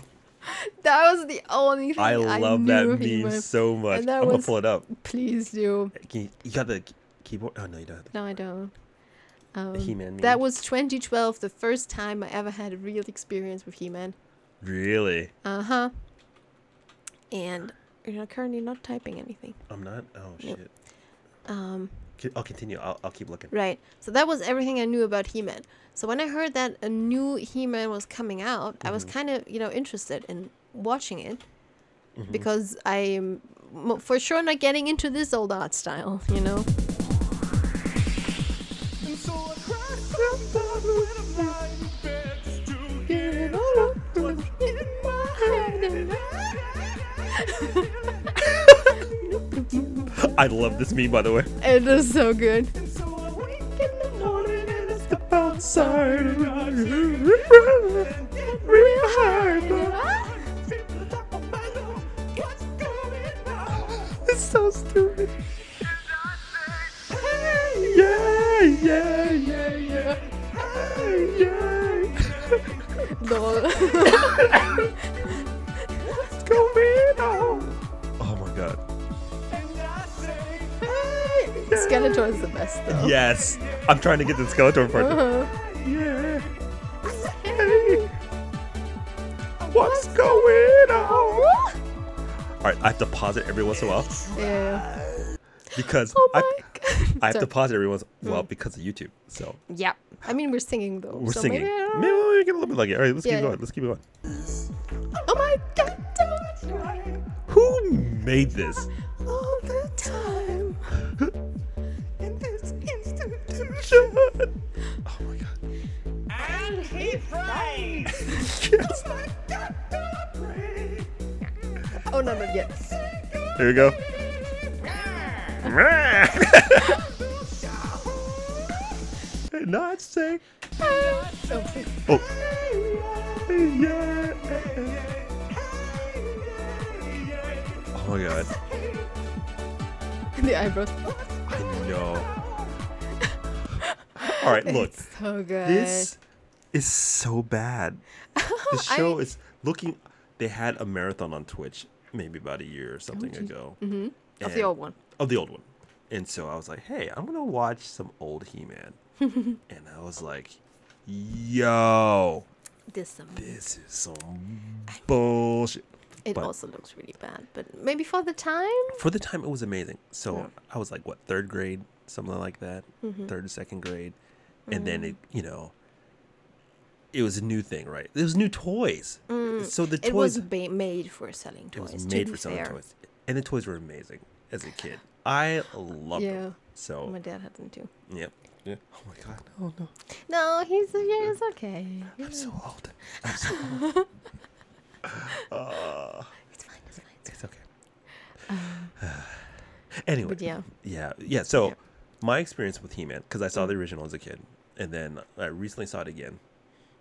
Speaker 2: That was the only thing
Speaker 1: I
Speaker 2: I,
Speaker 1: love
Speaker 2: knew
Speaker 1: that meme so much.
Speaker 2: And that
Speaker 1: I'm gonna pull it up.
Speaker 2: Please do.
Speaker 1: You, you got the keyboard? Oh no, you don't. Have the,
Speaker 2: No, I don't. Um,
Speaker 1: He-Man
Speaker 2: that was 2012, the first time I ever had a real experience with He-Man.
Speaker 1: Really?
Speaker 2: Uh huh. And you're currently not typing anything.
Speaker 1: I'm not. Oh
Speaker 2: Nope.
Speaker 1: shit.
Speaker 2: Um,
Speaker 1: I'll continue. I'll, I'll keep looking.
Speaker 2: right. So that was everything I knew about He-Man. So when I heard that a new He-Man was coming out, I
Speaker 1: Mm-hmm.
Speaker 2: was kind of, you know, interested in watching it
Speaker 1: Mm-hmm.
Speaker 2: because I'm for sure not getting into this old art style, you know.
Speaker 3: I
Speaker 1: love this meme, by the way.
Speaker 2: It is so good.
Speaker 3: And so I wake in the morning and I step
Speaker 1: Outside.
Speaker 3: and get
Speaker 2: Real hard.
Speaker 3: What's going on?
Speaker 1: It's so stupid.
Speaker 3: Hey,
Speaker 1: Yeah, yeah, yeah, yeah. Hey, yeah.
Speaker 2: Lol.
Speaker 1: What's going on?
Speaker 3: Hey,
Speaker 2: Skeletor is the best though.
Speaker 1: Yes. I'm trying to get the Skeletor part.
Speaker 2: Uh-huh.
Speaker 1: Yeah. Hey. What's going on? All right, I have to pause it every once in a while
Speaker 2: Yeah.
Speaker 1: because
Speaker 2: Oh
Speaker 1: I. I have to pause it every once in a while because of YouTube. So
Speaker 2: Yeah. I mean, we're singing though.
Speaker 1: we're
Speaker 2: so
Speaker 1: singing.
Speaker 2: Maybe, I
Speaker 1: Maybe we get a little bit like it. All right, let's
Speaker 2: Yeah,
Speaker 1: keep going. Let's keep going.
Speaker 2: Oh my god.
Speaker 1: Who made this?
Speaker 2: All the time.
Speaker 3: Institution.
Speaker 1: Oh my god.
Speaker 3: And he prays.
Speaker 1: Yes.
Speaker 3: Oh my God, I pray.
Speaker 2: Oh no, not yet.
Speaker 1: There we go. Not say.
Speaker 2: Oh,
Speaker 1: Oh. Yeah. Oh my god.
Speaker 2: the eyebrows.
Speaker 1: I know. All right, look.
Speaker 2: It's so good.
Speaker 1: This is so bad. The
Speaker 2: I-
Speaker 1: show is looking. They had a marathon on Twitch maybe about a year or something ago.
Speaker 2: Mm-hmm. Of the old one.
Speaker 1: Of the old one. And so I was like, hey, I'm gonna watch some old He-Man. and I was like, yo,
Speaker 2: This some.
Speaker 1: this is some bullshit.
Speaker 2: It
Speaker 1: but-
Speaker 2: also looks really bad, but maybe for the time.
Speaker 1: For the time, it was amazing. So
Speaker 2: Yeah.
Speaker 1: I was like, what, third grade, something like that,
Speaker 2: Mm-hmm.
Speaker 1: third second grade, and then it, you know, it was a new thing, right? It was new toys. So the
Speaker 2: Mm. It was
Speaker 1: toys,
Speaker 2: ba- made for selling
Speaker 1: it
Speaker 2: toys.
Speaker 1: was made
Speaker 2: be
Speaker 1: for selling
Speaker 2: fair.
Speaker 1: toys, and the toys were amazing as a kid. I loved
Speaker 2: Yeah.
Speaker 1: them. So
Speaker 2: My dad had them too.
Speaker 1: Yep. Yeah. Oh my god. Oh no.
Speaker 2: No, he's yeah, it's okay.
Speaker 1: I'm so old. I'm so old. uh,
Speaker 2: It's fine. It's fine.
Speaker 1: it's okay. anyway.
Speaker 2: But yeah,
Speaker 1: Yeah. Yeah. So
Speaker 2: Yeah.
Speaker 1: my experience with He-Man, because I
Speaker 2: Mm.
Speaker 1: saw the original as a kid, and then I recently saw it again,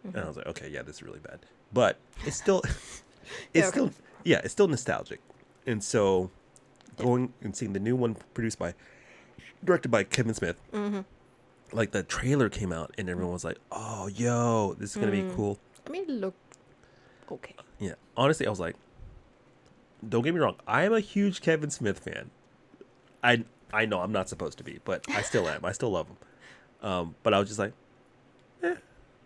Speaker 1: and
Speaker 2: Mm-hmm.
Speaker 1: I was like, okay, yeah, this is really bad, but it's still, it's
Speaker 2: Yeah, okay.
Speaker 1: still, yeah, it's still nostalgic, and so going and seeing the new one produced by, directed by Kevin Smith.
Speaker 2: Mm-hmm.
Speaker 1: Like the trailer came out and everyone was like, "Oh, yo, this is gonna
Speaker 2: Mm.
Speaker 1: be cool."
Speaker 2: I mean, look, okay.
Speaker 1: Yeah, honestly, I was like, don't get me wrong, I am a huge Kevin Smith fan. I I know I'm not supposed to be, but I still am. I still love him. Um, but I was just like, eh.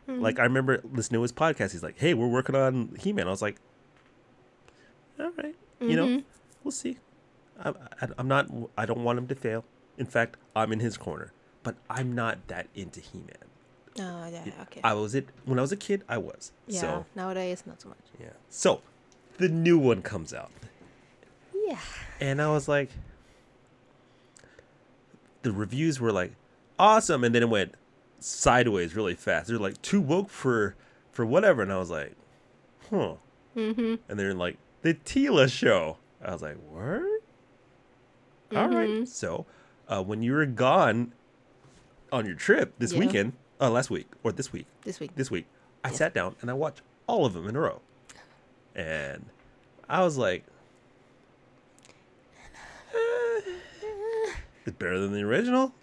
Speaker 1: Like I remember listening to his podcast. He's like, "Hey, we're working on He Man." I was like, "All right, you know, we'll see." I, I, I'm not. I don't want him to fail. In fact, I'm in his corner, but I'm not that into He Man.
Speaker 2: Oh, yeah, okay.
Speaker 1: I was it when I was a kid. I was.
Speaker 2: yeah,
Speaker 1: So
Speaker 2: nowadays not so much.
Speaker 1: yeah. So the new one comes out.
Speaker 2: Yeah.
Speaker 1: And I was like, the reviews were like, awesome. And then it went sideways really fast. They're like, too woke for, for whatever. And I was like, huh.
Speaker 2: Mm-hmm.
Speaker 1: And they're like, the Teela show. I was like, what? All right.
Speaker 2: Mm-hmm.
Speaker 1: So uh, when you were gone on your trip this
Speaker 2: Yeah.
Speaker 1: weekend, uh, last week, or this week,
Speaker 2: This week.
Speaker 1: this week, I sat down and I watched all of them in a row. And I was like, eh, it's better than the original,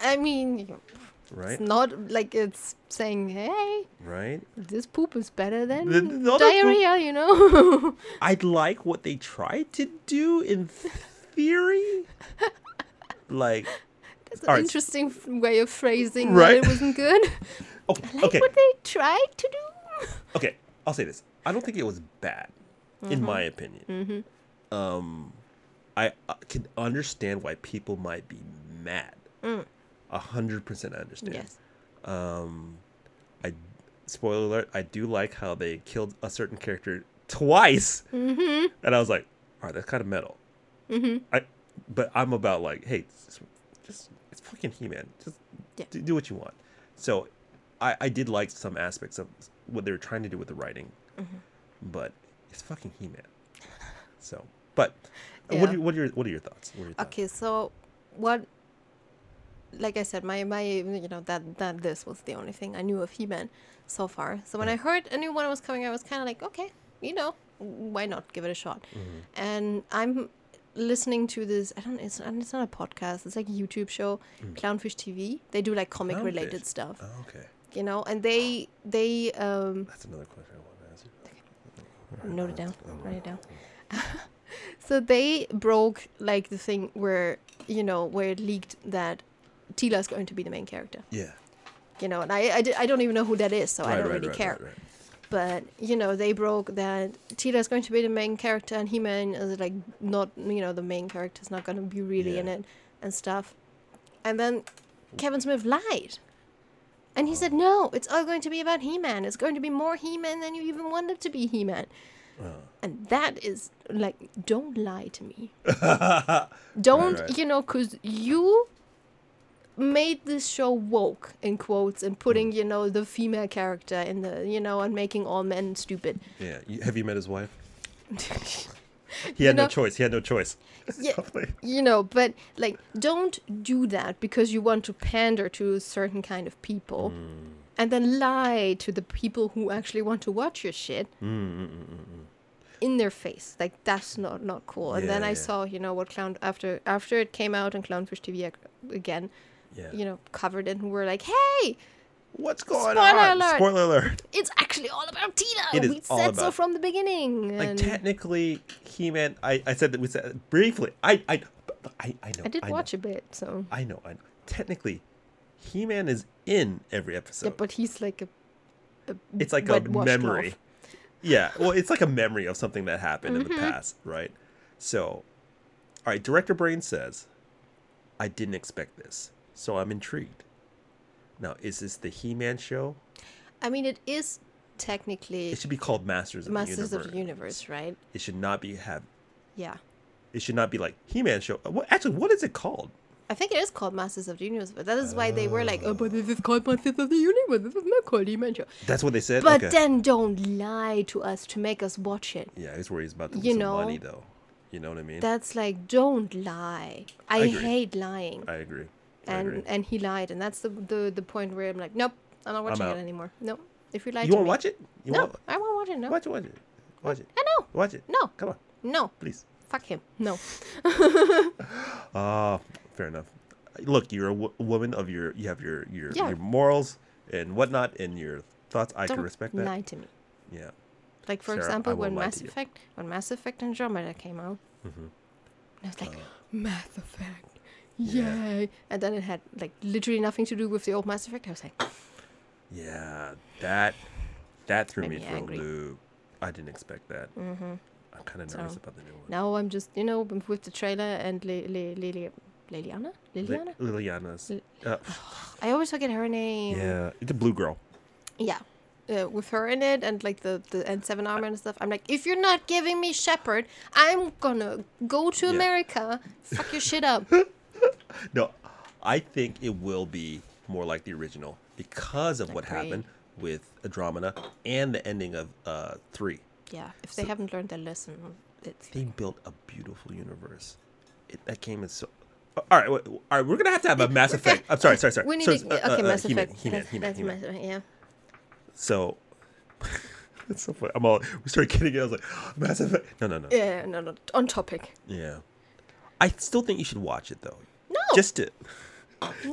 Speaker 2: I mean,
Speaker 1: right?
Speaker 2: it's not like it's saying, "Hey,
Speaker 1: Right?
Speaker 2: this poop is better than
Speaker 1: The- the other poop-
Speaker 2: diarrhea," you know.
Speaker 1: I'd like what they tried to do in theory. like,
Speaker 2: That's an
Speaker 1: Alright.
Speaker 2: interesting way of phrasing
Speaker 1: Right.
Speaker 2: that it wasn't good.
Speaker 1: oh, okay,
Speaker 2: what they tried to do.
Speaker 1: okay. I'll say this. I don't think it was bad, in my opinion. Um, I uh, can understand why people might be mad. A hundred percent, I understand.
Speaker 2: Yes.
Speaker 1: Um, I spoiler alert. I do like how they killed a certain character twice, mm-hmm. and I was like, all right, that's kind of metal. Mm-hmm. I, but I'm about like, hey, just, just it's fucking He-Man. Just
Speaker 2: Yeah.
Speaker 1: do, do what you want. So, I I did like some aspects of what they were trying to do with the writing,
Speaker 2: Mm-hmm.
Speaker 1: but it's fucking He-Man. So, but uh, what
Speaker 2: Yeah.
Speaker 1: are what are your what are your thoughts? What are your thoughts?
Speaker 2: Okay, so what? Like I said, my my you know that that this was the only thing I knew of He-Man so far. So when I heard a new one was coming, I was kind of like, okay, you know, why not give it a shot?
Speaker 1: Mm-hmm.
Speaker 2: And I'm listening to this. I don't. It's it's not a podcast. It's like a YouTube show, Clownfish TV. They do like comic related
Speaker 1: Mm.
Speaker 2: Stuff,
Speaker 1: Oh, okay,
Speaker 2: you know. And they they um
Speaker 1: that's another question I want to ask you.
Speaker 2: note it down write it down so they broke like the thing where you know where it leaked that Teela is going to be the main character.
Speaker 1: Yeah.
Speaker 2: you know and I I, I don't even know who that is so I don't really care.
Speaker 1: right, right.
Speaker 2: but you know they broke that Teela is going to be the main character and He-Man is like not you know the main character is not going to be really in it and stuff. And then Kevin Smith lied. And he said no it's all going to be about He-Man. It's going to be more He-Man than you even wanted to be He-Man. Uh. And that is like don't lie to me. Don't
Speaker 1: right.
Speaker 2: you know because you made this show woke in quotes and putting you know the female character in the you know and making all men stupid
Speaker 1: Yeah. You, have you met his wife? He had
Speaker 2: know-
Speaker 1: no choice. He had no choice.
Speaker 2: yeah you know but like don't do that because you want to pander to a certain kind of people
Speaker 1: Hmm.
Speaker 2: and then lie to the people who actually want to watch your shit
Speaker 1: Hmm,
Speaker 2: in their face like that's not not cool and then i
Speaker 1: yeah.
Speaker 2: saw you know what clown after after it came out on clownfish tv ag- again
Speaker 1: yeah.
Speaker 2: you know covered and were like hey
Speaker 1: What's going
Speaker 2: Spoiler
Speaker 1: on?
Speaker 2: alert.
Speaker 1: Spoiler alert.
Speaker 2: It's actually all about Tina.
Speaker 1: It is
Speaker 2: we
Speaker 1: all
Speaker 2: said so
Speaker 1: about-
Speaker 2: from the beginning.
Speaker 1: Like
Speaker 2: and
Speaker 1: technically, He-Man. I, I said that we said briefly. I I I, I know.
Speaker 2: I did
Speaker 1: know,
Speaker 2: watch a bit, so
Speaker 1: I know. I know. Technically, He-Man is in every episode.
Speaker 2: yeah, but he's like a. a
Speaker 1: it's like a memory. Yeah, well, it's like a memory of something that happened in the
Speaker 2: Mm-hmm.
Speaker 1: past, right? So, all right, director Brain says, "I didn't expect this, so I'm intrigued." Now, is this the He-Man show?
Speaker 2: I mean, it is technically
Speaker 1: It should be called Masters of
Speaker 2: Masters
Speaker 1: the Universe.
Speaker 2: of the Universe, right?
Speaker 1: It should not be have.
Speaker 2: Yeah.
Speaker 1: It should not be like He-Man show. Uh, what actually? What is it called?
Speaker 2: I think it is called Masters of the Universe, but that is why they were like, oh, but this is called Masters of the Universe. This is not called He-Man Show.
Speaker 1: That's what they said.
Speaker 2: But
Speaker 1: okay.
Speaker 2: then don't lie to us to make us watch it.
Speaker 1: yeah, he's worried about the
Speaker 2: you know,
Speaker 1: money though. You know what I mean?
Speaker 2: That's like, don't lie. I,
Speaker 1: agree.
Speaker 2: hate lying.
Speaker 1: I agree.
Speaker 2: And and he lied, and that's the, the the point where I'm like, nope, I'm not watching
Speaker 1: out.
Speaker 2: it anymore. Nope. if you lie
Speaker 1: You won't
Speaker 2: me,
Speaker 1: watch it? You
Speaker 2: no,
Speaker 1: want
Speaker 2: I won't watch it. No,
Speaker 1: watch it? Watch it. Watch it.
Speaker 2: I know.
Speaker 1: Watch it.
Speaker 2: No,
Speaker 1: Come on,
Speaker 2: no,
Speaker 1: please.
Speaker 2: fuck him. No,
Speaker 1: Ah, fair enough. Look, you're a w- woman of your. You have your your,
Speaker 2: Yeah.
Speaker 1: your morals and whatnot, and your thoughts. I
Speaker 2: don't
Speaker 1: can respect that.
Speaker 2: lie to me.
Speaker 1: Yeah.
Speaker 2: Like for
Speaker 1: Sarah,
Speaker 2: example, when Mass. Effect, when Mass Effect Andromeda came out,
Speaker 1: Mm-hmm.
Speaker 2: I was like,
Speaker 1: Uh,
Speaker 2: Mass Effect,
Speaker 1: Yeah.
Speaker 2: yay! And then it had like literally nothing to do with the old Mass Effect. I was like,
Speaker 1: Yeah. That that threw me
Speaker 2: me
Speaker 1: for
Speaker 2: angry.
Speaker 1: a loop. I didn't expect that. Mm-hmm. I'm kind of nervous
Speaker 2: So,
Speaker 1: about the new one.
Speaker 2: now I'm just you know with the trailer and Le- Le- Lili- Liliana,
Speaker 1: Li-
Speaker 2: Liliana.
Speaker 1: Liliana's.
Speaker 2: Li-
Speaker 1: Uh,
Speaker 2: I always forget her name.
Speaker 1: yeah, the blue girl.
Speaker 2: Yeah. Uh, with her in it and like the the N7 armor and stuff, I'm like, if you're not giving me Shepard, I'm gonna go to
Speaker 1: Yeah.
Speaker 2: America, fuck your shit up.
Speaker 1: No, I think it will be more like the original because of what
Speaker 2: Agreed.
Speaker 1: happened with Andromeda and the ending of uh three.
Speaker 2: Yeah, if they haven't learned their lesson, it's
Speaker 1: They built a beautiful universe. It, that game is so. All right, all right. We're gonna have to have a Mass Effect. I'm sorry, sorry, sorry.
Speaker 2: we need
Speaker 1: So,
Speaker 2: to,
Speaker 1: uh,
Speaker 2: okay,
Speaker 1: uh,
Speaker 2: Mass
Speaker 1: He-Man,
Speaker 2: Effect.
Speaker 1: He-Man,
Speaker 2: That's-
Speaker 1: He-Man,
Speaker 2: that's
Speaker 1: He-Man.
Speaker 2: Mass Effect, yeah.
Speaker 1: So that's so funny. I'm all. We started kidding. I was like, Mass Effect. No, no, no.
Speaker 2: Yeah, no, no, on topic.
Speaker 1: Yeah. I still think you should watch it though.
Speaker 2: No,
Speaker 1: Just.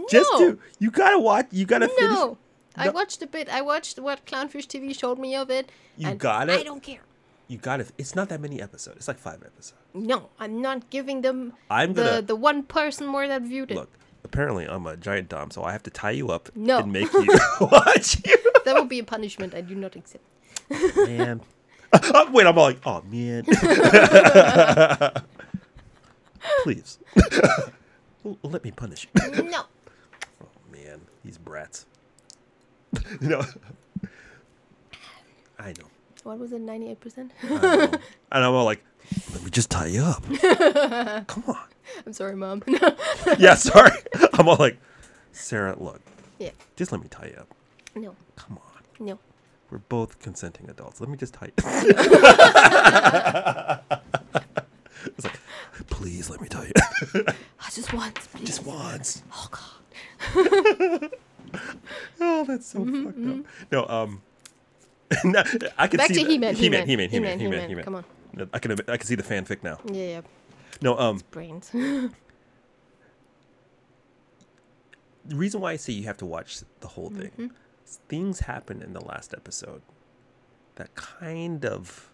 Speaker 1: Just
Speaker 2: no,
Speaker 1: to. You gotta watch. You gotta finish.
Speaker 2: no. I watched a bit. I watched what Clownfish TV showed me of it.
Speaker 1: You
Speaker 2: and
Speaker 1: got
Speaker 2: I don't care.
Speaker 1: You gotta. It's not that many episodes. It's like five episodes.
Speaker 2: No, I'm not giving them
Speaker 1: I'm
Speaker 2: the
Speaker 1: gonna-
Speaker 2: the one person more that viewed it.
Speaker 1: Look. Apparently, I'm a giant dom, so I have to tie you up
Speaker 2: No.
Speaker 1: and make you watch you.
Speaker 2: That would be a punishment I do not accept.
Speaker 1: man. Oh, wait, I'm all like, oh man. Please. L- Let me punish you.
Speaker 2: No.
Speaker 1: Oh man, these brats. you know. I know.
Speaker 2: What was it? Ninety-eight percent.
Speaker 1: I know. and I'm all like, let me just tie you up. Come on.
Speaker 2: I'm sorry, mom.
Speaker 1: Yeah, sorry. I'm all like, Sarah, look,
Speaker 2: yeah.
Speaker 1: just let me tie you up.
Speaker 2: No.
Speaker 1: Come on.
Speaker 2: No.
Speaker 1: We're both consenting adults. Let me just tie you It's like, please let me tell you.
Speaker 2: I just once, please.
Speaker 1: just once.
Speaker 2: Oh God.
Speaker 1: Oh, that's so fucked up. No, um, no, I can
Speaker 2: Back
Speaker 1: see
Speaker 2: to
Speaker 1: that.
Speaker 2: He-Man,
Speaker 1: He-Man,
Speaker 2: He-Man,
Speaker 1: He-Man, He-Man,
Speaker 2: He-Man,
Speaker 1: He-Man.
Speaker 2: Come on.
Speaker 1: I can, I can see the fanfic now.
Speaker 2: Yeah, yeah.
Speaker 1: No, um,
Speaker 2: Brains.
Speaker 1: the reason why I say you have to watch the whole thing,
Speaker 2: Mm-hmm.
Speaker 1: is things happen in the last episode that kind of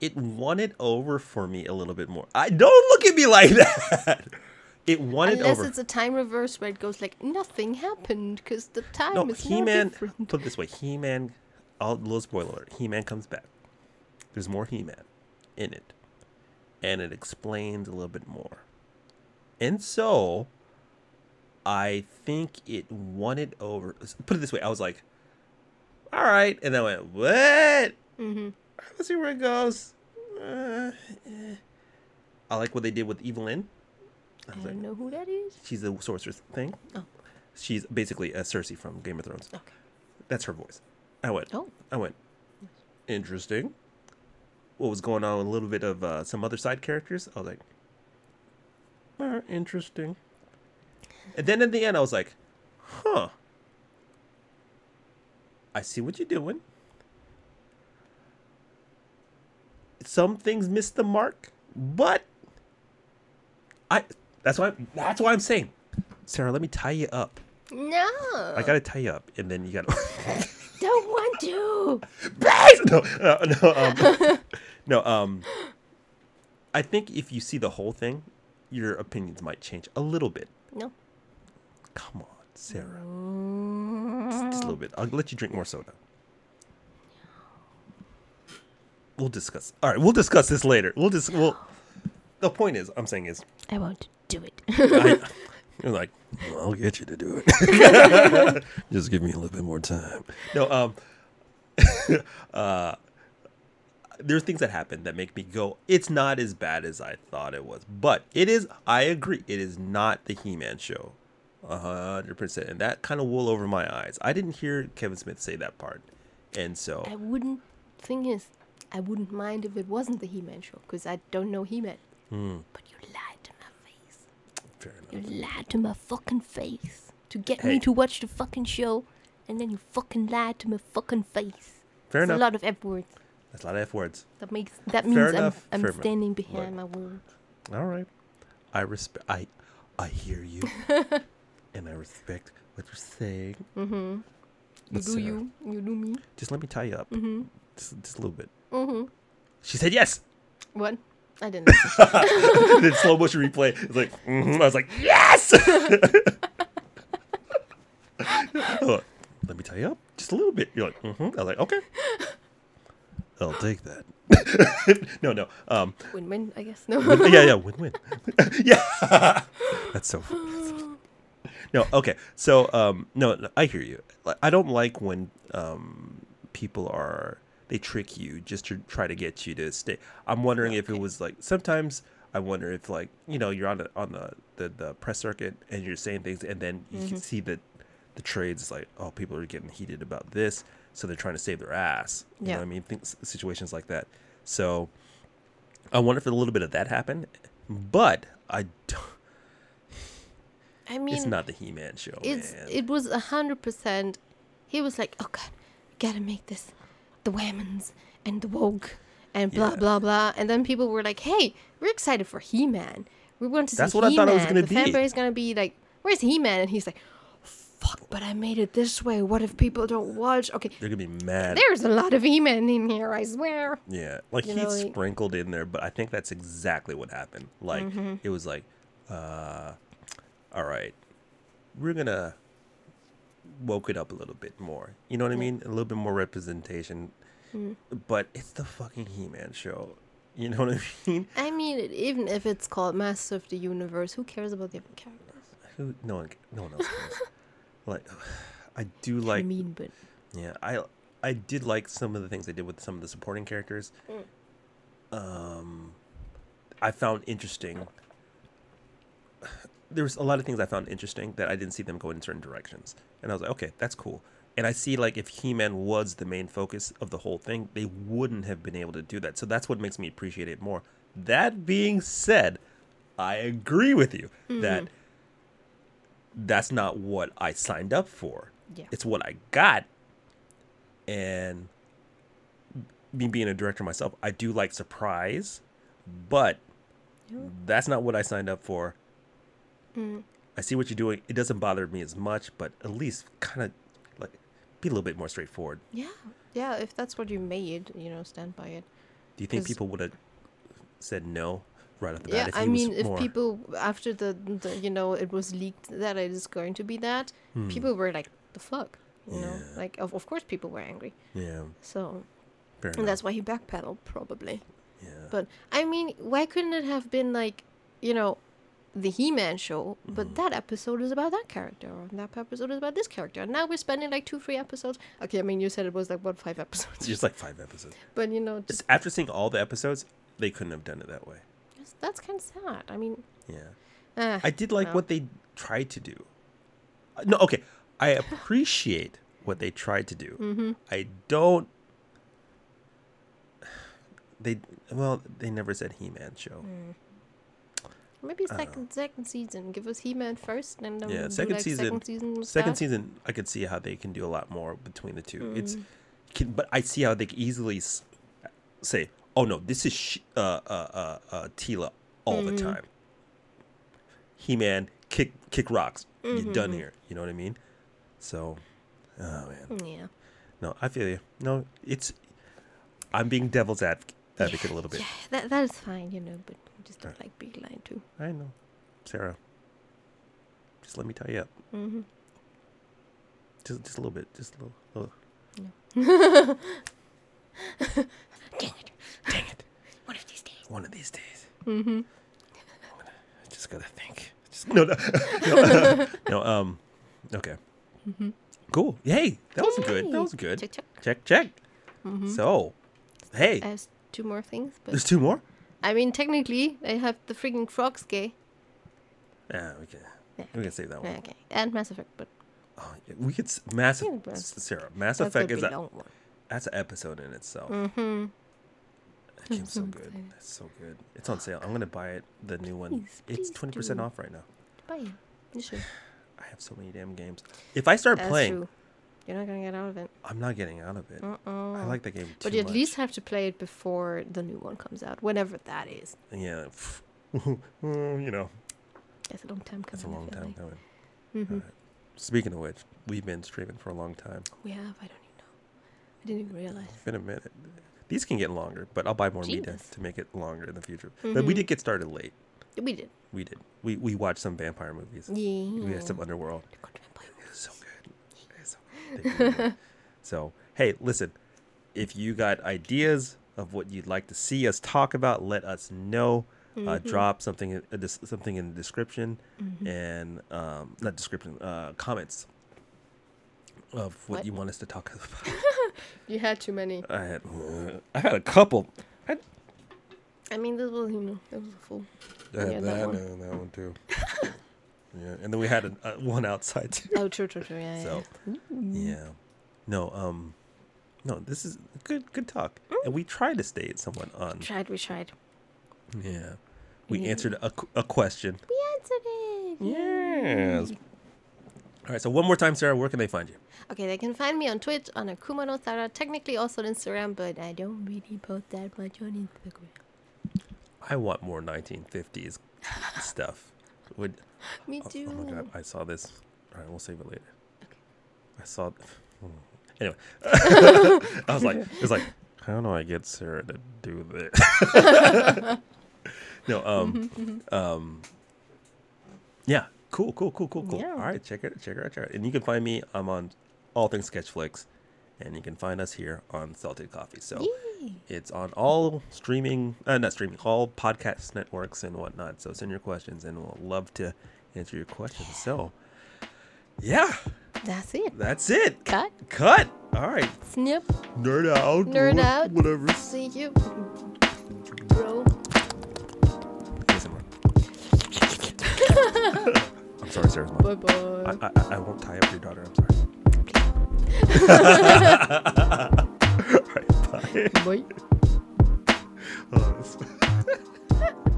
Speaker 1: it won it over for me a little bit more. I don't look at me like that. It won it over.
Speaker 2: Unless it's a time reverse where it goes like nothing happened because the time
Speaker 1: no,
Speaker 2: is
Speaker 1: He-Man,
Speaker 2: different.
Speaker 1: Put it this way: He Man. I'll little spoiler alert. He Man comes back. There's more He Man in it, and it explains a little bit more. And so, I think it won it over. Put it this way: I was like, "All right," and I went, "What?"
Speaker 2: Mm-hmm.
Speaker 1: Let's see where it goes. Uh, eh. I like what they did with Evil-Lyn. I
Speaker 2: I
Speaker 1: like,
Speaker 2: don't know who that is.
Speaker 1: she's the sorceress thing.
Speaker 2: Oh.
Speaker 1: She's basically a Cersei from Game of Thrones.
Speaker 2: Okay.
Speaker 1: That's her voice. I went.
Speaker 2: Oh.
Speaker 1: I went. Interesting. What was going on with a little bit of uh, some other side characters? I was like, "Uh, interesting. And then at the end, I was like, huh. I see what you're doing. Some things miss the mark, but I. That's why. That's why I'm saying, Sarah. Let me tie you up.
Speaker 2: No.
Speaker 1: I gotta tie you up, and then you gotta.
Speaker 2: don't want to.
Speaker 1: no, uh, no, um, no. Um, I think if you see the whole thing, your opinions might change a little bit.
Speaker 2: No.
Speaker 1: Come on, Sarah. Just, just a little bit. I'll let you drink more soda. We'll discuss. All right, we'll discuss this later. We'll just. We'll. The point is, I'm saying is,
Speaker 2: I won't do it.
Speaker 1: I, you're like, "Well, I'll get you to do it. Just give me a little bit more time. No, um, uh, there's things that happen that make me go, it's not as bad as I thought it was. But it is, I agree, it is not the He Man show. A hundred percent. And that kind of wool over my eyes. I didn't hear Kevin Smith say that part. And so,
Speaker 2: I wouldn't. Thing is, I wouldn't mind if it wasn't the He-Man show because I don't know He-Man.
Speaker 1: Hmm.
Speaker 2: But you lied to my face.
Speaker 1: fair enough.
Speaker 2: You lied to my fucking face to get
Speaker 1: Hey.
Speaker 2: me to watch the fucking show, and then you fucking lied to my fucking face.
Speaker 1: Fair
Speaker 2: It's
Speaker 1: enough.
Speaker 2: a lot of F words.
Speaker 1: That's a lot of F words.
Speaker 2: That makes that
Speaker 1: Fair
Speaker 2: means I'm I'm
Speaker 1: fair enough.
Speaker 2: standing
Speaker 1: Look.
Speaker 2: behind my words.
Speaker 1: All right. I respect. I, I hear you, and I respect what you're saying.
Speaker 2: Mm-hmm. You do
Speaker 1: Sarah,
Speaker 2: you. You do me.
Speaker 1: Just let me tie you up.
Speaker 2: Mm-hmm.
Speaker 1: Just, just a little bit.
Speaker 2: Mm-hmm.
Speaker 1: She said yes.
Speaker 2: What? I didn't.
Speaker 1: then slow motion replay. It's like mhm. I was like yes. Oh, let me tie you up just a little bit. You're like mm-hmm. I was like okay. I'll take that. no, no. Um,
Speaker 2: Win-win, I guess. No.
Speaker 1: yeah, yeah, win-win. yeah, that's so funny. No, okay. So, um, no, no, I hear you. I don't like when um, people are they trick you just to try to get you to stay. I'm wondering if it was like sometimes I wonder if like you know you're on the on the the, the press circuit and you're saying things and then you can mm-hmm. see that the trades like oh people are getting heated about this so they're trying to save their ass. You know
Speaker 2: Yeah.
Speaker 1: what I mean? Things, situations like that. So I wonder if a little bit of that happened, but I don't.
Speaker 2: I mean,
Speaker 1: it's not the He-Man show,
Speaker 2: it's
Speaker 1: man.
Speaker 2: it was a hundred percent. He was like, "Oh God, gotta make this the women's and the woke and blah
Speaker 1: Yeah.
Speaker 2: blah blah." And then people were like, "Hey, we're excited for He-Man. We want to
Speaker 1: That's
Speaker 2: see
Speaker 1: what I
Speaker 2: He-Man."
Speaker 1: thought it was gonna be.
Speaker 2: the fanbase gonna be like, "Where's He-Man?" And he's like, "Fuck, but I made it this way. What if people don't watch?" Okay,
Speaker 1: They're gonna be mad.
Speaker 2: there's a lot of He-Man in here. I swear.
Speaker 1: Yeah, like
Speaker 2: You
Speaker 1: he
Speaker 2: know, like-
Speaker 1: sprinkled in there, but I think that's exactly what happened. Like
Speaker 2: Mm-hmm.
Speaker 1: it was like, uh, all right, we're gonna woke it up a little bit more. You know what I mean? A little bit more representation.
Speaker 2: Mm.
Speaker 1: But it's the fucking He-Man show. You know what I mean?
Speaker 2: I mean, even if it's called Master of the Universe, who cares about the other characters?
Speaker 1: Who? No one. No one else cares. like, I do like.
Speaker 2: I mean, but
Speaker 1: Yeah, I I did like some of the things they did with some of the supporting characters.
Speaker 2: Mm.
Speaker 1: Um, I found interesting. There was a lot of things I found interesting that I didn't see them go in certain directions, and I was like, okay, that's cool. And I see like if He-Man was the main focus of the whole thing, they wouldn't have been able to do that. So that's what makes me appreciate it more. That being said, I agree with you that mm-hmm. that's not what I signed up for.
Speaker 2: Yeah.
Speaker 1: It's what I got. And me being a director myself, I do like surprise, but that's not what I signed up for. Mm. I see what you're doing. It doesn't bother me as much, but at least kind of like be a little bit more straightforward.
Speaker 2: yeah, yeah. If that's what you made, you know, stand by it.
Speaker 1: Do you think people would have said no right off the bat
Speaker 2: Yeah, I mean, if
Speaker 1: more?
Speaker 2: people after the, the you know it was leaked that it is going to be that, people were like, "The fuck," you know,
Speaker 1: Hmm. Yeah.
Speaker 2: like of, of course people were angry.
Speaker 1: yeah,
Speaker 2: So
Speaker 1: fair enough.
Speaker 2: and that's why he backpedaled probably.
Speaker 1: yeah.
Speaker 2: But I mean, why couldn't it have been like, you know, the He-Man show, but
Speaker 1: Mm.
Speaker 2: that episode is about that character, or that episode is about this character, and now we're spending like two, three episodes. Okay, I mean, you said it was like what five episodes,
Speaker 1: just like five episodes.
Speaker 2: but you know,
Speaker 1: Just after seeing all the episodes, they couldn't have done it that way.
Speaker 2: that's kind of sad. I mean,
Speaker 1: Yeah.
Speaker 2: eh,
Speaker 1: I did like
Speaker 2: well.
Speaker 1: what they tried to do. Uh, No, okay. I appreciate what they tried to do.
Speaker 2: Mm-hmm.
Speaker 1: I don't. They well, they never said He-Man show.
Speaker 2: Mm. Maybe second second season. Give us He-Man first, and then
Speaker 1: Yeah,
Speaker 2: we'll do,
Speaker 1: second
Speaker 2: like,
Speaker 1: season-
Speaker 2: Second season.
Speaker 1: Second season, I could see how they can do a lot more between the two.
Speaker 2: Mm.
Speaker 1: It's, can, but I see how they can easily s- say, "Oh no, this is sh- uh, uh, uh, uh, Teela all
Speaker 2: Mm-hmm.
Speaker 1: the time." He-Man kick kick rocks you're done here. You know what I mean? So, oh man,
Speaker 2: Yeah.
Speaker 1: no, I feel you. No, it's I'm being devil's adv- advocate a little bit.
Speaker 2: Yeah, that that is fine, you know, but just don't like being lied to.
Speaker 1: I know, Sarah. Just let me tie you up.
Speaker 2: Mm-hmm.
Speaker 1: Just, just a little bit. Just a little. little.
Speaker 2: Dang it.
Speaker 1: Dang it!
Speaker 2: One of these days.
Speaker 1: One of these days.
Speaker 2: Mm-hmm.
Speaker 1: I just gotta think. Just, no, no, no, no. Um, okay. Mm-hmm. Cool. Hey, that was good. That was good.
Speaker 2: Check, check.
Speaker 1: Check, check.
Speaker 2: Mm-hmm.
Speaker 1: So, hey,
Speaker 2: have two more things, but
Speaker 1: there's two more.
Speaker 2: I mean, technically, I have the freaking frogs gay.
Speaker 1: Yeah, we can.
Speaker 2: Yeah.
Speaker 1: We can save that one.
Speaker 2: Okay, and Mass Effect, but
Speaker 1: Oh, yeah, we could. s- Mass.
Speaker 2: Yeah,
Speaker 1: Sarah, Mass
Speaker 2: that's
Speaker 1: Effect is a, that's an episode in itself.
Speaker 2: Mm-hmm.
Speaker 1: That game's so
Speaker 2: I'm
Speaker 1: good.
Speaker 2: excited.
Speaker 1: It's so good. It's on sale. I'm gonna buy it. The new one.
Speaker 2: Please,
Speaker 1: it's twenty percent off right now.
Speaker 2: Bye. You should.
Speaker 1: I have so many damn games. If I start
Speaker 2: That's
Speaker 1: playing,
Speaker 2: true. You're not gonna get out of it.
Speaker 1: I'm not getting out of it.
Speaker 2: Uh-uh.
Speaker 1: I like the game too
Speaker 2: But you at
Speaker 1: much.
Speaker 2: least have to play it before the new one comes out, whenever that is.
Speaker 1: yeah. You know,
Speaker 2: It's a long time coming.
Speaker 1: It's a long time
Speaker 2: like.
Speaker 1: coming.
Speaker 2: Mhm.
Speaker 1: Alright. Speaking of which, we've been streaming for a long time.
Speaker 2: We have. I don't even know. I didn't even realize.
Speaker 1: It's been a minute. These can get longer, but I'll buy more media to make it longer in the future. But we
Speaker 2: Mhm.
Speaker 1: did get started late.
Speaker 2: We did.
Speaker 1: We did. We we watched some vampire movies.
Speaker 2: Yeah.
Speaker 1: We had some Underworld.
Speaker 2: Good vampire.
Speaker 1: It was so good. It was so, they really did. so hey, listen. If you got ideas of what you'd like to see us talk about, let us know. Uh,
Speaker 2: Mm-hmm.
Speaker 1: drop something in- dis- something in the description and um, not description uh, comments of what,
Speaker 2: What?
Speaker 1: you want us to talk about.
Speaker 2: You had too many.
Speaker 1: I had I had a couple. I,
Speaker 2: I mean, this was, you know, it was a full.
Speaker 1: I
Speaker 2: Yeah, that
Speaker 1: that,
Speaker 2: one.
Speaker 1: and that one too. Yeah, and then we had a, uh, one outside too.
Speaker 2: Oh, true, true, true. Yeah,
Speaker 1: So,
Speaker 2: yeah.
Speaker 1: yeah. No, um, no, this is good, good talk.
Speaker 2: Mm.
Speaker 1: And we tried to stay at someone on.
Speaker 2: We Tried, we tried.
Speaker 1: Yeah. We
Speaker 2: Yeah.
Speaker 1: answered a question.
Speaker 2: We answered it.
Speaker 1: Yes. All right. So one more time, Sarah, where can they find you?
Speaker 2: Okay, they can find me on Twitch on Akuma no Tara. Technically also on Instagram, but I don't really post that much on Instagram.
Speaker 1: I want more 1950s stuff. Would
Speaker 2: Me
Speaker 1: oh,
Speaker 2: too.
Speaker 1: oh my god, I saw this. All right, we'll save it later. Okay. I saw. Anyway, I was like, it's like, how do I get Sarah to do this? no, um, um, yeah, cool, cool, cool, cool, cool.
Speaker 2: Yeah.
Speaker 1: All right, check it, check it out, check it. And you can find me. I'm on all things Sketchflix, and you can find us here on Salted Coffee. So.
Speaker 2: Yay.
Speaker 1: It's on all streaming, uh, not streaming, all podcast networks and whatnot. So send your questions, and we'll love to answer your questions. So, yeah,
Speaker 2: That's it.
Speaker 1: that's it.
Speaker 2: Cut.
Speaker 1: Cut. All right,
Speaker 2: Snip.
Speaker 1: nerd out.
Speaker 2: Nerd
Speaker 1: wha-
Speaker 2: out.
Speaker 1: Whatever.
Speaker 2: See you. Bro.
Speaker 1: ASMR. I'm sorry, Sarah's mom.
Speaker 2: Bye bye.
Speaker 1: I, I, I won't tie up your daughter. I'm sorry. Bye. Oh,